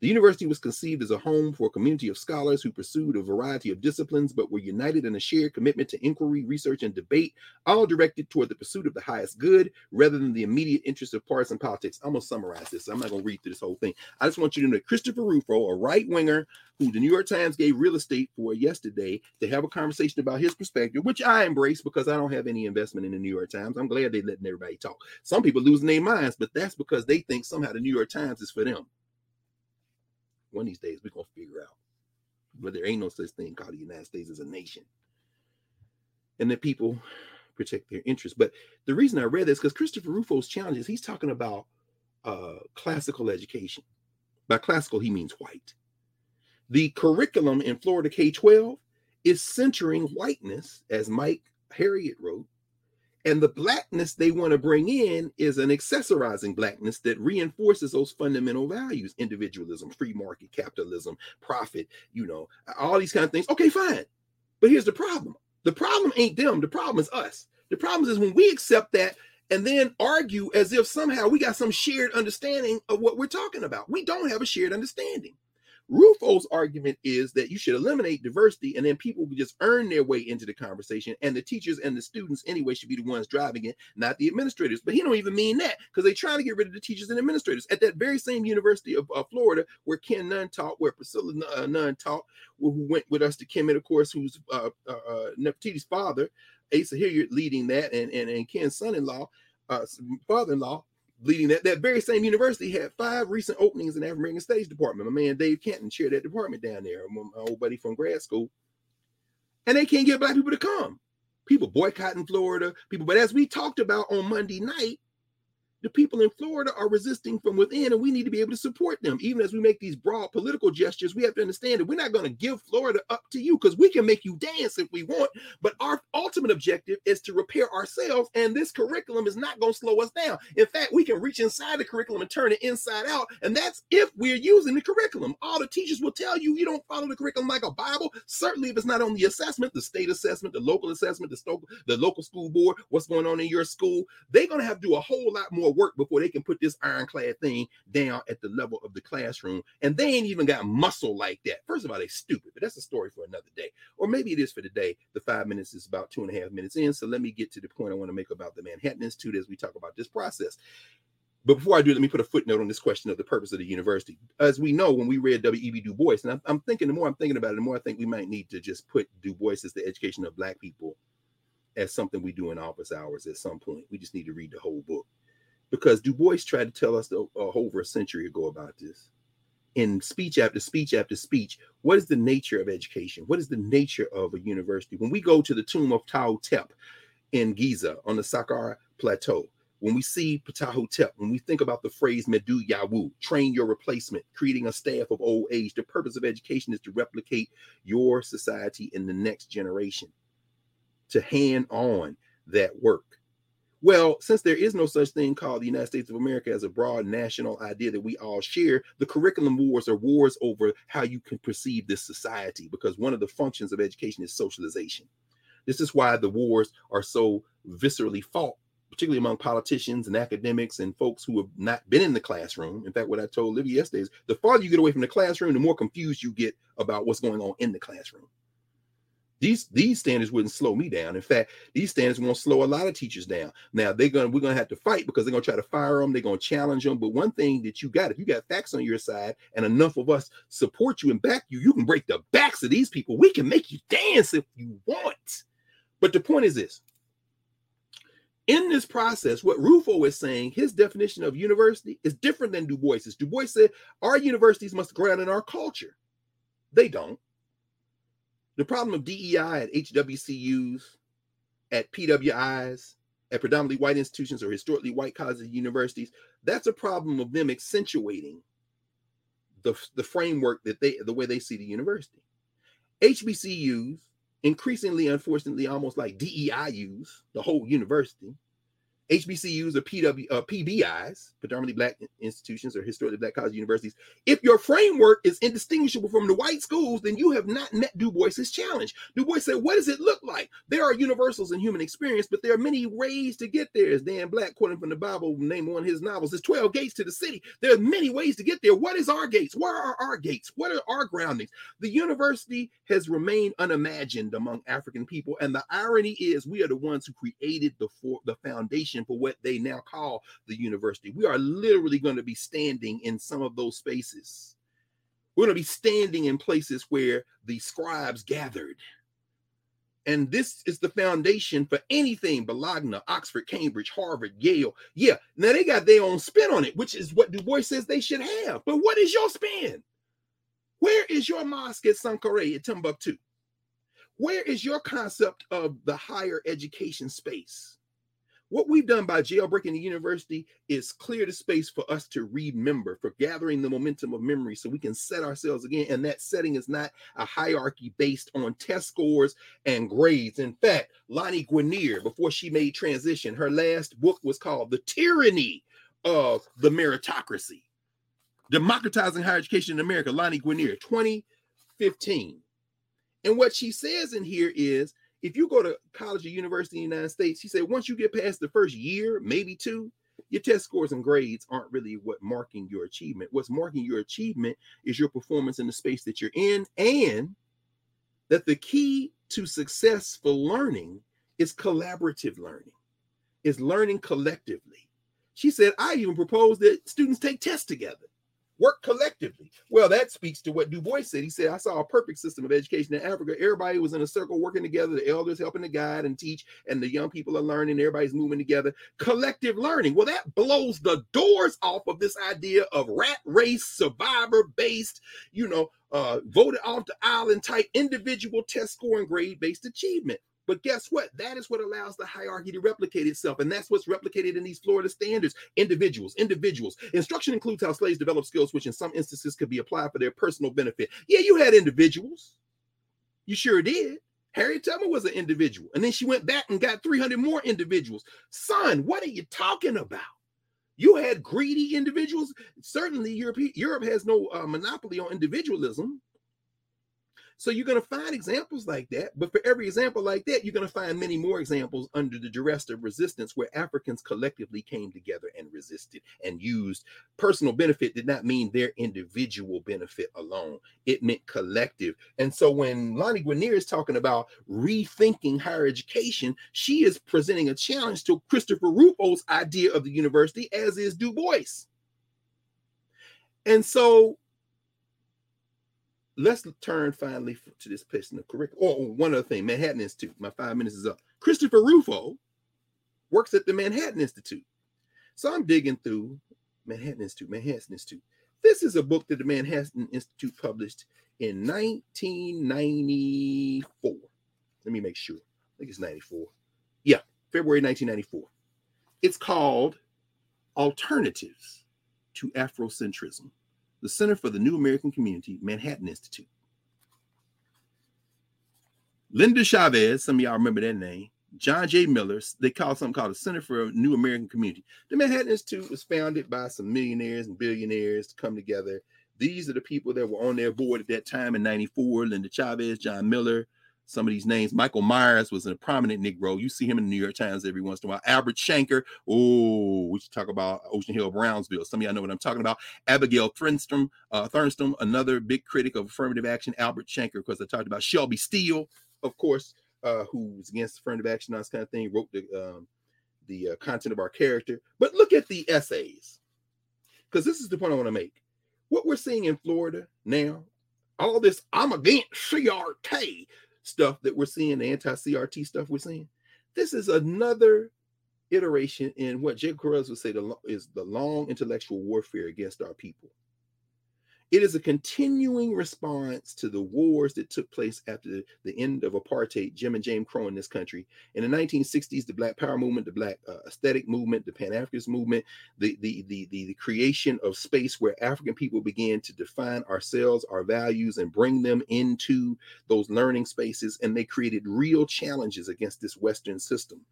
The university was conceived as a home for a community of scholars who pursued a variety of disciplines but were united in a shared commitment to inquiry, research, and debate, all directed toward the pursuit of the highest good rather than the immediate interests of partisan politics. I'm going to summarize this. I'm not going to read through this whole thing. I just want you to know Christopher Rufo, a right winger who the New York Times gave real estate for yesterday to have a conversation about his perspective, which I embrace because I don't have any investment in the New York Times. I'm glad they're letting everybody talk. Some people losing their minds, but that's because they think somehow the New York Times is for them one of these days we're gonna figure out. But there ain't no such thing called the United States as a nation. And the people protect their interests. But the reason I read this because Christopher Rufo's challenges, he's talking about uh, classical education. By classical, he means white. The curriculum in Florida K 12 is centering whiteness, as Mike Harriot wrote, and the blackness they want to bring in is an accessorizing blackness that reinforces those fundamental values individualism, free market capitalism, profit, you know, all these kind of things. Okay, fine. But here's the problem the problem ain't them, the problem is us. The problem is when we accept that and then argue as if somehow we got some shared understanding of what we're talking about. We don't have a shared understanding. Rufo's argument is that you should eliminate diversity and then people would just earn their way into the conversation and the teachers and the students anyway should be the ones driving it, not the administrators. But he don't even mean that because they're trying to get rid of the teachers and administrators at that very same University of uh, Florida where Ken Nunn taught, where Priscilla uh, Nunn taught, who went with us to Kemet, of course, who's uh, uh, uh Nefertiti's father, Asa Hilliard leading that and, and, and Ken's son-in-law, uh, father-in-law leading that that very same university had five recent openings in the African American Studies department. My man Dave Canton chaired that department down there. My, old buddy from grad school, and they can't get black people to come. People boycotting Florida. People, but as we talked about on Monday night, the people in Florida are resisting from within, and we need to be able to support them. Even as we make these broad political gestures, we have to understand that we're not going to give Florida up to you because we can make you dance if we want. But our ultimate objective is to repair ourselves, and this curriculum is not going to slow us down. In fact, we can reach inside the curriculum and turn it inside out, and that's if we're using the curriculum. All the teachers will tell you you don't follow the curriculum like a Bible. Certainly, if it's not on the assessment, the state assessment, the local assessment, the, sto- the local school board, what's going on in your school, they're going to have to do a whole lot more more work before they can put this ironclad thing down at the level of the classroom. And they ain't even got muscle like that. First of all, they stupid, but that's a story for another day. Or maybe it is for today. The five minutes is about two and a half minutes in. So let me get to the point I want to make about the Manhattan Institute as we talk about this process. But before I do, let me put a footnote on this question of the purpose of the university. As we know, when we read W.E.B. Du Bois, and I'm, I'm, thinking the more I'm thinking about it, the more I think we might need to just put Du Bois as the education of Black people as something we do in office hours at some point. We just need to read the whole book because Du Bois tried to tell us uh, over a century ago about this. In speech after speech after speech, what is the nature of education? What is the nature of a university? When we go to the tomb of Ptah in Giza on the Saqqara Plateau, when we see Ptah when we think about the phrase Medu Yawu, train your replacement, creating a staff of old age, the purpose of education is to replicate your society in the next generation, to hand on that work. Well, since there is no such thing called the United States of America as a broad national idea that we all share, the curriculum wars are wars over how you can perceive this society because one of the functions of education is socialization. This is why the wars are so viscerally fought, particularly among politicians and academics and folks who have not been in the classroom. In fact, what I told Livy yesterday is the farther you get away from the classroom, the more confused you get about what's going on in the classroom. These these standards wouldn't slow me down. In fact, these standards won't slow a lot of teachers down. Now they're gonna we're gonna have to fight because they're gonna try to fire them. They're gonna challenge them. But one thing that you got, if you got facts on your side and enough of us support you and back you, you can break the backs of these people. We can make you dance if you want. But the point is this: in this process, what Rufo is saying, his definition of university is different than Du Bois's. Du Bois said our universities must ground in our culture. They don't. The problem of DEI at HWCUs, at PWIs, at predominantly white institutions or historically white colleges and universities, that's a problem of them accentuating the, the framework that they the way they see the university. HBCUs, increasingly, unfortunately, almost like DEIUs, the whole university, HBCUs or PW, uh, PBIs, predominantly black institutions or historically black college universities, if your framework is indistinguishable from the white schools, then you have not met Du Bois's challenge. Du Bois said, What does it look like? There are universals in human experience, but there are many ways to get there. As Dan Black, quoting from the Bible, name one of his novels, there's 12 gates to the city. There are many ways to get there. What is our gates? Where are our gates? What are our groundings? The university has remained unimagined among African people. And the irony is, we are the ones who created the, for, the foundation for what they now call the university. We are literally going to be standing in some of those spaces. We're going to be standing in places where the scribes gathered. And this is the foundation for anything Bologna, Oxford, Cambridge, Harvard, Yale. Yeah, now they got their own spin on it, which is what Du Bois says they should have. But what is your spin? Where is your mosque at Sankore at Timbuktu? Where is your concept of the higher education space? What we've done by jailbreaking the university is clear the space for us to remember, for gathering the momentum of memory so we can set ourselves again. And that setting is not a hierarchy based on test scores and grades. In fact, Lani Guinier, before she made transition, her last book was called The Tyranny of the Meritocracy Democratizing Higher Education in America, Lani Guinier, 2015. And what she says in here is if you go to college or university in the United States, she said once you get past the first year, maybe two, your test scores and grades aren't really what marking your achievement. What's marking your achievement is your performance in the space that you're in, and that the key to successful learning is collaborative learning, is learning collectively. She said, I even propose that students take tests together work collectively. Well, that speaks to what Du Bois said. He said, I saw a perfect system of education in Africa. Everybody was in a circle working together, the elders helping to guide and teach, and the young people are learning, everybody's moving together. Collective learning. Well, that blows the doors off of this idea of rat race, survivor based, you know, uh, voted off the island type individual test score and grade based achievement. But guess what? That is what allows the hierarchy to replicate itself. And that's what's replicated in these Florida standards. Individuals, individuals. Instruction includes how slaves develop skills, which in some instances could be applied for their personal benefit. Yeah, you had individuals. You sure did. Harriet Tubman was an individual. And then she went back and got 300 more individuals. Son, what are you talking about? You had greedy individuals. Certainly, Europe, Europe has no uh, monopoly on individualism. So you're going to find examples like that. But for every example like that, you're going to find many more examples under the duress of resistance where Africans collectively came together and resisted and used personal benefit did not mean their individual benefit alone. It meant collective. And so when Lani Guinier is talking about rethinking higher education, she is presenting a challenge to Christopher Rufo's idea of the university, as is Du Bois. And so let's turn finally to this person of curriculum. Oh, oh, one other thing, Manhattan Institute. My five minutes is up. Christopher Rufo works at the Manhattan Institute. So I'm digging through Manhattan Institute, Manhattan Institute. This is a book that the Manhattan Institute published in 1994. Let me make sure. I think it's 94. Yeah, February 1994. It's called Alternatives to Afrocentrism the Center for the New American Community, Manhattan Institute. Linda Chavez, some of y'all remember that name. John J. Miller, they call something called the Center for a New American Community. The Manhattan Institute was founded by some millionaires and billionaires to come together. These are the people that were on their board at that time in 94 Linda Chavez, John Miller, some of these names. Michael Meyers was a prominent Negro. You see him in the New York Times every once in a while. Albert Shanker. Oh, we should talk about Ocean Hill Brownsville. Some of y'all know what I'm talking about. Abigail Thernstrom, uh, Thernstrom, another big critic of affirmative action. Albert Shanker, because I talked about Shelby Steele, of course, uh, who's against affirmative action, that kind of thing. Wrote the um, the uh, content of our character. But look at the essays, because this is the point I want to make. What we're seeing in Florida now, all this I'm against CRT stuff that we're seeing, the anti-CRT stuff we're seeing, this is another iteration in what Jacob Carruthers would say the, is the long intellectual warfare against our people. It is a continuing response to the wars that took place after the end of apartheid, Jim and James Crow in this country. In the 1960s, the Black Power movement, the Black uh, aesthetic movement, the Pan Africanist movement, the, the, the, the, the creation of space where African people began to define ourselves, our values, and bring them into those learning spaces. And they created real challenges against this Western system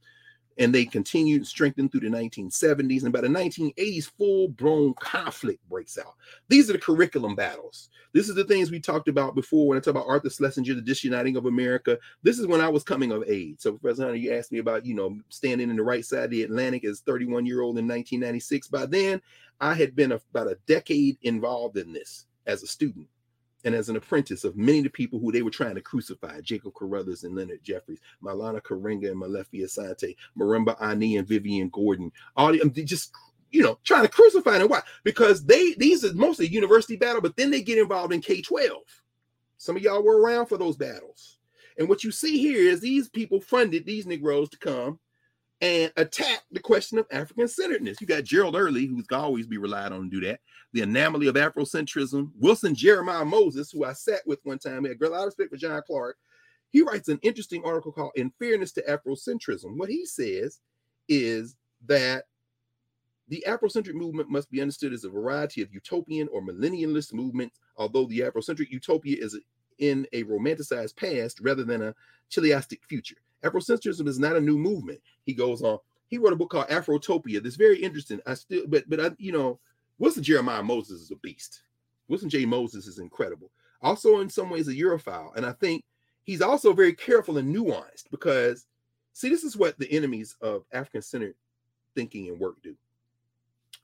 and they continued to strengthen through the 1970s. And by the 1980s, full blown conflict breaks out. These are the curriculum battles. This is the things we talked about before when I talk about Arthur Schlesinger, the disuniting of America. This is when I was coming of age. So, President Hunter, you asked me about, you know, standing in the right side of the Atlantic as 31 year old in 1996. By then, I had been about a decade involved in this as a student and as an apprentice of many of the people who they were trying to crucify Jacob Carruthers and Leonard Jeffries, Maulana Karenga and Molefi Asante, Marimba Ani and Vivian Gordon, all the, just you know trying to crucify them. Why? Because they these are mostly university battle, but then they get involved in K 12. Some of y'all were around for those battles. And what you see here is these people funded these Negroes to come and attack the question of African centeredness. You got Gerald Early, who's always be relied on to do that. The anomaly of Afrocentrism. Wilson Jeremiah Moses, who I sat with one time, had a lot of respect for John Clarke. He writes an interesting article called In Fairness to Afrocentrism. What he says is that the Afrocentric movement must be understood as a variety of utopian or millennialist movements, although the Afrocentric utopia is in a romanticized past rather than a chiliastic future. Afrocentrism is not a new movement. He goes on. He wrote a book called Afrotopia. That's very interesting. I still, but but I, you know, Wilson Jeremiah Moses is a beast. Wilson J. Moses is incredible. Also, in some ways, a Europhile, and I think he's also very careful and nuanced because, see, this is what the enemies of African-centered thinking and work do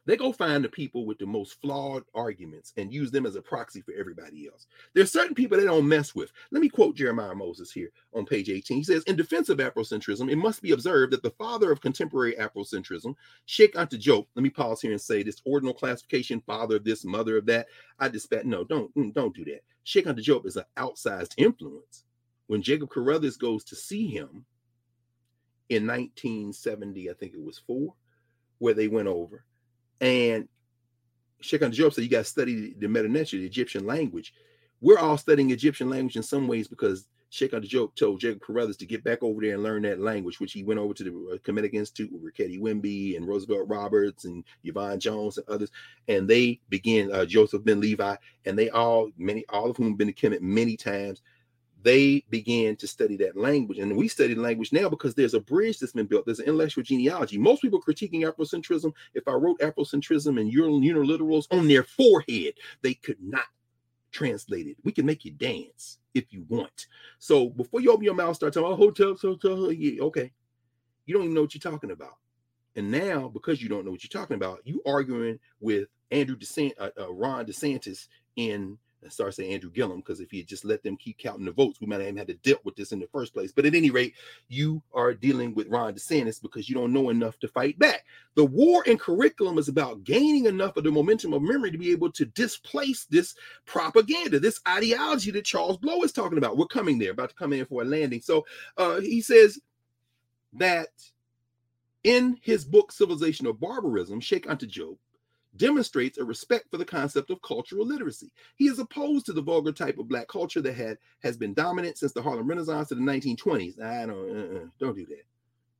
they go find the people with the most flawed arguments and use them as a proxy for everybody else. There's certain people they don't mess with. Let me quote Jeremiah Moses here on page 18. He says, In defense of Afrocentrism, it must be observed that the father of contemporary Afrocentrism, Cheikh Anta Diop, let me pause here and say this ordinal classification, father of this, mother of that. I dispatch, no, don't, mm, don't do that. Cheikh Anta is an outsized influence. When Jacob Carruthers goes to see him in 1970, I think it was four, where they went over and Cheikh Diop said, You got to study the Medu the Egyptian language. We're all studying Egyptian language in some ways because Cheikh Diop told Jacob Carruthers to get back over there and learn that language, which he went over to the uh, Kemetic Institute with Rickety Wimby and Roosevelt Roberts and Yvonne Jones and others. And they began, uh, Joseph Ben Levi, and they all, many, all of whom have been to Kemet many times they began to study that language. And we study language now because there's a bridge that's been built. There's an intellectual genealogy. Most people critiquing Afrocentrism, if I wrote Afrocentrism and uniliterals on their forehead, they could not translate it. We can make you dance if you want. So before you open your mouth, start talking about hotels, hotel, yeah, okay. You don't even know what you're talking about. And now, because you don't know what you're talking about, you arguing with Andrew DeSant, uh, uh, Ron DeSantis in and start saying Andrew Gillum, because if he had just let them keep counting the votes, we might have had to deal with this in the first place. But at any rate, you are dealing with Ron DeSantis because you don't know enough to fight back. The war in curriculum is about gaining enough of the momentum of memory to be able to displace this propaganda, this ideology that Charles Blow is talking about. We're coming there, about to come in for a landing. So uh, he says that in his book, Civilization of Barbarism, Cheikh Anta Diop demonstrates a respect for the concept of cultural literacy. He is opposed to the vulgar type of black culture that had has been dominant since the Harlem Renaissance of the 1920s. I don't uh, uh, don't do that.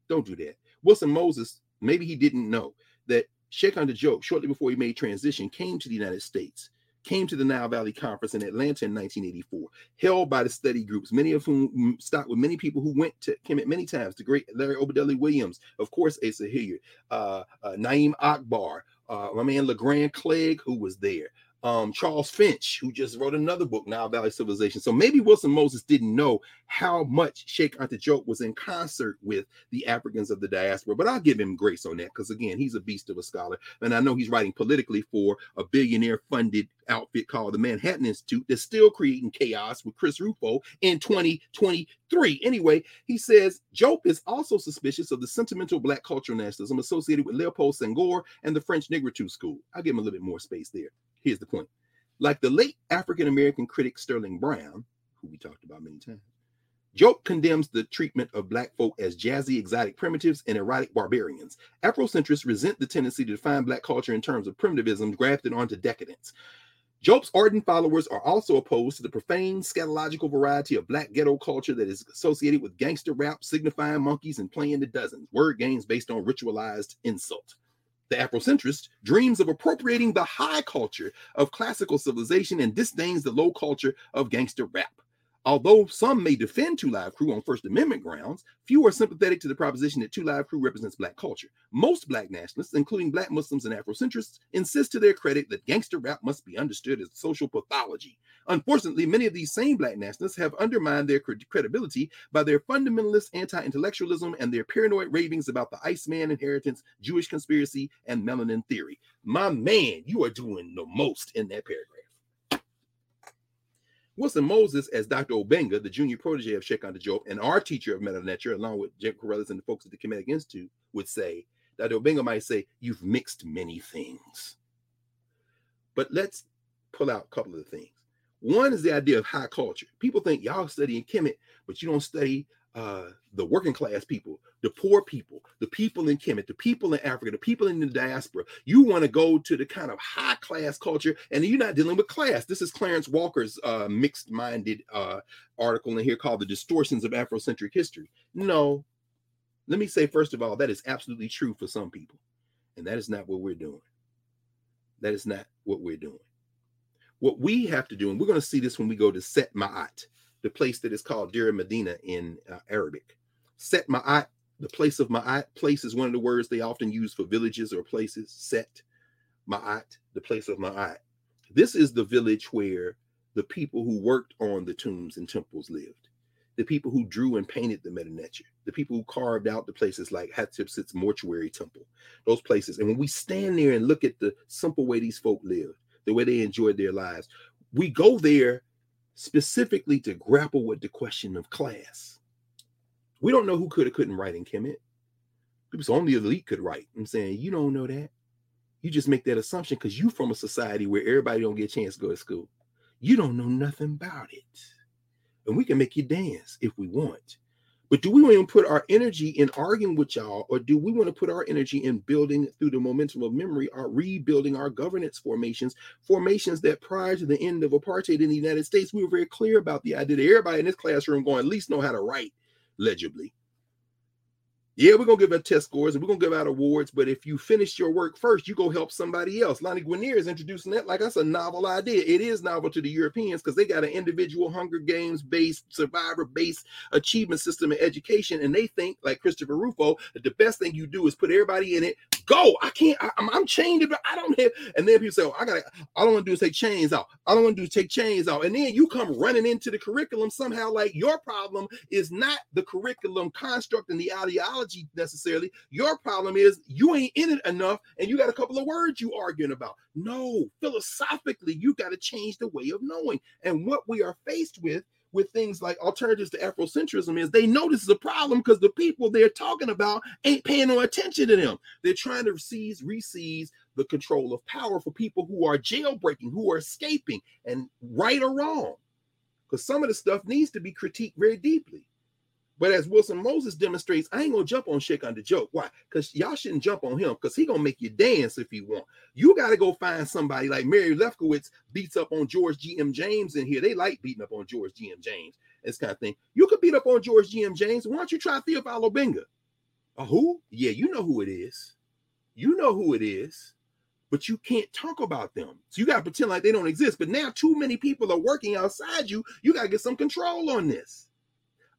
Don't do that. Wilson Moses, maybe he didn't know that Cheikh Anta Diop, shortly before he made transition, came to the United States, came to the Nile Valley Conference in Atlanta in 1984, held by the study groups, many of whom stopped with many people who went to Kemet many times. The great Larry Obadele Williams, of course, Asa Hilliard, uh, uh, Na'im Akbar, uh, my man LeGrand Clegg, who was there, um, Charles Finch, who just wrote another book, Nile Valley Civilization. So maybe Wilson Moses didn't know how much Cheikh Anta Diop was in concert with the Africans of the diaspora, but I'll give him grace on that because again, he's a beast of a scholar, and I know he's writing politically for a billionaire-funded outfit called the Manhattan Institute that's still creating chaos with Chris Rufo in 2023. Anyway, he says Diop is also suspicious of the sentimental black cultural nationalism associated with Leopold Senghor and the French Negritude School. I'll give him a little bit more space there. Here's the point. Like the late African American critic Sterling Brown, who we talked about many times, Diop condemns the treatment of black folk as jazzy, exotic primitives and erotic barbarians. Afrocentrists resent the tendency to define black culture in terms of primitivism grafted onto decadence. Diop's ardent followers are also opposed to the profane, scatological variety of black ghetto culture that is associated with gangster rap, signifying monkeys, and playing the dozens, word games based on ritualized insult the Afrocentrist, dreams of appropriating the high culture of classical civilization and disdains the low culture of gangster rap. Although some may defend Two Live Crew on First Amendment grounds, few are sympathetic to the proposition that Two Live Crew represents Black culture. Most Black nationalists, including Black Muslims and Afrocentrists, insist to their credit that gangster rap must be understood as social pathology. Unfortunately, many of these same Black nationalists have undermined their credibility by their fundamentalist anti intellectualism and their paranoid ravings about the Iceman inheritance, Jewish conspiracy, and melanin theory. My man, you are doing the most in that paragraph. Wilson Moses, as Dr. Obenga, the junior protege of Cheikh Anta Diop, and our teacher of Medu Neter, along with Jim Carruthers and the folks at the Kemetic Institute, would say, Dr. Obenga might say, You've mixed many things. But let's pull out a couple of the things. One is the idea of high culture. People think y'all study in Kemet, but you don't study uh, the working class people, the poor people, the people in Kemet, the people in Africa, the people in the diaspora. You want to go to the kind of high class culture, and you're not dealing with class. This is Clarence Walker's uh, mixed minded uh, article in here called The Distortions of Afrocentric History. No, Let me say, first of all, that is absolutely true for some people. And that is not what we're doing. That is not what we're doing. What we have to do, and we're going to see this when we go to Set Ma'at, the place that is called Deir Medina in uh, Arabic. Set Ma'at, the place of Ma'at, place is one of the words they often use for villages or places. Set Ma'at, the place of Ma'at. This is the village where the people who worked on the tombs and temples lived the people who drew and painted the Medu the people who carved out the places like Hatshepsut's mortuary temple, those places. And when we stand there and look at the simple way these folk lived, the way they enjoyed their lives, we go there specifically to grapple with the question of class. We don't know who could or couldn't write in Kemet. Because only the elite could write. I'm saying you don't know that. You just make that assumption because you from a society where everybody don't get a chance to go to school. You don't know nothing about it and we can make you dance if we want. But do we want to put our energy in arguing with y'all, or do we want to put our energy in building through the momentum of memory, or rebuilding our governance formations, formations that prior to the end of apartheid in the United States, we were very clear about the idea that everybody in this classroom going at least know how to write legibly. Yeah, we're gonna give out test scores and we're gonna give out awards, but if you finish your work first, you go help somebody else. Lani Guinier is introducing that like that's a novel idea. It is novel to the Europeans because they got an individual Hunger Games based, survivor based achievement system in education, and they think, like Christopher Rufo, that the best thing you do is put everybody in it. Go! I can't. I, am I'm, I'm chained, but I don't have. And then people say, oh, I gotta. I want to do is take chains out. I want to do take chains out. And then you come running into the curriculum somehow. Like your problem is not the curriculum construct and the ideology theology necessarily. Your problem is you ain't in it enough and you got a couple of words you arguing about. No, philosophically, you got to change the way of knowing. And what we are faced with with things like alternatives to Afrocentrism is they know this is a problem because the people they're talking about ain't paying no attention to them. They're trying to seize, reseize the control of power for people who are jailbreaking, who are escaping, and right or wrong. Because some of the stuff needs to be critiqued very deeply. But as Wilson Moses demonstrates, I ain't gonna jump on Cheikh Anta Diop. Why? Because y'all shouldn't jump on him because he gonna make you dance if you want. You gotta go find somebody like Mary Lefkowitz beats up on George G.M. James in here. They like beating up on George G.M. James, this kind of thing. You could beat up on George G.M. James. Why don't you try Théophile Obenga? A who? Yeah, you know who it is. You know who it is but you can't talk about them. So you got to pretend like they don't exist. But now too many people are working outside you. You got to get some control on this.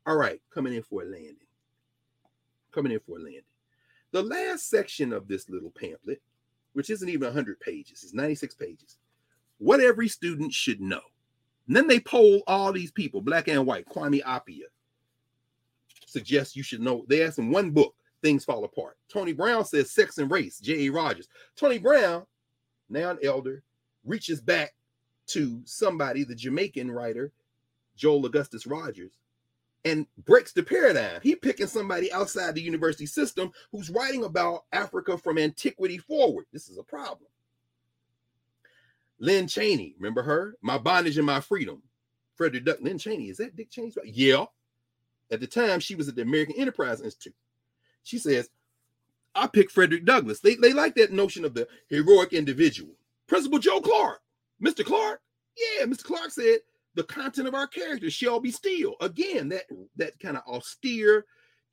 All right, coming in for a landing. Coming in for a landing. The last section of this little pamphlet, which isn't even 100 pages, it's 96 pages. What every student should know. And then they poll all these people, black and white. Kwame Appiah suggests you should know. They ask him one book, Things Fall Apart. Tony Brown says Sex and Race, J.A. Rogers. Tony Brown, now an elder, reaches back to somebody, the Jamaican writer, Joel Augustus Rogers, and breaks the paradigm. He picking somebody outside the university system who's writing about Africa from antiquity forward. This is a problem. Lynn Cheney, remember her? My bondage and my freedom. Frederick Duck. Lynn Cheney, is that Dick Cheney's? Yeah. At the time, she was at the American Enterprise Institute. She says, I picked Frederick Douglass. They, they like that notion of the heroic individual. Principal Joe Clark. Mr. Clark. Yeah, Mr. Clark said, the content of our characters shall be still. Again, that that kind of austere.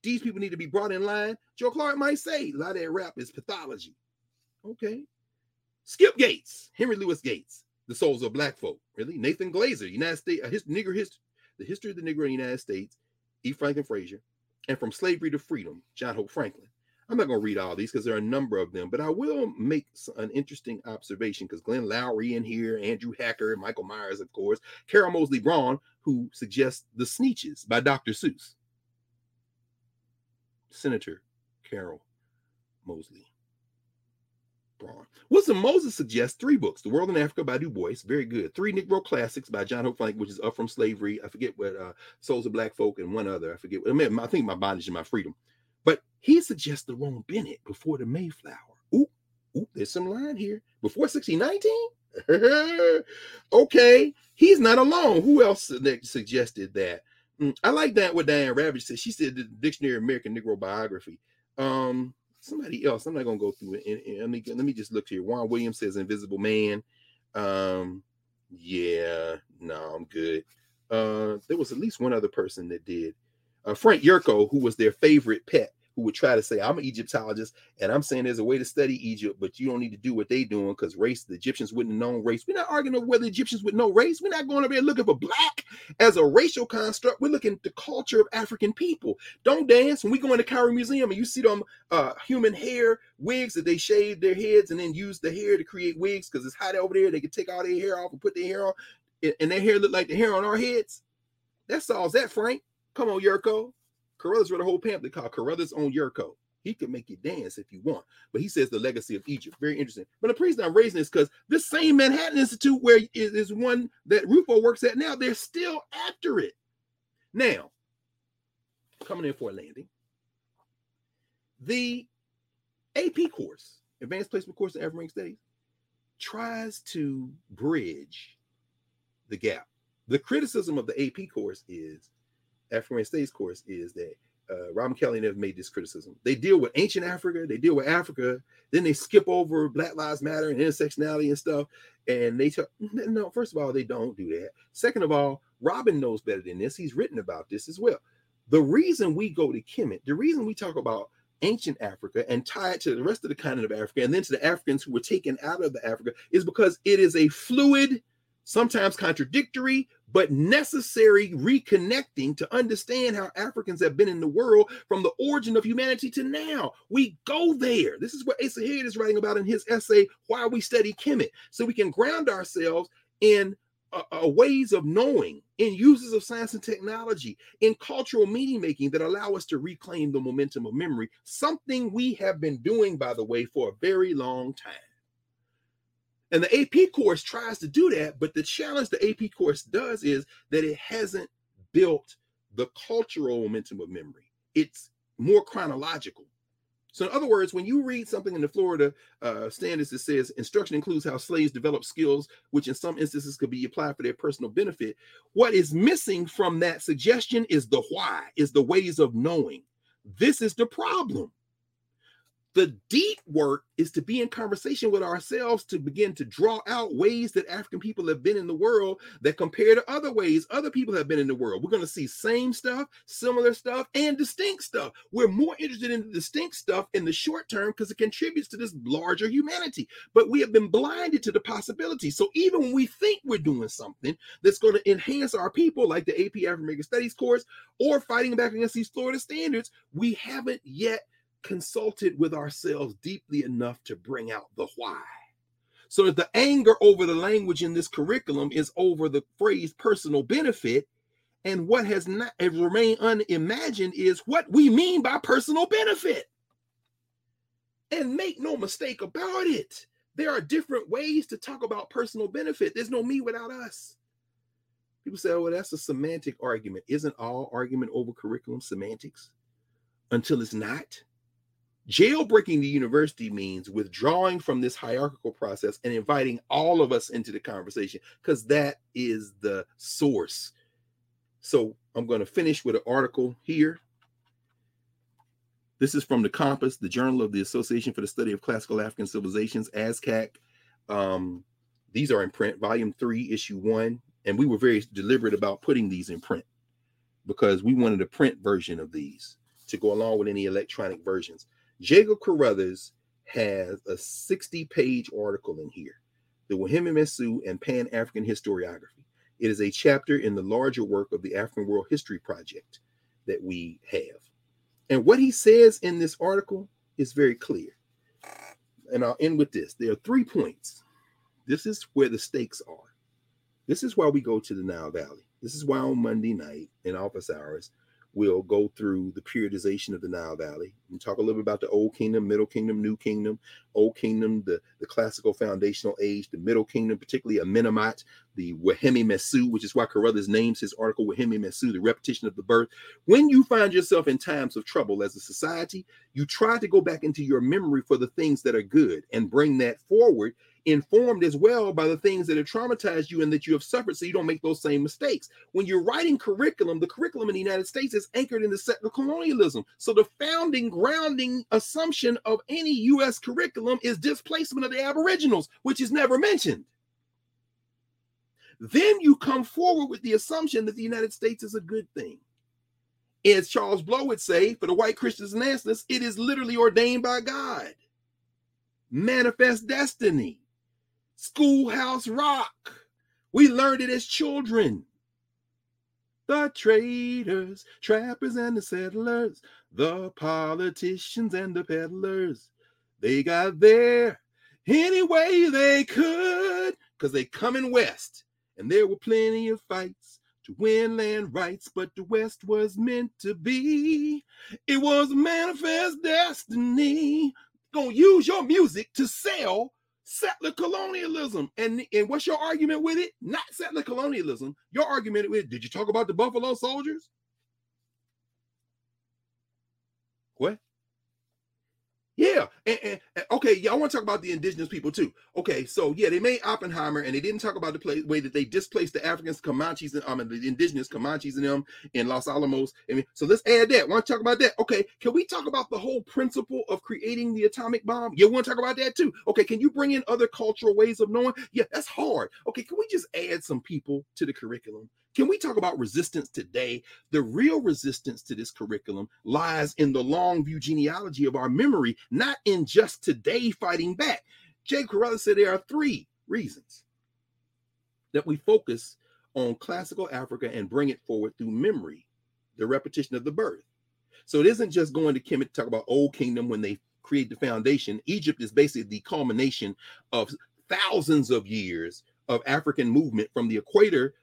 These people need to be brought in line. Joe Clark might say a lot of that rap is pathology. Okay. Skip Gates, Henry Louis Gates, The Souls of Black Folk. Really? Nathan Glazer, United States, his nigger history, the history of the Negro in the United States, E. Franklin Frazier, and From Slavery to Freedom, John Hope Franklin. I'm not going to read all these because there are a number of them, but I will make an interesting observation because Glenn Loury in here, Andrew Hacker, Michael Meyers, of course, Carol Moseley Braun, who suggests The Sneetches by Dr. Seuss. Senator Carol Moseley Braun. Wilson Moses suggests three books The World in Africa by Du Bois, very good. Three Negro Classics by John Hope Frank, which is Up from Slavery. I forget what uh, Souls of Black Folk and one other. I forget. I, mean, I think My Bondage and My Freedom. But he suggests Lerone Bennett before the Mayflower. Ooh, ooh, there's some line here. Before 1619? okay, he's not alone. Who else suggested that? Mm, I like that what Diane Ravitch said. She said the Dictionary of American Negro Biography. Um, somebody else. I'm not gonna go through it. And, and let me let me just look here. Juan Williams says Invisible Man. Um, yeah, no, I'm good. Uh, there was at least one other person that did uh, Frank Yurco, who was their favorite pet, who would try to say, I'm an Egyptologist and I'm saying there's a way to study Egypt, but you don't need to do what they doing because race, the Egyptians wouldn't have known race. We're not arguing over whether Egyptians would know race. We're not going over there looking for black as a racial construct. We're looking at the culture of African people. Don't dance. When we go in the Cairo Museum and you see them uh, human hair wigs that they shave their heads and then use the hair to create wigs because it's hot over there. They can take all their hair off and put their hair on, and their hair look like the hair on our heads. That solves that, Frank. Come on, Yurco. Carruthers wrote a whole pamphlet called Carruthers on Yurco. He could make you dance if you want, but he says the legacy of Egypt. Very interesting. But the reason I'm raising this because this same Manhattan Institute, where is, is one that Rufo works at now, they're still after it. Now, coming in for a landing, the AP course, Advanced Placement Course in African Studies, tries to bridge the gap. The criticism of the AP course is African Studies course is that uh, Robin Kelley never made this criticism. They deal with ancient Africa, they deal with Africa, then they skip over Black Lives Matter and intersectionality and stuff. And they tell no, first of all, they don't do that. Second of all, Robin knows better than this. He's written about this as well. The reason we go to Kemet, the reason we talk about ancient Africa and tie it to the rest of the continent of Africa and then to the Africans who were taken out of the Africa is because it is a fluid, sometimes contradictory, but necessary reconnecting to understand how Africans have been in the world from the origin of humanity to now. We go there. This is what Asa Hayes is writing about in his essay, Why We Study Kemet, so we can ground ourselves in uh, uh, ways of knowing, in uses of science and technology, in cultural meaning making that allow us to reclaim the momentum of memory, something we have been doing, by the way, for a very long time. And the AP course tries to do that, but the challenge the AP course does is that it hasn't built the cultural momentum of memory. It's more chronological. So, in other words, when you read something in the Florida uh, standards that says instruction includes how slaves develop skills, which in some instances could be applied for their personal benefit, what is missing from that suggestion is the why, is the ways of knowing. This is the problem. The deep work is to be in conversation with ourselves to begin to draw out ways that African people have been in the world that compare to other ways other people have been in the world. We're going to see same stuff, similar stuff, and distinct stuff. We're more interested in the distinct stuff in the short term because it contributes to this larger humanity. But we have been blinded to the possibility. So even when we think we're doing something that's going to enhance our people, like the AP African American Studies course, or fighting back against these Florida standards, we haven't yet consulted with ourselves deeply enough to bring out the why. So that the anger over the language in this curriculum is over the phrase personal benefit. And what has not has remained unimagined is what we mean by personal benefit. And make no mistake about it. There are different ways to talk about personal benefit. There's no me without us. People say, oh, well, that's a semantic argument. Isn't all argument over curriculum semantics? Until it's not. Jailbreaking the university means withdrawing from this hierarchical process and inviting all of us into the conversation because that is the source. So I'm going to finish with an article here. This is from the Compass, the Journal of the Association for the Study of Classical African Civilizations, ASCAC. Um, these are in print, volume three, issue one. And we were very deliberate about putting these in print because we wanted a print version of these to go along with any electronic versions. Jacob Carruthers has a 60 page article in here The Wahemi Mesu and Pan African Historiography. It is a chapter in the larger work of the African World History Project that we have. And what he says in this article is very clear. And I'll end with this there are three points. This is where the stakes are. This is why we go to the Nile Valley. This is why on Monday night in office hours, we'll go through the periodization of the Nile Valley and talk a little bit about the Old Kingdom, Middle Kingdom, New Kingdom, Old Kingdom, the, the classical foundational age, the Middle Kingdom, particularly Amenemhat, the Wahemi Mesu, which is why Carruthers names his article Wahemi Mesu, the repetition of the birth. When you find yourself in times of trouble as a society, you try to go back into your memory for the things that are good and bring that forward informed as well by the things that have traumatized you and that you have suffered so you don't make those same mistakes. When you're writing curriculum, the curriculum in the United States is anchored in the settler colonialism. So the founding, grounding assumption of any U.S. curriculum is displacement of the Aboriginals, which is never mentioned. Then you come forward with the assumption that the United States is a good thing. As Charles Blow would say, for the white Christians and nationalists, it is literally ordained by God. Manifest destiny. Schoolhouse rock. We learned it as children. The traders, trappers, and the settlers, the politicians and the peddlers, they got there any way they could because they coming west. And there were plenty of fights to win land rights, but the West was meant to be. It was manifest destiny. Gonna use your music to sell settler colonialism. And, and what's your argument with it? Not settler colonialism. Your argument with did you talk about the Buffalo Soldiers? What? Yeah. And, and, okay, yeah, I want to talk about the indigenous people too. Okay, so yeah, they made Oppenheimer and they didn't talk about the play, way that they displaced the Africans, Comanches, and mean the indigenous Comanches and them in Los Alamos. I mean, so let's add that. Want to talk about that? Okay, can we talk about the whole principle of creating the atomic bomb? Yeah, want to talk about that too. Okay, can you bring in other cultural ways of knowing? Yeah, that's hard. Okay, can we just add some people to the curriculum? Can we talk about resistance today? The real resistance to this curriculum lies in the long view genealogy of our memory, not in just today fighting back. Jay Carruthers said there are three reasons that we focus on classical Africa and bring it forward through memory, the repetition of the birth. So it isn't just going to Kemet to talk about Old Kingdom when they create the foundation. Egypt is basically the culmination of thousands of years of African movement from the equator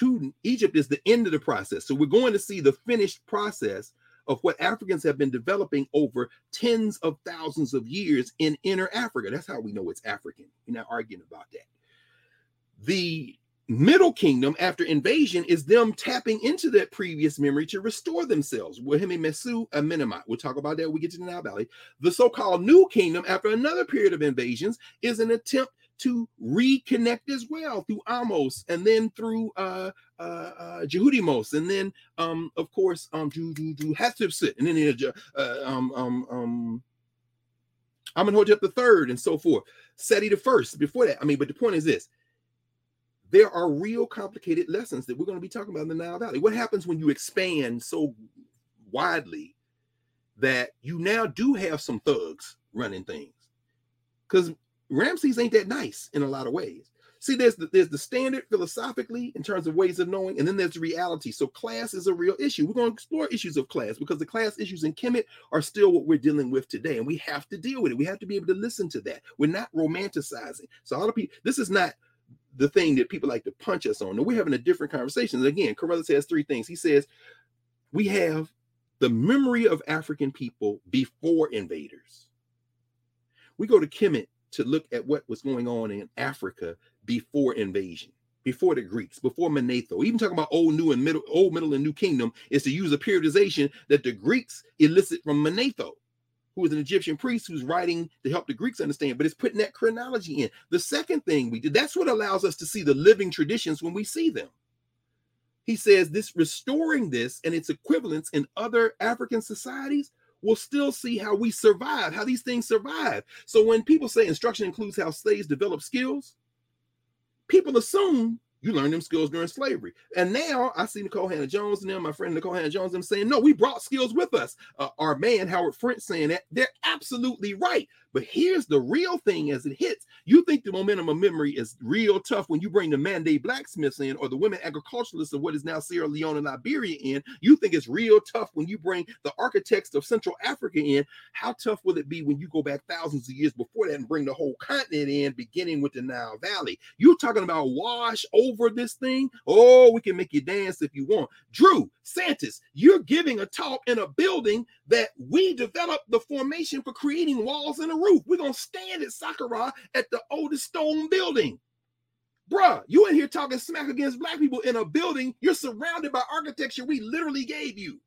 to Egypt is the end of the process. So we're going to see the finished process of what Africans have been developing over tens of thousands of years in inner Africa. That's how we know it's African. We're not arguing about that. The Middle Kingdom, after invasion, is them tapping into that previous memory to restore themselves. Wahemi Mesu Amenemhat. We'll talk about that when we get to the Nile Valley. The so-called New Kingdom, after another period of invasions, is an attempt to reconnect as well through Ahmose and then through uh, uh, uh, Jehudimos and then um, of course um, Hatshepsut and then uh, um, um, um, Amenhotep the third and so forth. Seti the first before that. I mean, but the point is this. There are real complicated lessons that we're going to be talking about in the Nile Valley. What happens when you expand so widely that you now do have some thugs running things? Because Ramses ain't that nice in a lot of ways. See, there's the, there's the standard philosophically in terms of ways of knowing, and then there's reality. So class is a real issue. We're going to explore issues of class because the class issues in Kemet are still what we're dealing with today, and we have to deal with it. We have to be able to listen to that. We're not romanticizing. So all the people, this is not the thing that people like to punch us on. No, we're having a different conversation. And again, Carruthers says three things. He says we have the memory of African people before invaders. We go to Kemet to look at what was going on in Africa before invasion, before the Greeks, before Manetho. Even talking about old, new, and middle, old, middle, and new kingdom is to use a periodization that the Greeks elicit from Manetho, who is an Egyptian priest who's writing to help the Greeks understand, but it's putting that chronology in. The second thing we did, that's what allows us to see the living traditions when we see them. He says this restoring this and its equivalents in other African societies will still see how we survive, how these things survive. So when people say instruction includes how slaves develop skills, people assume you learned them skills during slavery. And now I see Nicole Hannah-Jones and them, my friend Nicole Hannah-Jones, them saying, no, we brought skills with us. Uh, our man, Howard French, saying that they're absolutely right. But here's the real thing as it hits. You think the momentum of memory is real tough when you bring the Mandé blacksmiths in or the women agriculturalists of what is now Sierra Leone and Liberia in. You think it's real tough when you bring the architects of Central Africa in. How tough will it be when you go back thousands of years before that and bring the whole continent in, beginning with the Nile Valley? You're talking about wash over this thing. Oh, we can make you dance if you want. Drew Santos, you're giving a talk in a building that we developed the formation for creating walls and a roof. We're gonna stand at Saqqara at the oldest stone building. Bruh, you in here talking smack against black people in a building. You're surrounded by architecture we literally gave you,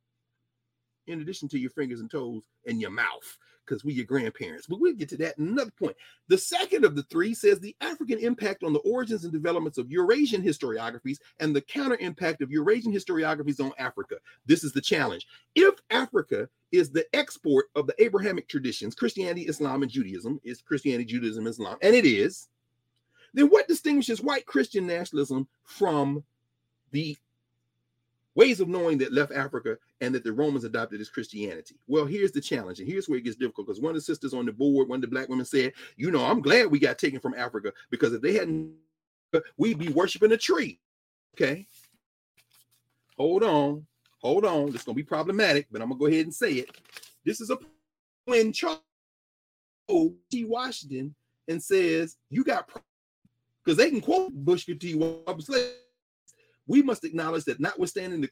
in addition to your fingers and toes and your mouth because we your grandparents. But we'll get to that another point. The second of the three says the African impact on the origins and developments of Eurasian historiographies and the counter impact of Eurasian historiographies on Africa. This is the challenge. If Africa is the export of the Abrahamic traditions, Christianity, Islam, and Judaism, is Christianity, Judaism, Islam, and it is, then what distinguishes white Christian nationalism from the ways of knowing that left Africa and that the Romans adopted as Christianity. Well, here's the challenge, and here's where it gets difficult because one of the sisters on the board, one of the black women said, You know, I'm glad we got taken from Africa because if they hadn't, we'd be worshiping a tree. Okay. Hold on. Hold on. Going to be problematic, but I'm to go ahead and say it. This is a when Charles T. Washington and says, You got because they can quote Booker T. Washington we must acknowledge that notwithstanding the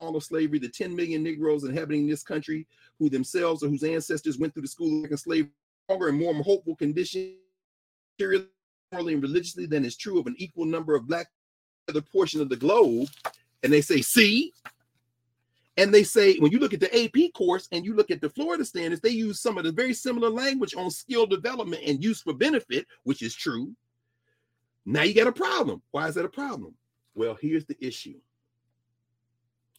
of slavery, the 10 million Negroes inhabiting this country who themselves or whose ancestors went through the school of slavery longer and more hopeful condition morally and religiously than is true of an equal number of black other portion of the globe. And they say, see, and they say, when you look at the AP course and you look at the Florida standards, they use some of the very similar language on skill development and use for benefit, which is true. Now you got a problem. Why is that a problem? Well, here's the issue.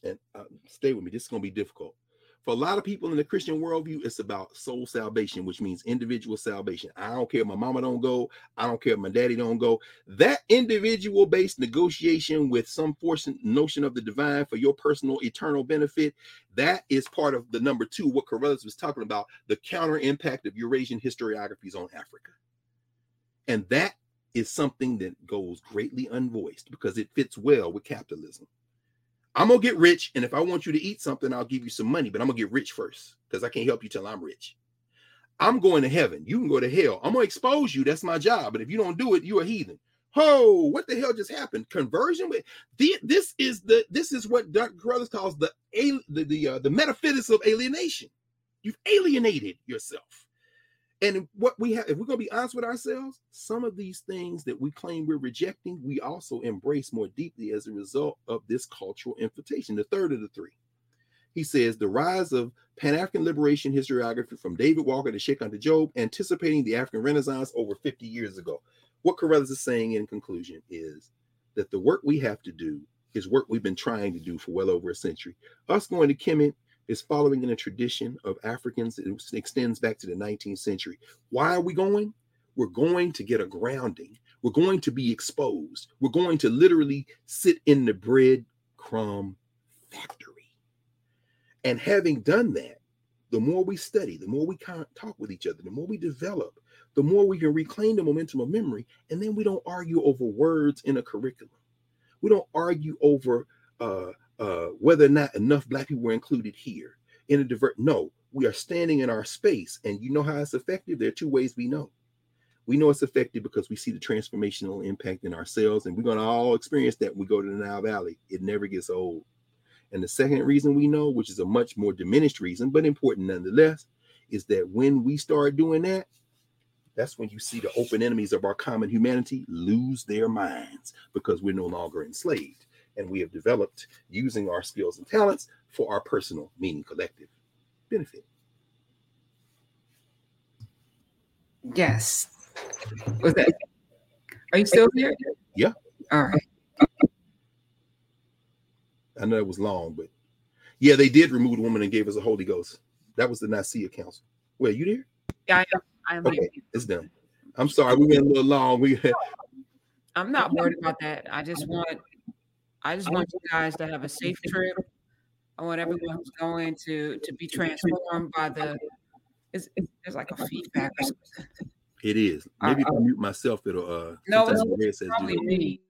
And uh, stay with me, this is going to be difficult. For a lot of people in the Christian worldview, it's about soul salvation, which means individual salvation. I don't care if my mama don't go. I don't care if my daddy don't go. That individual based negotiation with some force notion of the divine for your personal eternal benefit, that is part of the number two, what Carruthers was talking about, the counter impact of Eurasian historiographies on Africa. And that is something that goes greatly unvoiced because it fits well with capitalism. I'm gonna get rich, and if I want you to eat something, I'll give you some money, but I'm gonna get rich first because I can't help you till I'm rich. I'm going to heaven. You can go to hell. I'm gonna expose you. That's my job. But if you don't do it, you're a heathen. Oh, what the hell just happened? Conversion with this is the this is what Dr. Carruthers calls the the the, uh, the metaphysics of alienation. You've alienated yourself. And what we have, if we're going to be honest with ourselves, some of these things that we claim we're rejecting, we also embrace more deeply as a result of this cultural invitation. The third of the three. He says the rise of Pan African liberation historiography from David Walker to Cheikh Anta Diop, anticipating the African Renaissance over 50 years ago. What Carruthers is saying in conclusion is that the work we have to do is work we've been trying to do for well over a century. Us going to Kemet is following in a tradition of Africans that extends back to the 19th century. Why are we going? We're going to get a grounding. We're going to be exposed. We're going to literally sit in the breadcrumb factory. And having done that, the more we study, the more we talk with each other, the more we develop, the more we can reclaim the momentum of memory. And then we don't argue over words in a curriculum. We don't argue over uh, uh, whether or not enough black people were included here in a divert. No, we are standing in our space, and you know how it's effective. There are two ways we know. We know it's effective because we see the transformational impact in ourselves, and we're going to all experience that when we go to the Nile Valley. It never gets old. And the second reason we know, which is a much more diminished reason, but important nonetheless, is that when we start doing that, that's when you see the open enemies of our common humanity lose their minds because we're no longer enslaved and we have developed using our skills and talents for our personal, meaning collective benefit. Yes. Was that? Are you still here? Yeah. All right. I know it was long, but yeah, they did remove the woman and gave us a Holy Ghost. That was the Nicaea Council. Wait, you there? Yeah, I am. I am okay, here. it's done. I'm sorry, we went a little long. We. I'm not worried about that. I just want I just want you guys to have a safe trip. I want everyone who's going to to be transformed by the. It's, it's like a feedback. It is. Maybe if I mute myself, it'll. uh No, it's probably me.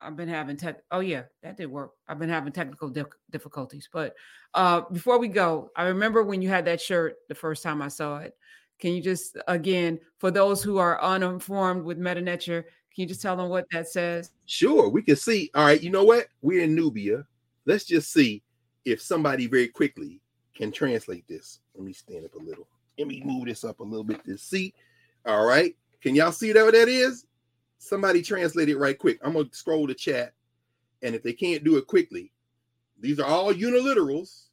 I've been having tech. Oh yeah, that did work. I've been having technical di- difficulties. But uh before we go, I remember when you had that shirt the first time I saw it. Can you just again, for those who are uninformed with Medu Neter, can you just tell them what that says? Sure, we can see. All right, you know what? We're in Knubia. Let's just see if somebody very quickly can translate this. Let me stand up a little. Let me move this up a little bit to see. All right. Can y'all see that what that is? Somebody translate it right quick. I'm gonna scroll the chat. And if they can't do it quickly, these are all uniliterals,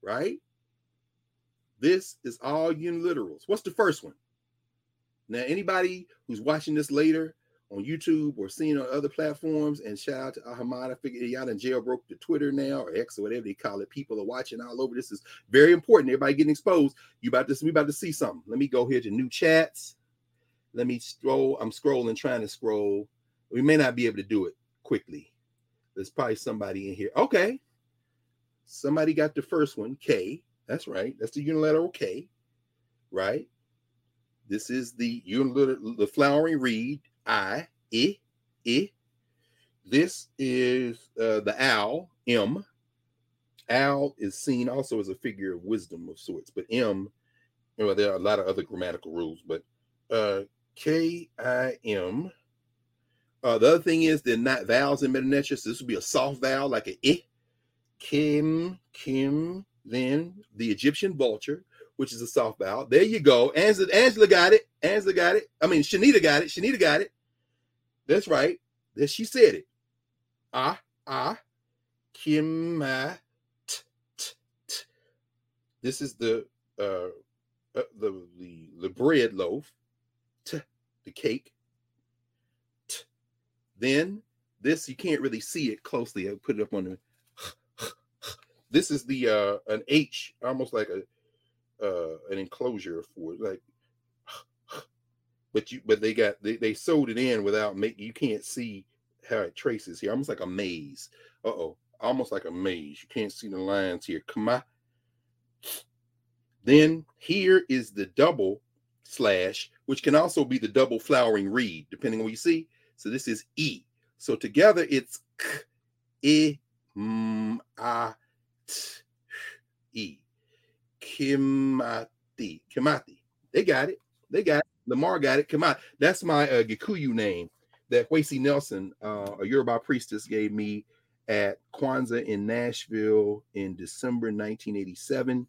right? This is all uniliterals. What's the first one? Now, anybody who's watching this later on YouTube or seeing on other platforms, and shout out to Ahmad. I figured y'all done jailbroke the Twitter now or X or whatever they call it. People are watching all over. This is very important. Everybody getting exposed. You about to we about to see something. Let me go here to new chats. Let me scroll. I'm scrolling, trying to scroll. We may not be able to do it quickly. There's probably somebody in here. Okay. Somebody got the first one, K. That's right. That's the uniliteral K, right? This is the uniliteral, the flowering reed, I, I, I. This is uh, the owl, M. Owl is seen also as a figure of wisdom of sorts, but M, well, there are a lot of other grammatical rules, but uh, K I M. Uh, the other thing is they're not vowels in Medu Neter, so this would be a soft vowel like an I. Kim, Kim, then the Egyptian vulture, which is a soft vowel. There you go. Angela, Angela got it. Angela got it. I mean, Shanita got it. Shanita got it. That's right. There she said it. Ah, ah, Kim. This is the uh, uh the the the bread loaf, t, the cake. T. Then this you can't really see it closely. I put it up on the this is the uh an H, almost like a uh an enclosure for it, like but you but they got they, they sewed it in without making you can't see how it traces here, almost like a maze. Uh-oh, almost like a maze. You can't see the lines here. Come on. Then here is the double slash, which can also be the double flowering reed, depending on what you see. So this is E. So together it's k, e, m, a, E. Kimati. Kimati. They got it. They got it. Lamar got it. Kimati. That's my uh, Gikuyu name that Kwesi Nelson, uh, a Yoruba priestess, gave me at Kwanzaa in Nashville in December 1987.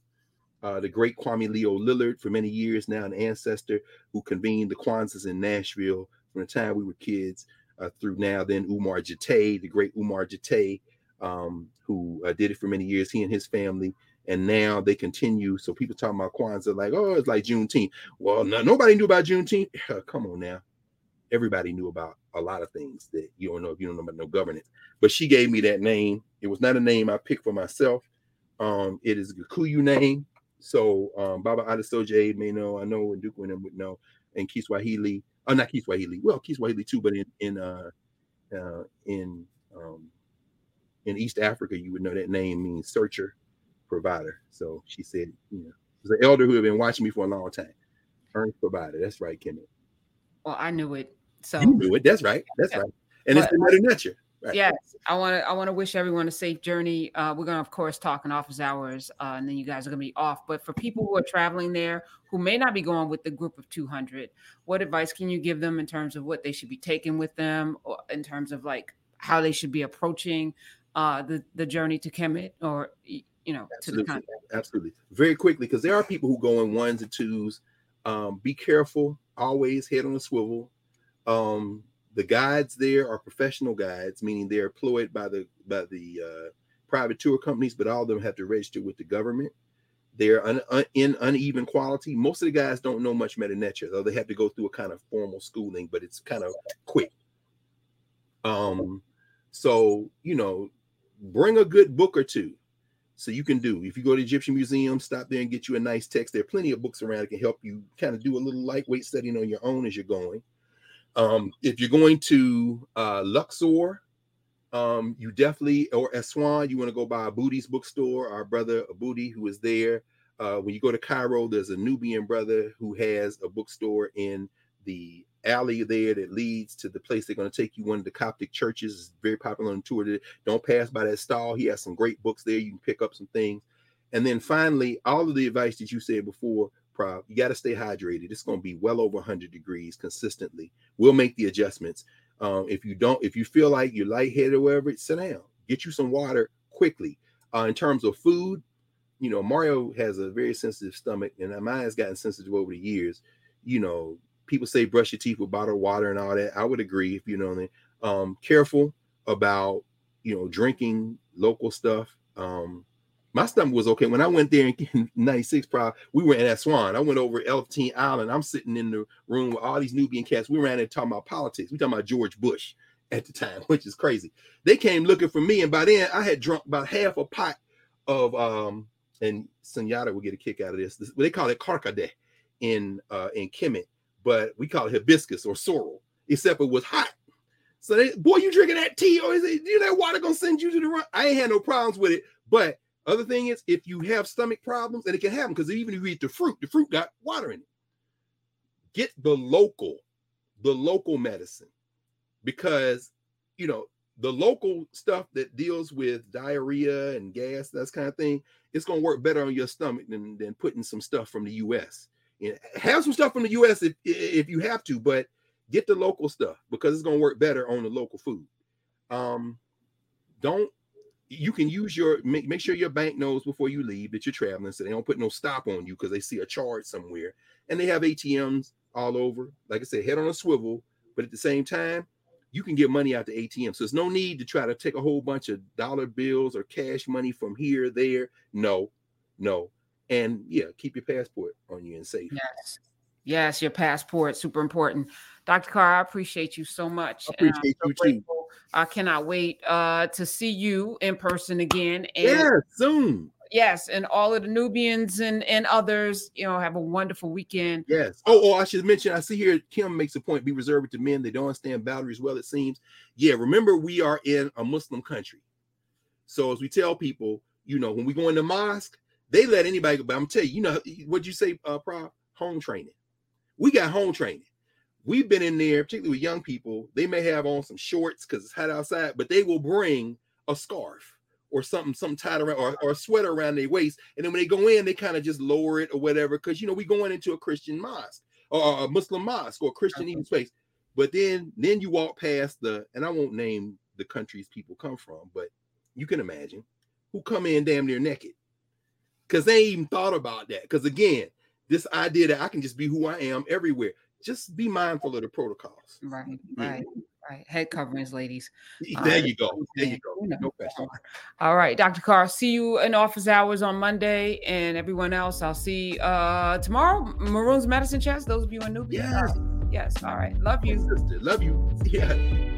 Uh, the great Kwame Leo Lillard, for many years now, an ancestor who convened the Kwanzaas in Nashville from the time we were kids uh, through now. Then Umar Jate, the great Umar Jate, um, who uh, did it for many years, he and his family. And now they continue. So people talking about Kwanzaa like, oh, it's like Juneteenth. Well, no, nobody knew about Juneteenth. Come on now. Everybody knew about a lot of things that you don't know if you don't know about no governance. But she gave me that name. It was not a name I picked for myself. Um, it is a Kikuyu name. So um, Baba Adesoje may know, I know, and Duke them would know, and Kiswahili. Oh, not Kiswahili. Well, Kiswahili too, but in in uh, uh in um, in East Africa, you would know that name means searcher, provider. So she said, you know, there's an elder who had been watching me for a long time. Earnest provider. That's right, Kimmy. Well, I knew it. So you knew it. That's right. That's yeah. right. And but, it's the Medu Neter. Right. Yes, I want to. I want to wish everyone a safe journey. Uh, we're gonna, of course, talk in office hours, uh, and then you guys are gonna be off. But for people who are traveling there, who may not be going with the group of 200, what advice can you give them in terms of what they should be taking with them, or in terms of like how they should be approaching uh, the the journey to Kemet or you know absolutely. to the continent. Absolutely, very quickly because there are people who go in ones and twos. Um, be careful. Always head on a swivel. Um, the guides there are professional guides, meaning they're employed by the by the uh, private tour companies, but all of them have to register with the government. They're un, un, in uneven quality. Most of the guys don't know much Medu Neter, though they have to go through a kind of formal schooling, but it's kind of quick. Um, so you know, bring a good book or two so you can do if you go to the egyptian museum stop there and get you a nice text there are plenty of books around that can help you kind of do a little lightweight studying on your own as you're going um, if you're going to uh, luxor um, you definitely or Aswan, you want to go by Booty's bookstore. Our brother Booty, who is there. Uh, when you go to Cairo, there's a Nubian brother who has a bookstore in the alley there that leads to the place they're going to take you. One of the Coptic churches is very popular on tour. Don't pass by that stall. He has some great books there. You can pick up some things. And then finally, all of the advice that you said before, Prof, you got to stay hydrated. It's going to be well over 100 degrees consistently. We'll make the adjustments. Um, if you don't, if you feel like you're lightheaded or whatever, sit down. Get you some water quickly. Uh, in terms of food, you know, Mario has a very sensitive stomach, and mine has gotten sensitive over the years. You know, people say brush your teeth with bottled water and all that. I would agree if you know. Um, careful about you know drinking local stuff. Um, my stomach was okay when I went there in '96. Probably we were in Aswan. I went over Elephantine Island. I'm sitting in the room with all these Nubian cats. We ran there talking about politics. We talking about George Bush at the time, which is crazy. They came looking for me, and by then I had drunk about half a pot of um. And Sunyata will get a kick out of this. this they call it karkade in uh in Kemet but we call it hibiscus or sorrel, except it was hot. So they, boy, you drinking that tea or is it you know that water gonna send you to the run? I ain't had no problems with it. But other thing is, if you have stomach problems, and it can happen because even if you eat the fruit, the fruit got water in it. Get the local, the local medicine, because you know the local stuff that deals with diarrhea and gas, that kind of thing, it's gonna work better on your stomach than, than putting some stuff from the US. Have some stuff from the US if if you have to, but get the local stuff because it's gonna work better on the local food. Um, don't you can use your make, make sure your bank knows before you leave that you're traveling so they don't put no stop on you because they see a charge somewhere and they have ATMs all over. Like I said, head on a swivel, but at the same time, you can get money out the ATM. So there's no need to try to take a whole bunch of dollar bills or cash money from here, there. No, no. And yeah, keep your passport on you and safe. Yes. Yes, your passport, super important. Dr. Carr, I appreciate you so much. I appreciate so you grateful. too. I cannot wait uh, to see you in person again. And yeah, soon. Yes, and all of the Knubians and and others, you know, have a wonderful weekend. Yes. Oh, oh, I should mention. I see here Kim makes a point. Be reserved to men. They don't understand boundaries well. It seems. Yeah. Remember, we are in a Muslim country, so as we tell people, you know, when we go in the mosque, they let anybody go. But I'm tell you, you know, what you say, uh, Prof? Home training. We got home training. We've been in there, particularly with young people. They may have on some shorts because it's hot outside, but they will bring a scarf or something, something tied around or, or a sweater around their waist. And then when they go in, they kind of just lower it or whatever. Cause you know, we going into a Christian mosque or a Muslim mosque or a Christian eating space. But then then you walk past the, and I won't name the countries people come from, but you can imagine who come in damn near naked. Cause they ain't even thought about that. Cause again, this idea that I can just be who I am everywhere. Just be mindful of the protocols. Right, right. Mm-hmm right. Head coverings, ladies. There you go. There you go. No question. All right, Dr. Carr. See you in office hours on Monday, and everyone else. I'll see uh tomorrow. Maroon's Medicine Chest. Those of you in Knubia. Yes. Yes. All right. Love you. Love you. Yeah.